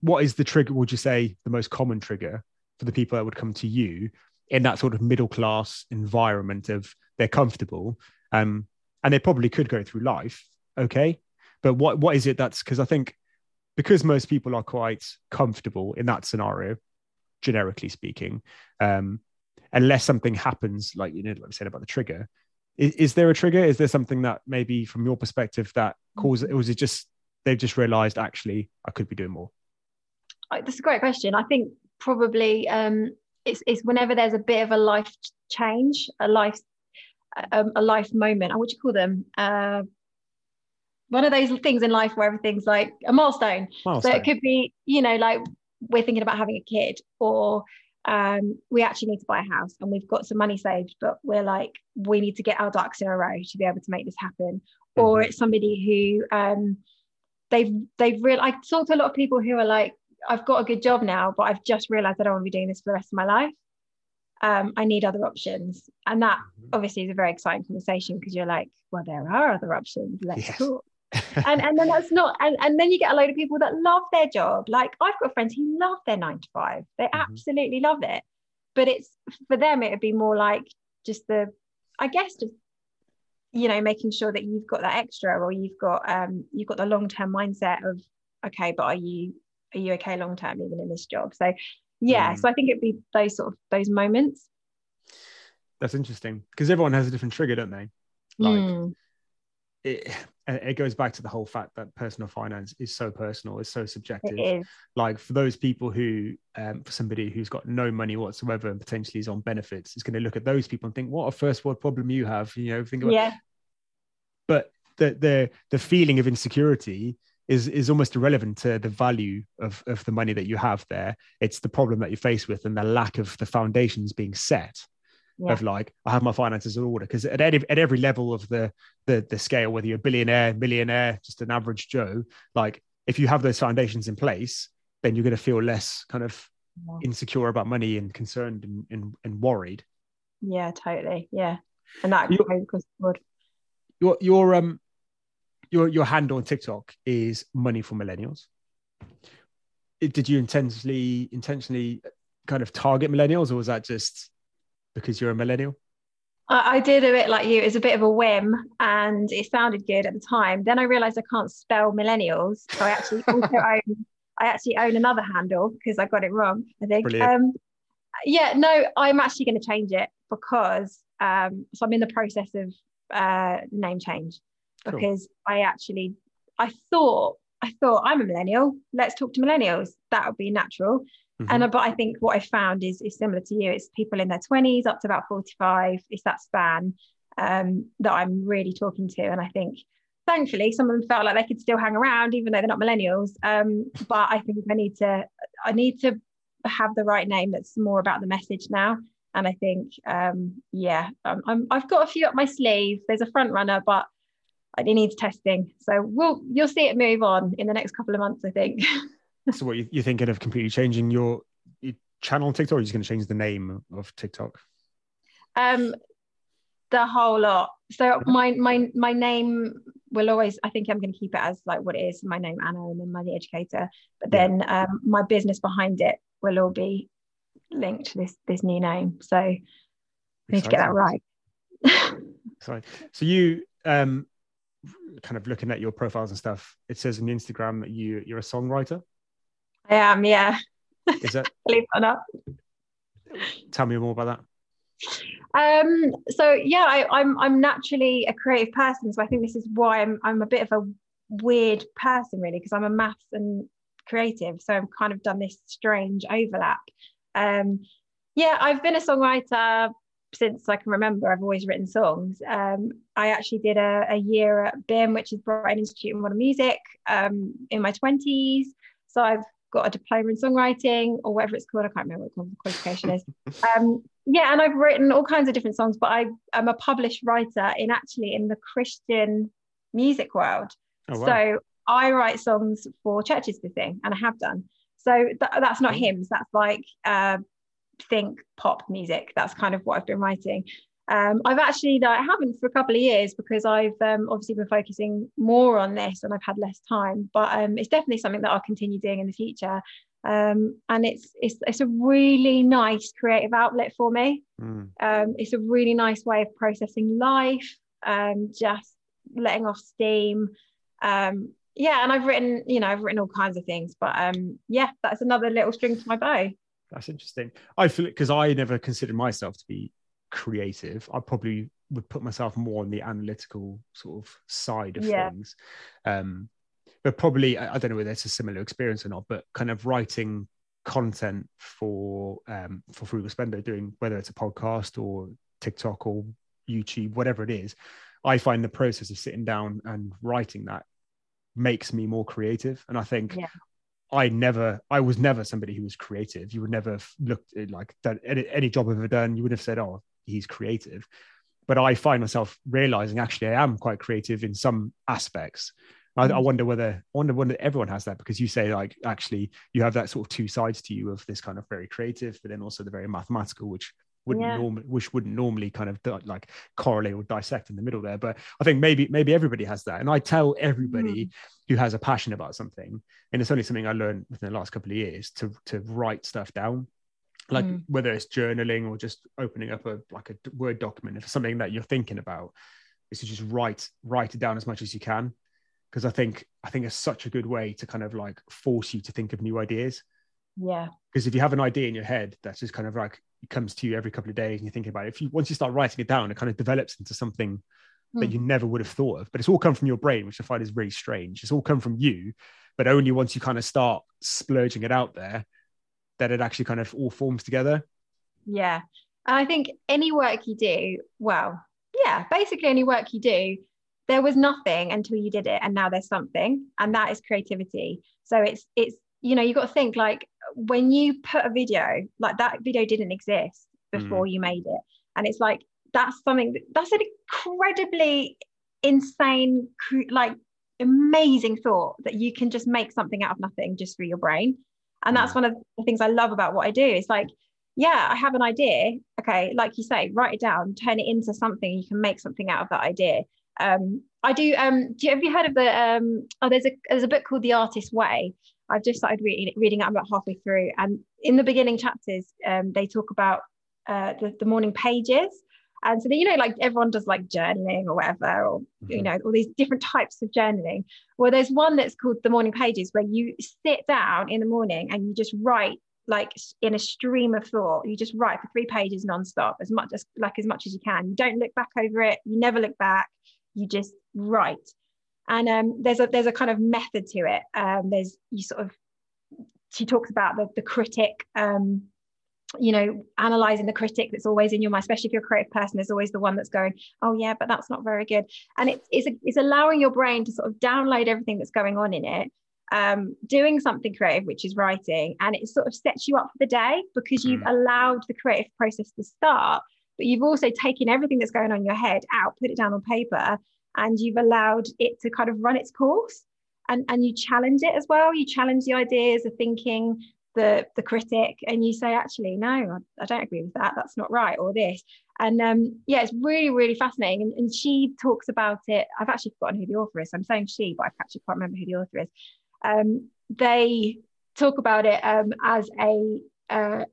what is the trigger? Would you say the most common trigger for the people that would come to you in that sort of middle class environment of they're comfortable, um, and they probably could go through life okay, but what what is it that's because I think because most people are quite comfortable in that scenario, generically speaking, um, unless something happens, like you know, like we said about the trigger. Is, is, there a trigger? Is there something that maybe from your perspective that causes it? Was it just they've just realised actually I could be doing more? That's a great question. I think probably um, it's, it's whenever there's a bit of a life change, a life um, a life moment. What do you call them? Uh, one of those things in life where everything's like a milestone. milestone. So it could be, you know, like we're thinking about having a kid, or um, we actually need to buy a house and we've got some money saved, but we're like, we need to get our ducks in a row to be able to make this happen. Mm-hmm. Or it's somebody who um, they've they've real. I talk to a lot of people who are like, I've got a good job now, but I've just realised I don't want to be doing this for the rest of my life. Um, I need other options, and that mm-hmm. obviously is a very exciting conversation because you're like, well, there are other options. Let's yes. talk and and then that's not and, and then you get a load of people that love their job like i've got friends who love their nine to five they mm-hmm. absolutely love it but it's for them it would be more like just the i guess just you know making sure that you've got that extra or you've got um you've got the long-term mindset of okay but are you are you okay long term even in this job so yeah mm. so i think it'd be those sort of those moments that's interesting because everyone has a different trigger don't they like mm. it it goes back to the whole fact that personal finance is so personal, it's so subjective. Like for those people who, um, for somebody who's got no money whatsoever and potentially is on benefits, is going to look at those people and think, "What a first world problem you have." You know, think about. Yeah. But the the the feeling of insecurity is is almost irrelevant to the value of of the money that you have there. It's the problem that you face with and the lack of the foundations being set yeah. of like I have my finances in order because at every, at every level of the, the the scale, whether you're a billionaire, millionaire, just an average Joe, like if you have those foundations in place, then you're going to feel less kind of yeah. insecure about money and concerned and, and, and worried. Yeah, totally. Yeah, and that goes good. Your your um your your handle on TikTok is money for millennials. did you intentionally intentionally kind of target millennials, or was that just because you're a millennial? I, I did a bit like you. It was a bit of a whim, and it sounded good at the time. Then I realised I can't spell millennials, so I actually also own. I actually own another handle because I got it wrong. I think. Um, yeah, no, I'm actually going to change it because um, so I'm in the process of uh, name change because cool. I actually I thought I thought I'm a millennial. Let's talk to millennials. That would be natural. Mm-hmm. And uh, but I think what I found is is similar to you. It's people in their 20s up to about 45. It's that span um, that I'm really talking to. And I think thankfully some of them felt like they could still hang around even though they're not millennials. Um, but I think I need to I need to have the right name that's more about the message now. And I think, um, yeah, um, I'm, I've got a few up my sleeve. There's a front runner, but it needs testing. So we'll you'll see it move on in the next couple of months, I think. so, what you, you're thinking of completely changing your, your channel on TikTok, or are you just going to change the name of TikTok? Um, the whole lot. So my my my name will always. I think I'm going to keep it as like what it is. My name Anna, and then Money Educator. But then um, my business behind it will all be linked to this this new name. So I need to get that right. Sorry. So you um kind of looking at your profiles and stuff, it says on Instagram that you you're a songwriter. I am, yeah. Is that believe it or not? Tell me more about that. Um, so yeah, I, I'm I'm naturally a creative person, so I think this is why I'm I'm a bit of a weird person really because I'm a maths and creative, so I've kind of done this strange overlap. Um, yeah, I've been a songwriter since I can remember. I've always written songs. Um, I actually did a, a, year at BIMM, which is Brighton Institute of Modern Music, um, in my 20s. So I've got a diploma in songwriting or whatever it's called. I can't remember what the qualification is. Um, yeah, and I've written all kinds of different songs, but I am a published writer in actually in the Christian music world. Oh, wow. So I write songs for churches to sing, and I have done. So th- that's not hymns. That's like uh, think pop music. That's kind of what I've been writing. Um, I've actually, though, I haven't for a couple of years because I've um, obviously been focusing more on this and I've had less time. But um, it's definitely something that I'll continue doing in the future. Um, and it's it's it's a really nice creative outlet for me. Mm. it's a really nice way of processing life, um, just letting off steam. yeah, and I've written, you know, I've written all kinds of things. But yeah, that's another little string to my bow. That's interesting. I feel it because I never considered myself to be creative. I probably would put myself more on the analytical sort of side of yeah. things. Um, but probably I, don't know whether it's a similar experience or not, but kind of writing content for um, for Frugal Spender, doing whether it's a podcast or TikTok or YouTube, whatever it is, I find the process of sitting down and writing that makes me more creative. And I think yeah. I never, I was never somebody who was creative. You would never look at like that any, any job I've ever done. You would have said, "Oh, he's creative," but I find myself realizing actually I am quite creative in some aspects. I, I, mm. wonder whether I wonder whether everyone has that because you say like actually you have that sort of two sides to you of this kind of very creative, but then also the very mathematical, which wouldn't yeah. normally which wouldn't normally kind of like correlate or dissect in the middle there but i think maybe maybe everybody has that and i tell everybody mm. who has a passion about something and it's only something i learned within the last couple of years to to write stuff down like mm. whether it's journaling or just opening up a like a word document if it's something that you're thinking about is to just write write it down as much as you can because i think i think it's such a good way to kind of like force you to think of new ideas yeah because if you have an idea in your head that's just kind of like comes to you every couple of days and you're thinking about it. If you once you start writing it down it kind of develops into something mm. that hmm. you never would have thought of. But it's all come from your brain which i find is really strange. It's all come from you but only once you kind of start splurging it out there that it actually kind of all forms together. Yeah. And i think any work you do well yeah basically any work you do there was nothing until you did it and now there's something and that is creativity. So it's it's you know you got to think like when you put a video like that video didn't exist before mm. you made it. And it's like that's something that's an incredibly insane like amazing thought that you can just make something out of nothing just through your brain. And that's mm. one of the things i love about what i do. It's like yeah i have an idea. Okay like you say write it down turn it into something. You can make something out of that idea. Um i do um do you have you heard of the um oh there's a there's a book called the artist way I've just started reading, reading it. I'm about halfway through, and in the beginning chapters, um, they talk about uh, the, the morning pages. And so, you know, like everyone does like journaling or whatever, or, mm-hmm. you know, all these different types of journaling. Well, there's one that's called the morning pages where you sit down in the morning and you just write like in a stream of thought. You just write for three pages nonstop, as much as like as much as you can. You don't look back over it. You never look back. You just write. And um, there's a there's a kind of method to it. Um, there's you sort of she talks about the the critic. Um, you know, analyzing the critic that's always in your mind, especially if you're a creative person, there's always the one that's going, oh yeah, but that's not very good. And it's it's, a, it's allowing your brain to sort of download everything that's going on in it um, doing something creative, which is writing, and it sort of sets you up for the day because you've mm. allowed the creative process to start, but you've also taken everything that's going on in your head out, put it down on paper, and you've allowed it to kind of run its course. And, and you challenge it as well. You challenge the ideas, the thinking, the the critic, and you say, actually, no, I, don't agree with that. That's not right, or this. And um, yeah, it's really, really fascinating. And, and she talks about it. I've actually forgotten who the author is. I'm saying she, but I actually can't remember who the author is um, they talk about it um, as a uh,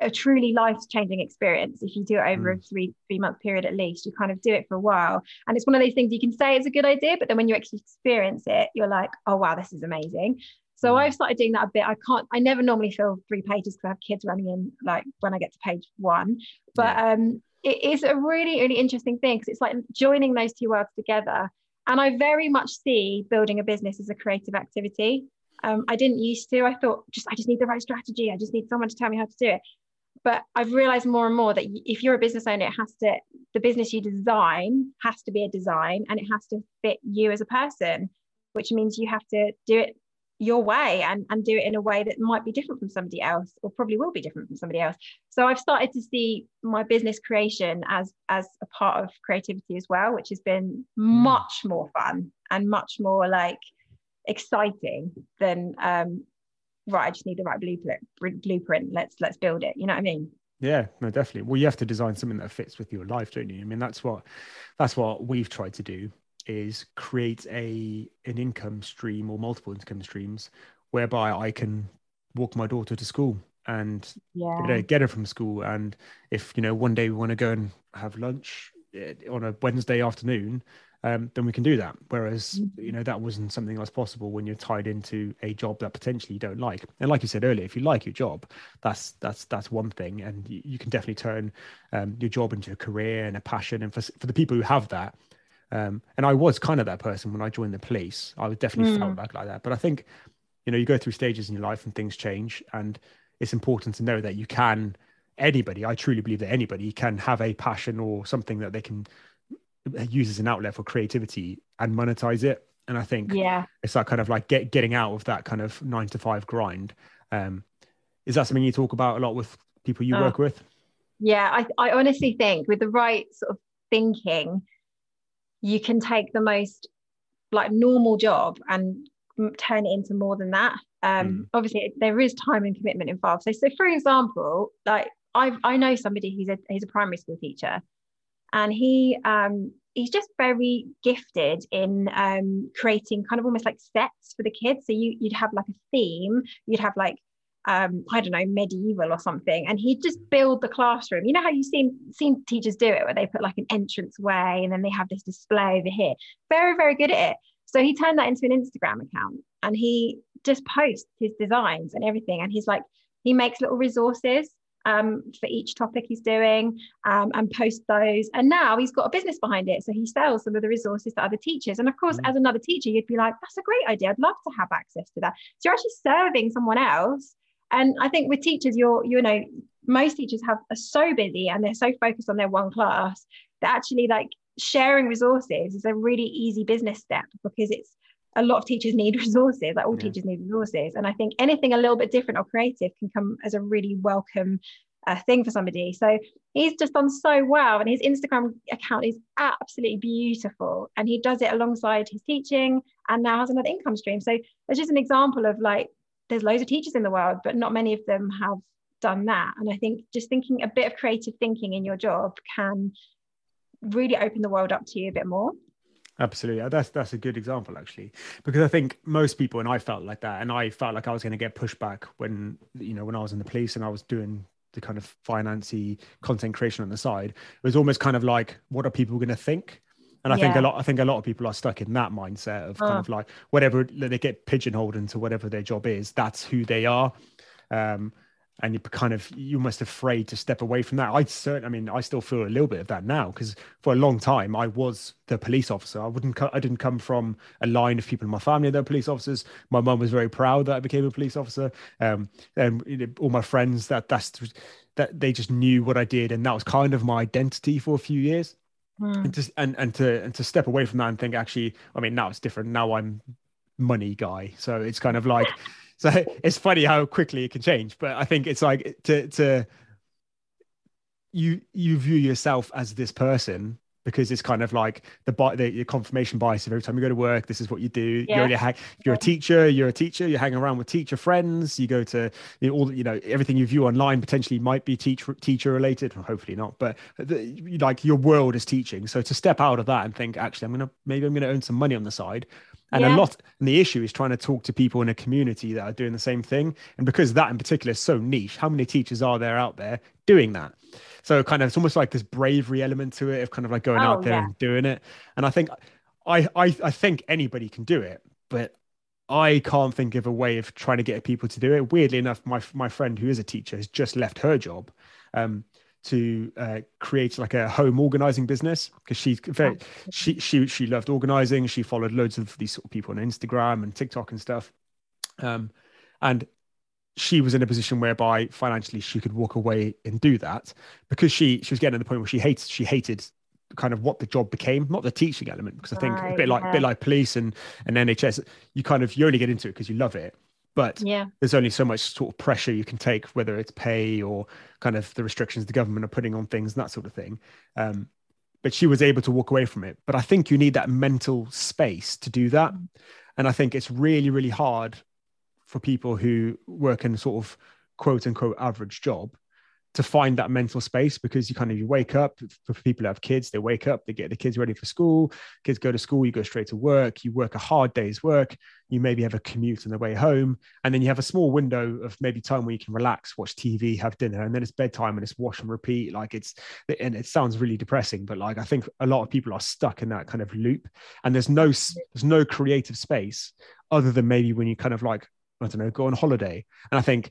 a truly life changing experience. If you do it over mm. a three three month period at least, you kind of do it for a while, and it's one of those things you can say it's a good idea, but then when you actually experience it, you're like, oh wow, this is amazing. So mm. I've started doing that a bit. I can't. I never normally fill three pages because I have kids running in like when I get to page one, but yeah. um, it is a really really interesting thing because it's like joining those two worlds together and I very much see building a business as a creative activity. Um, I didn't used to. I thought just I just need the right strategy. I just need someone to tell me how to do it. But I've realized more and more that if you're a business owner, it has to the business you design has to be a design and it has to fit you as a person, which means you have to do it your way and, and do it in a way that might be different from somebody else or probably will be different from somebody else so i've started to see my business creation as as a part of creativity as well which has been mm. much more fun and much more like exciting than um right i just need the right blueprint blueprint let's let's build it you know what i mean yeah, no, definitely. Well, you have to design something that fits with your life, don't you? I mean, that's what that's what we've tried to do is create a an income stream or multiple income streams whereby I can walk my daughter to school and yeah. get, her, get her from school. And if you know one day we want to go and have lunch eh, on a Wednesday afternoon, um, then we can do that. Whereas mm-hmm. you know that wasn't something that's possible when you're tied into a job that potentially you don't like. And like you said earlier, if you like your job, that's that's that's one thing, and you, you can definitely turn um, your job into a career and a passion. And for for the people who have that, um, and I was kind of that person when I joined the police. I was definitely mm. felt like like that. But I think, you know, you go through stages in your life and things change, and it's important to know that you can. Anybody, I truly believe that anybody can have a passion or something that they can use as an outlet for creativity and monetize it. And I think yeah, it's that kind of like get, getting out of that kind of nine to five grind. Um, is that something you talk about a lot with people you uh, work with? Yeah, I, I honestly think with the right sort of thinking, you can take the most like normal job and turn it into more than that um mm. obviously there is time and commitment involved so so for example like i i know somebody who's a he's a primary school teacher and he um he's just very gifted in um creating kind of almost like sets for the kids so you you'd have like a theme you'd have like um, I don't know, medieval or something, and he'd just build the classroom. You know how you've seen seen teachers do it, where they put like an entrance way and then they have this display over here. Very, very good at it. So he turned that into an Instagram account and he just posts his designs and everything. And he's like, he makes little resources um, for each topic he's doing um, and post those. And now he's got a business behind it. So he sells some of the resources to other teachers. And of course, mm. as another teacher, you'd be like, that's a great idea. I'd love to have access to that. So you're actually serving someone else and I think with teachers, you're, you know, most teachers have are so busy and they're so focused on their one class that actually like sharing resources is a really easy business step because it's a lot of teachers need resources like all yeah. teachers need resources and i think anything a little bit different or creative can come as a really welcome uh, thing for somebody so he's just done so well and his instagram account is absolutely beautiful and he does it alongside his teaching and now has another income stream so it's just an example of like there's loads of teachers in the world, but not many of them have done that. And I think just thinking a bit of creative thinking in your job can really open the world up to you a bit more. Absolutely. That's that's a good example actually. Because I think most people and I felt like that and I felt like I was going to get pushback when you know when I was in the police and I was doing the kind of financy content creation on the side. It was almost kind of like what are people going to think? And I yeah. think a lot, I think a lot of people are stuck in that mindset of kind of like whatever they get pigeonholed into whatever their job is, that's who they are. Um, and you're kind of you're almost afraid to step away from that. I certainly, I mean, I still feel a little bit of that now because for a long time I was the police officer. I wouldn't, co- I didn't come from a line of people in my family that were police officers. My mum was very proud that I became a police officer, um, and you know, all my friends that that's that they just knew what I did, and that was kind of my identity for a few years. Mm. And just and and to and to step away from that and think actually, I mean, now it's different. Now I'm money guy, so it's kind of like so it's funny how quickly it can change. But I think it's like to to you you view yourself as this person because it's kind of like the, the, the confirmation bias of every time you go to work this is what you do yeah. you're, you're a teacher you're a teacher you hang around with teacher friends you go to you know, all you know everything you view online potentially might be teacher teacher related hopefully not but the, like your world is teaching so to step out of that and think actually i'm gonna maybe i'm gonna earn some money on the side and yeah. a lot, and the issue is trying to talk to people in a community that are doing the same thing. And because that in particular is so niche, how many teachers are there out there doing that? So kind of it's almost like this bravery element to it of kind of like going oh, out there yeah. and doing it. And I think I, I I think anybody can do it, but I can't think of a way of trying to get people to do it. Weirdly enough, my my friend who is a teacher has just left her job. Um, to uh, create like a home organizing business because she's very she she she loved organizing. She followed loads of these sort of people on Instagram and TikTok and stuff, um, and she was in a position whereby financially she could walk away and do that because she she was getting to the point where she hates she hated kind of what the job became, not the teaching element, because I think right, a bit like yeah. bit like police and and NHS, you kind of you only get into it because you love it, but yeah. there's only so much sort of pressure you can take, whether it's pay or kind of the restrictions the government are putting on things and that sort of thing. Um, but she was able to walk away from it. But I think you need that mental space to do that. Mm. And I think it's really, really hard for people who work in sort of quote unquote average job to find that mental space because you kind of you wake up for people who have kids they wake up they get the kids ready for school kids go to school you go straight to work you work a hard day's work you maybe have a commute on the way home and then you have a small window of maybe time where you can relax watch tv have dinner and then it's bedtime and it's wash and repeat like it's and it sounds really depressing but like i think a lot of people are stuck in that kind of loop and there's no there's no creative space other than maybe when you kind of like I don't know, go on holiday. And I think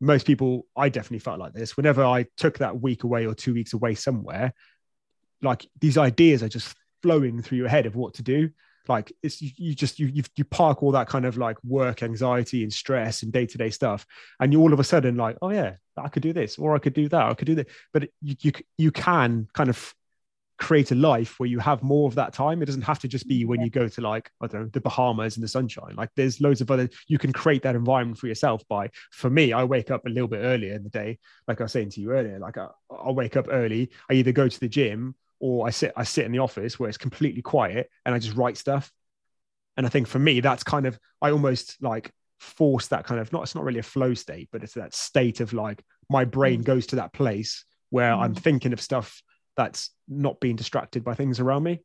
most people, I definitely felt like this. Whenever I took that week away or two weeks away somewhere, like these ideas are just flowing through your head of what to do. Like it's you, you just you, you you park all that kind of like work anxiety and stress and day to day stuff, and you all of a sudden like, oh yeah, I could do this or I could do that, I could do that. But you you you can kind of create a life where you have more of that time. It doesn't have to just be when you go to like, I don't know, the Bahamas in the sunshine. Like there's loads of other, you can create that environment for yourself by, for me, I wake up a little bit earlier in the day. Like I was saying to you earlier, like I, I'll wake up early. I either go to the gym or I sit, I sit in the office where it's completely quiet and I just write stuff. And I think for me, that's kind of, I almost like force that kind of, not, it's not really a flow state, but it's that state of like, my brain mm. goes to that place where I'm mm. thinking of stuff that's not being distracted by things around me.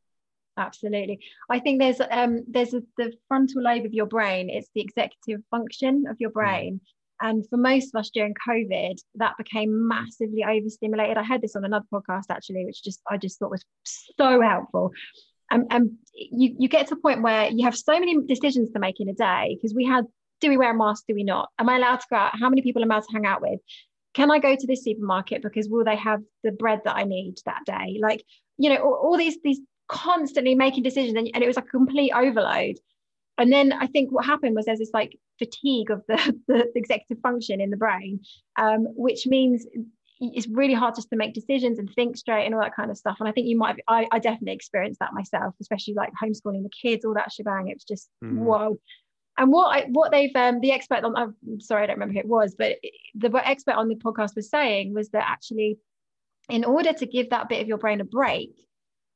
Absolutely. I think there's um there's a, the frontal lobe of your brain it's the executive function of your mm. brain. And for most of us during covid that became massively overstimulated. I heard this on another podcast actually which just i just thought was so helpful. And, and you, you get to a point where you have so many decisions to make in a day because we had do we wear a mask? Do we not? Am i allowed to go out? How many people am i allowed to hang out with can I go to this supermarket because will they have the bread that I need that day? Like, you know, all, all these these constantly making decisions, and, and, it was a complete overload. And then I think what happened was there's this like fatigue of the, the executive function in the brain, um, which means it's really hard just to make decisions and think straight and all that kind of stuff. And I think you might, have, I, I definitely experienced that myself, especially like homeschooling the kids, all that shebang. It was just mm. whoa and what I, what they've um, the expert on I'm sorry I don't remember who it was, but the expert on the podcast was saying was that actually, in order to give that bit of your brain a break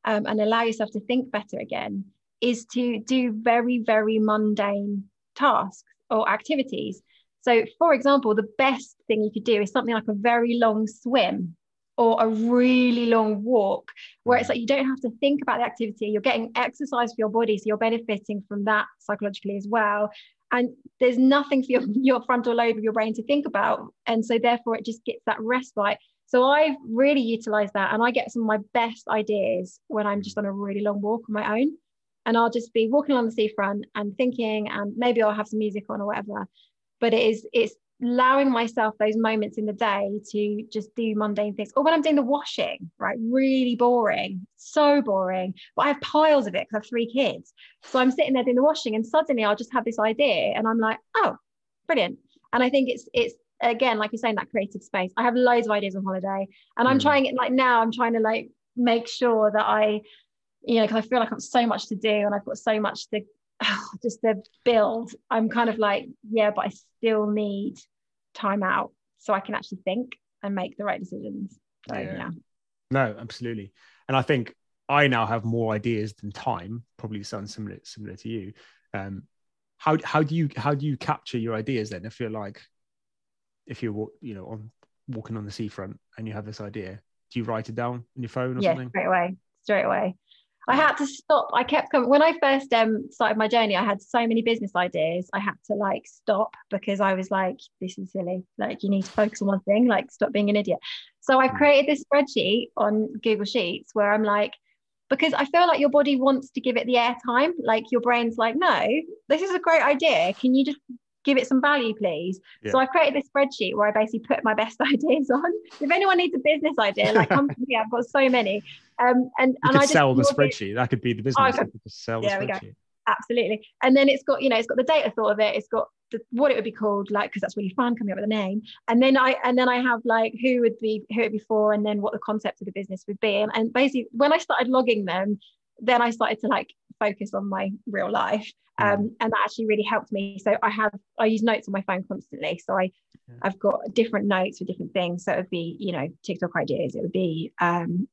um, and allow yourself to think better again, is to do very very mundane tasks or activities. So, for example, the best thing you could do is something like a very long swim or a really long walk where it's mm. like you don't have to think about the activity. You're getting exercise for your body so you're benefiting from that psychologically as well. And there's nothing for your, your frontal lobe of your brain to think about. And so therefore it just gets that respite. So i've really utilized that and i get some of my best ideas when i'm just on a really long walk on my own. And i'll just be walking along the seafront and thinking and maybe i'll have some music on or whatever. But it is it's allowing myself those moments in the day to just do mundane things. Or when i'm doing the washing right really boring so boring but i have piles of it because i have three kids. So i'm sitting there doing the washing and suddenly i'll just have this idea and i'm like oh brilliant. And i think it's it's again like you're saying that creative space. I have loads of ideas on holiday and i'm mm. trying it like now i'm trying to like make sure that i you know because i feel like i've so much to do and i've got so much to just the build i'm kind of like yeah but i still need time out so i can actually think and make the right decisions. So yeah, yeah. no absolutely. And i think i now have more ideas than time probably sounds similar similar to you. Um how how do you how do you capture your ideas then? If you're like if you're you know on walking on the seafront and you have this idea do you write it down on your phone or yeah, something? straight away straight away I had to stop. I kept coming when I first um, started my journey. I had so many business ideas. I had to like stop because I was like, "This is silly. Like, you need to focus on one thing. Like, stop being an idiot." So I hmm. created this spreadsheet on Google Sheets where I'm like, because I feel like your body wants to give it the airtime. Like your brain's like, "No, this is a great idea. Can you just give it some value, please. Yeah. So I created this spreadsheet where I basically put my best ideas on. If anyone needs a business idea, like come to me, I've got so many. Um, and you and could I sell the spreadsheet. It. That could be the business. Could, sell the spreadsheet. Absolutely. And then it's got, you know, it's got the data thought of it. It's got the, what it would be called, like, because that's really fun coming up with a name. And then I and then I have like who would be who it be for, and then what the concept of the business would be. And, and basically, when I started logging them, then I started to like focus on my real life. Mm. Um, and that actually really helped me. So I have I use notes on my phone constantly. So I I've got different notes for different things. So it would be, you know, TikTok ideas, it would be um,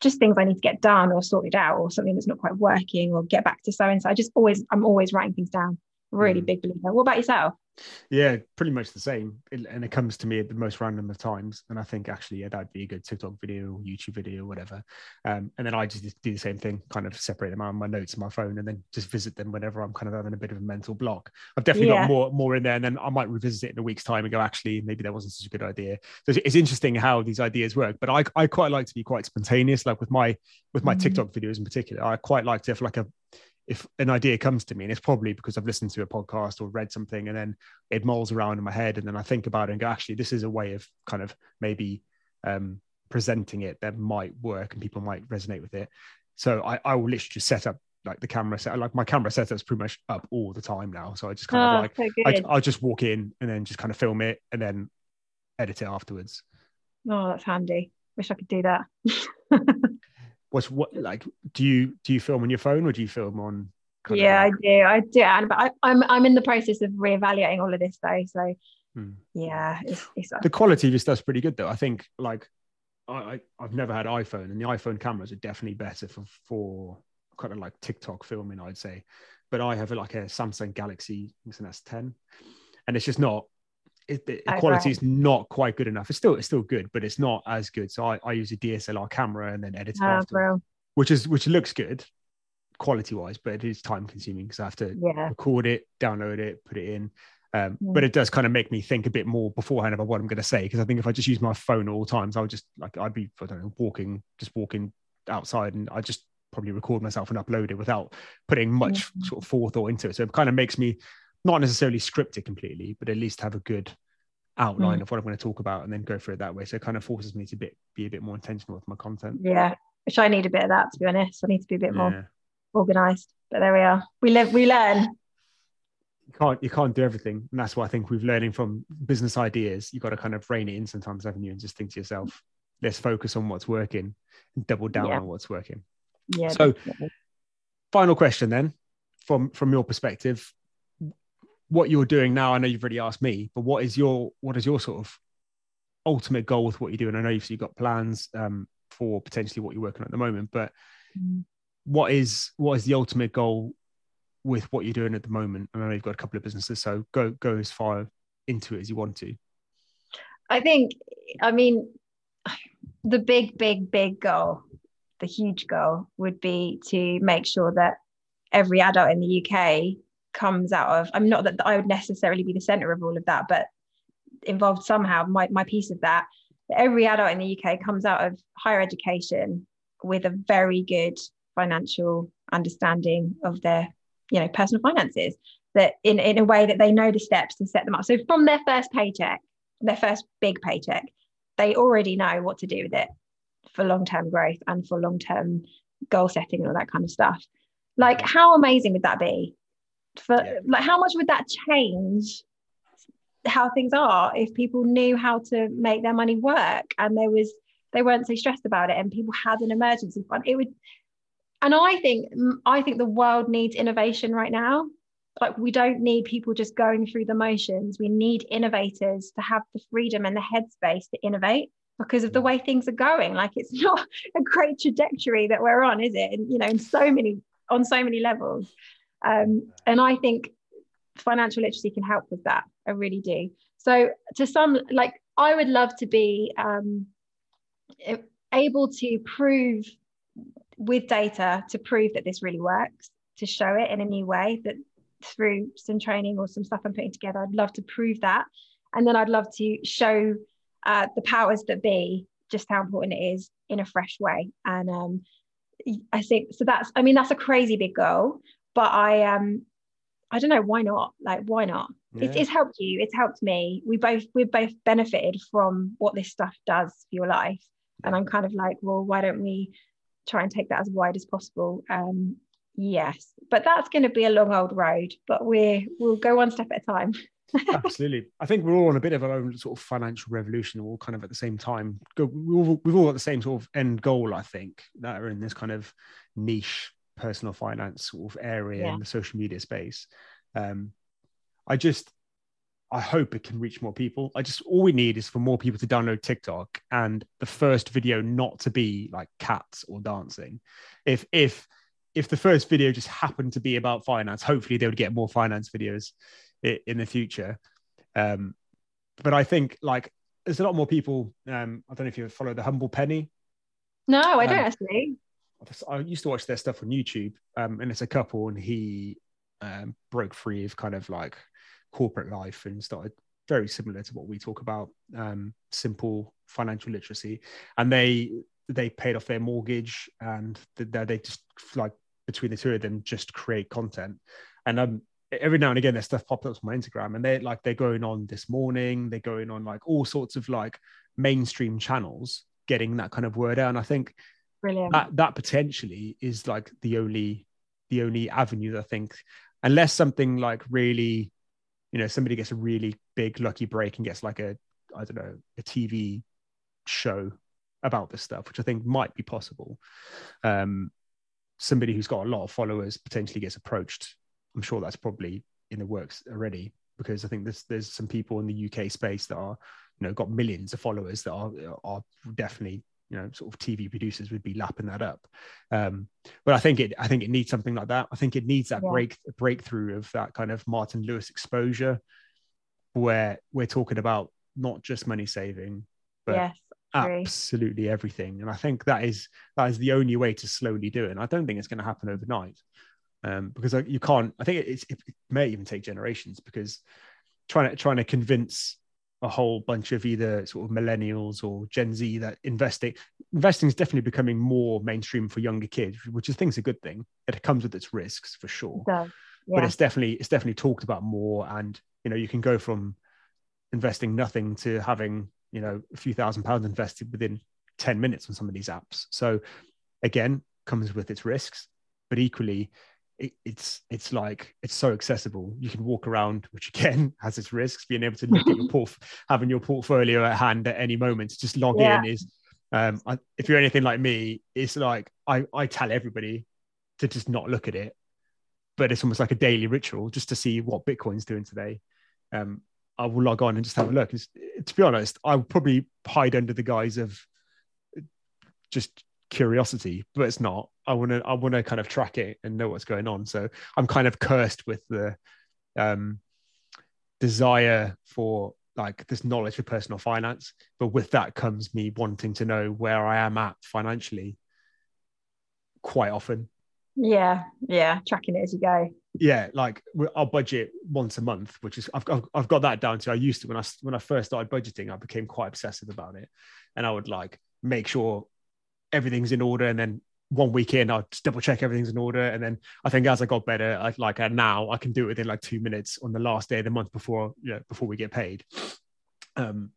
just things I need to get done or sorted out or something that's not quite working or get back to so and so. I just always I'm always writing things down. Really mm. big believer. What about yourself? Yeah, pretty much the same. It, and it comes to me at the most random of times. And I think actually, yeah, that'd be a good TikTok video, YouTube video, whatever. Um, and then I just do the same thing, kind of separate them out on my notes on my phone and then just visit them whenever I'm kind of having a bit of a mental block. I've definitely yeah. got more more in there. And then I might revisit it in a week's time and go, actually, maybe that wasn't such a good idea. So it's interesting how these ideas work. But I, I quite like to be quite spontaneous, like with my with my mm-hmm. TikTok videos in particular. I quite like to have like a if an idea comes to me, and it's probably because I've listened to a podcast or read something, and then it mulls around in my head, and then I think about it and go, actually, this is a way of kind of maybe um, presenting it that might work and people might resonate with it. So I, I will literally just set up like the camera set, like my camera setup's pretty much up all the time now. So I just kind oh, of like, I, I'll just walk in and then just kind of film it and then edit it afterwards. Oh, that's handy. Wish I could do that. what's what like do you do you film on your phone or do you film on yeah i do. I do and but I, I'm, I'm in the process of reevaluating all of this though so hmm. yeah it's, it's, the quality of your stuff's pretty good though. I think like I, I have never had iphone and the iphone cameras are definitely better for for kind of like tiktok filming i'd say. But i have like a samsung galaxy it's an s10 and it's just not it, the quality is not quite good enough. It's still it's still good, but it's not as good. So I, I use a DSLR camera and then edit it oh, after, which is which looks good quality wise, but it is time consuming because I have to yeah. record it, download it, put it in. Um, mm. But it does kind of make me think a bit more beforehand about what I'm going to say because I think if I just use my phone all the times, I'll just like I'd be I don't know walking, just walking outside, and I just probably record myself and upload it without putting much sort of forethought into it. So it kind of makes me not necessarily script it completely, but at least have a good outline mm. of what I'm going to talk about and then go through it that way. So it kind of forces me to be, be a bit more intentional with my content. Yeah, which I need a bit of that to be honest. I need to be a bit more organized. But there we are. We live, we learn. You can't you can't do everything, and that's what I think we've learning from business ideas. You've got to kind of rein it in sometimes, haven't you? And just think to yourself, let's focus on what's working and double down yeah. on what's working. Yeah. So, definitely. final question then, from from your perspective, what you're doing now, I know you've already asked me, but what is your what is your sort of ultimate goal with what you're doing? I know you've, you've got plans um, for potentially what you're working on at the moment, but mm. what is what is the ultimate goal with what you're doing at the moment? And I know you've got a couple of businesses, so go go as far into it as you want to. I think, I mean, the big, big, big goal, the huge goal would be to make sure that every adult in the UK comes out of i'm not that i would necessarily be the center of all of that but involved somehow my, my piece of that every adult in the uk comes out of higher education with a very good financial understanding of their you know personal finances that in, in a way that they know the steps to set them up. So from their first paycheck, their first big paycheck, they already know what to do with it for long-term growth and for long-term goal setting and all that kind of stuff. Like how amazing would that be? For yeah. like how much would that change how things are if people knew how to make their money work and there was they weren't so stressed about it and people had an emergency fund? It would and i think i think the world needs innovation right now. Like we don't need people just going through the motions. We need innovators to have the freedom and the headspace to innovate because of the mm. way things are going. Like it's not a great trajectory that we're on is it? And you know in so many on so many levels um, and i think financial literacy can help with that. I really do. So to some like i would love to be um, able to prove with data to prove that this really works to show it in a new way that through some training or some stuff i'm putting together i'd love to prove that. And then i'd love to show uh, the powers that be just how important it is in a fresh way. And um, i think so that's i mean that's a crazy big goal but i um i don't know why not? Like why not? Yeah. it's, it's helped you. It's helped me. We both we've both benefited from what this stuff does for your life. And i'm kind of like well why don't we try and take that as wide as possible? Um yes. But that's going to be a long old road but we're we'll go one step at a time. Absolutely. I think we're all on a bit of our own sort of financial revolution, all kind of at the same time. We've all, we've all got the same sort of end goal, I think, that are in this kind of niche personal finance sort of area yeah. in the social media space. Um, I just, I hope it can reach more people. I just all we need is for more people to download TikTok and the first video not to be like cats or dancing. If if if the first video just happened to be about finance, hopefully they would get more finance videos in the future. Um, but I think like there's a lot more people. Um, I don't know if you follow the Humble Penny. No, I don't um, actually. I used to watch their stuff on YouTube, um, and it's a couple, and he um, broke free of kind of like corporate life and started very similar to what we talk about um, simple financial literacy. And they they paid off their mortgage and they, they just like between the two of them just create content. And um every now and again their stuff pops up on my instagram and they're like they're going on this morning they're going on like all sorts of like mainstream channels getting that kind of word out. And i think Brilliant. that that potentially is like the only the only avenue that i think unless something like really you know somebody gets a really big lucky break and gets like a i don't know a tv show about this stuff which i think might be possible um somebody who's got a lot of followers potentially gets approached i'm sure that's probably in the works already because i think there's there's some people in the uk space that are you know got millions of followers that are are definitely you know sort of TV producers would be lapping that up. Um, but I think it I think it needs something like that. I think it needs that yeah. break breakthrough of that kind of Martin Lewis exposure, where we're talking about not just money saving, but yes, absolutely everything. And I think that is that is the only way to slowly do it. And I don't think it's going to happen overnight. Um, because you can't. I think it, it may even take generations. Because trying to trying to convince a whole bunch of either sort of millennials or Gen Z that investing investing is definitely becoming more mainstream for younger kids, which I think is a good thing. It comes with its risks for sure, yeah. but it's definitely it's definitely talked about more. And you know, you can go from investing nothing to having you know a few thousand pounds invested within ten minutes on some of these apps. So again, comes with its risks, but equally it, it's it's like it's so accessible. You can walk around, which again has its risks. Being able to look at your port, having your portfolio at hand at any moment, to just log yeah. in is. Um, I, if you're anything like me, it's like I I tell everybody to just not look at it, but it's almost like a daily ritual just to see what Bitcoin's doing today. Um, I will log on and just have a look. It's, to be honest, I will probably hide under the guise of just curiosity, but it's not. I want to I want to kind of track it and know what's going on. So I'm kind of cursed with the um, desire for like this knowledge of personal finance, but with that comes me wanting to know where I am at financially quite often. Yeah, yeah, tracking it as you go. Yeah, like I'll budget once a month, which is I've, I've, I've got that down to. I used to when I when I first started budgeting, I became quite obsessive about it, and I would like make sure everything's in order and then one week in, I'll just double check everything's in order. And then I think as I got better, I like uh, now I can do it within like two minutes on the last day of the month before, you know, before we get paid. Um,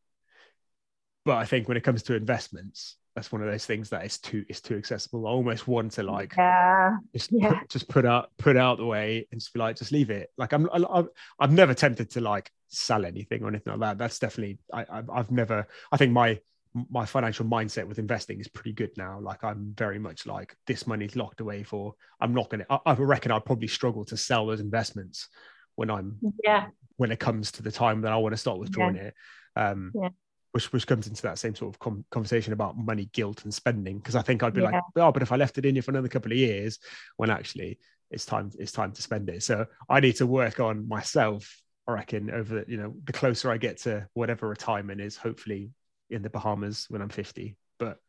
but I think when it comes to investments, that's one of those things that is too is too accessible. I almost want to like yeah, just yeah. put, just put out put out the way and just be like just leave it. Like I'm I'm I'm never tempted to like sell anything or anything like that. That's definitely I I've never I think my my financial mindset with investing is pretty good now. Like I'm very much like this money's locked away for. I'm not gonna. I, I reckon I'd probably struggle to sell those investments when I'm yeah when it comes to the time that I want to start withdrawing Yeah. it. Um, Yeah. Which, which comes into that same sort of com- conversation about money guilt and spending because I think I'd be like oh but if I left it in here for another couple of years when actually it's time it's time to spend it so I need to work on myself I reckon over the, you know the closer I get to whatever retirement is hopefully in the Bahamas when I'm 50 but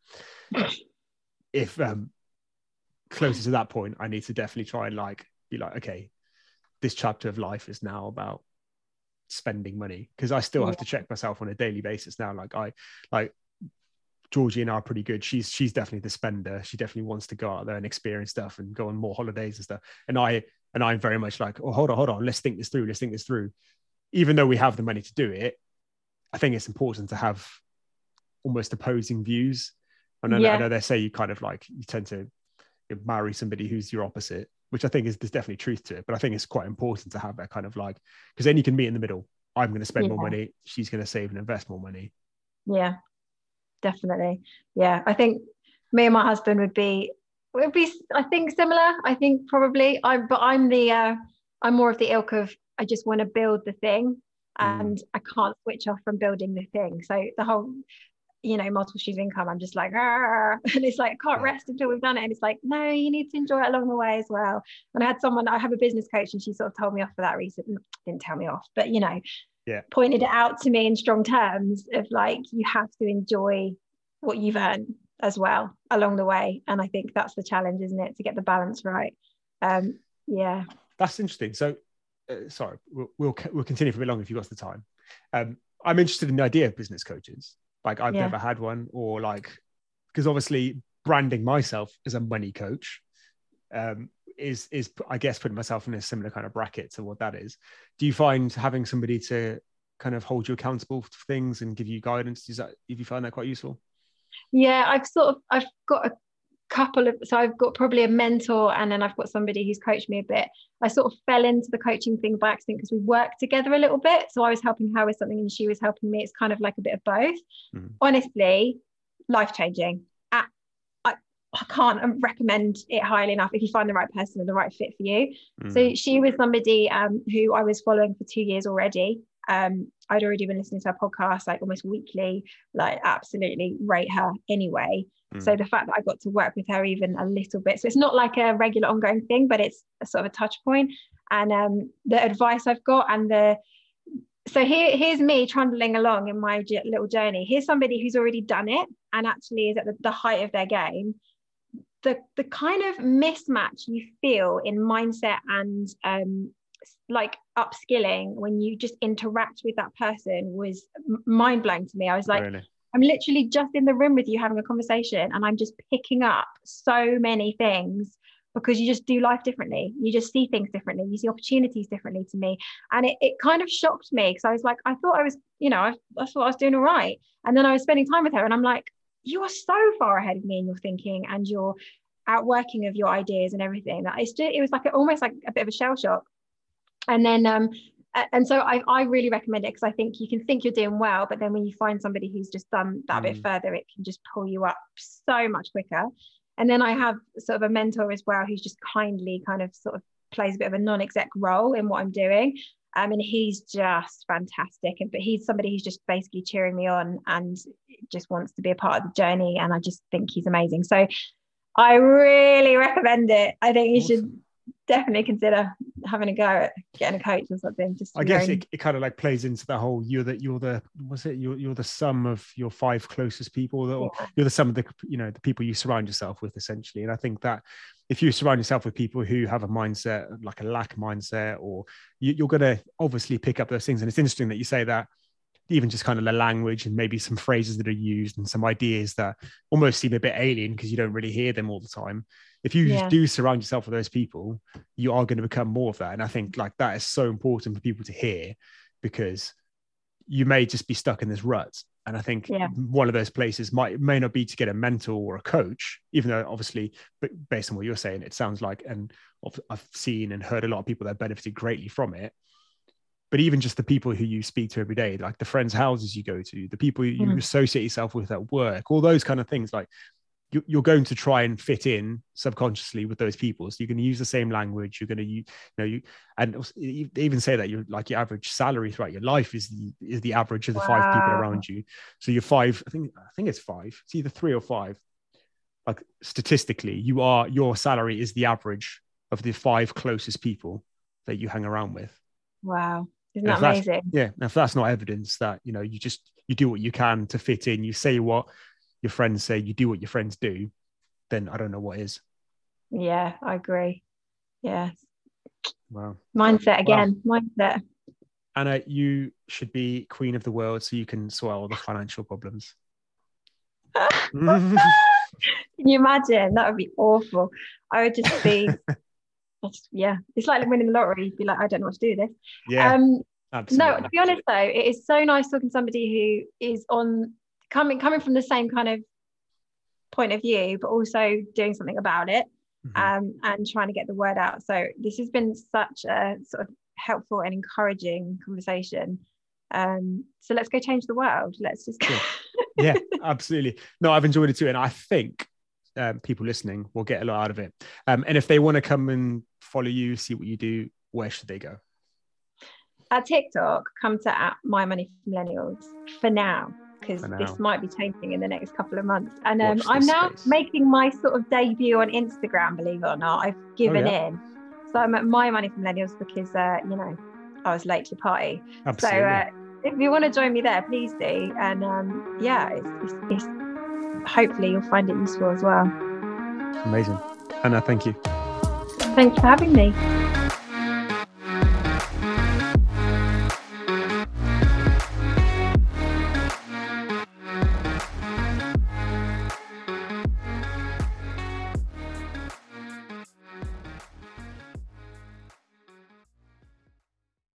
if um closer to that point I need to definitely try and like be like okay this chapter of life is now about spending money because I still have to check myself on a daily basis now. Like I like Georgie and I are pretty good. She's she's definitely the spender. She definitely wants to go out there and experience stuff and go on more holidays and stuff. And I and I'm very much like, oh hold on, hold on, let's think this through. Let's think this through. Even though we have the money to do it, I think it's important to have almost opposing views. And I know, I know they say you kind of like you tend to marry somebody who's your opposite, which I think is there's definitely truth to it. But I think it's quite important to have that kind of like because then you can meet in the middle. I'm going to spend more money. She's going to save and invest more money. yeah definitely yeah i think me and my husband would be would be i think similar i think probably i'm but i'm the uh i'm more of the ilk of i just want to build the thing Mm. and i can't switch off from building the thing so the whole you know multiple streams of income i'm just like "Arr," and it's like i can't rest until we've done it and it's like no you need to enjoy it along the way as well and i had someone i have a business coach and she sort of told me off for that reason didn't tell me off but you know Yeah. pointed it out to me in strong terms of like you have to enjoy what you've earned as well along the way and i think that's the challenge isn't it to get the balance right um yeah That's interesting. So, uh, sorry, we'll, we'll we'll continue for a bit longer if you've got the time. Um, I'm interested in the idea of business coaches. Like I've Yeah. never had one, or like because obviously branding myself as a money coach um, is is I guess putting myself in a similar kind of bracket to what that is. Do you find having somebody to kind of hold you accountable for things and give you guidance? Is that if you find that quite useful? yeah i've sort of i've got a couple of so i've got probably a mentor and then i've got somebody who's coached me a bit i sort of fell into the coaching thing by accident because we worked together a little bit so i was helping her with something and she was helping me it's kind of like a bit of both Mhm. honestly life changing I, I I can't recommend it highly enough if you find the right person and the right fit for you Mm. so she was somebody um, who I was following for two years already. Um, I'd already been listening to her podcast like almost weekly, like absolutely rate her anyway. Mm. So the fact that I got to work with her even a little bit, so it's not like a regular ongoing thing, but it's a sort of a touch point. And um, the advice I've got and the so here, here's me trundling along in my j- little journey. Here's somebody who's already done it and actually is at the, the height of their game. The the kind of mismatch you feel in mindset and um, like upskilling when you just interact with that person was mind blowing to me. I was like, really? I'm literally just in the room with you having a conversation and I'm just picking up so many things because you just do life differently. You just see things differently. You see opportunities differently to me. And it, it kind of shocked me because I was like, I thought I was, you know, I, I thought I was doing all right. And then I was spending time with her and I'm like, you are so far ahead of me in your thinking and your outworking of your ideas and everything that just, it was like almost like a bit of a shell shock. And then, um, and so I, I really recommend it because I think you can think you're doing well, but then when you find somebody who's just done that a bit Mm. further, it can just pull you up so much quicker. And then I have sort of a mentor as well who's just kindly kind of sort of plays a bit of a non-exec role in what I'm doing. I mean, he's just fantastic. And but he's somebody who's just basically cheering me on and just wants to be a part of the journey. And I just think he's amazing. So I really recommend it. I think you should Awesome. Definitely consider having a go at getting a coach or something. Just I guess it, it kind of like plays into the whole you're the you're the was it you're, you're the sum of your five closest people that, or Yeah. you're the sum of the you know the people you surround yourself with essentially and I think that if you surround yourself with people who have a mindset like a lack mindset or you, you're going to obviously pick up those things and it's interesting that you say that even just kind of the language and maybe some phrases that are used and some ideas that almost seem a bit alien because you don't really hear them all the time if you Yeah. do surround yourself with those people you are going to become more of that and i think like that is so important for people to hear because you may just be stuck in this rut and i think Yeah. one of those places might may not be to get a mentor or a coach even though obviously but based on what you're saying it sounds like and I've- i've seen and heard a lot of people that benefited greatly from it but even just the people who you speak to every day like the friends houses you go to the people you Mm. associate yourself with at work all those kind of things like you, you're going to try and fit in subconsciously with those people. So you're going to use the same language you're going to you, you know you and they even say that you're like your average salary throughout your life is the is the average of the five people around you. So you're five i think i think it's five it's either three or five. Like statistically you are your salary is the average of the five closest people that you hang around with. Wow. Isn't that amazing? yeah if that's not evidence that you know you just you do what you can to fit in you say what your friends say you do what your friends do then i don't know what is Yeah, I agree. Yeah. wow Mindset again. Mindset. anna you should be queen of the world so you can sort out all the financial problems Can you imagine? That would be awful. I would just be, Just- yeah. It's like winning the lottery. You'd be like, I don't know what to do with this. yeah Um, absolutely no, to be honest though, it is so nice talking to somebody who is on coming coming from the same kind of point of view, but also doing something about it Mhm. um, and trying to get the word out. So this has been such a sort of helpful and encouraging conversation. Um, so let's go change the world. Let's just yeah absolutely no i've enjoyed it too and i think um, people listening will get a lot out of it um, and if they want to come and follow you see what you do where should they go at TikTok, come to at My Money for Millennials for now, because this might be changing in the next couple of months. And um, I'm now space. making my sort of debut on Instagram, believe it or not. I've given Oh, yeah. in. So I'm at My Money for Millennials because, uh, you know, I was late to the party. absolutely So uh, if you want to join me there, please do. And um, yeah, it's, it's, it's hopefully you'll find it useful as well. amazing anna thank you Thanks for having me.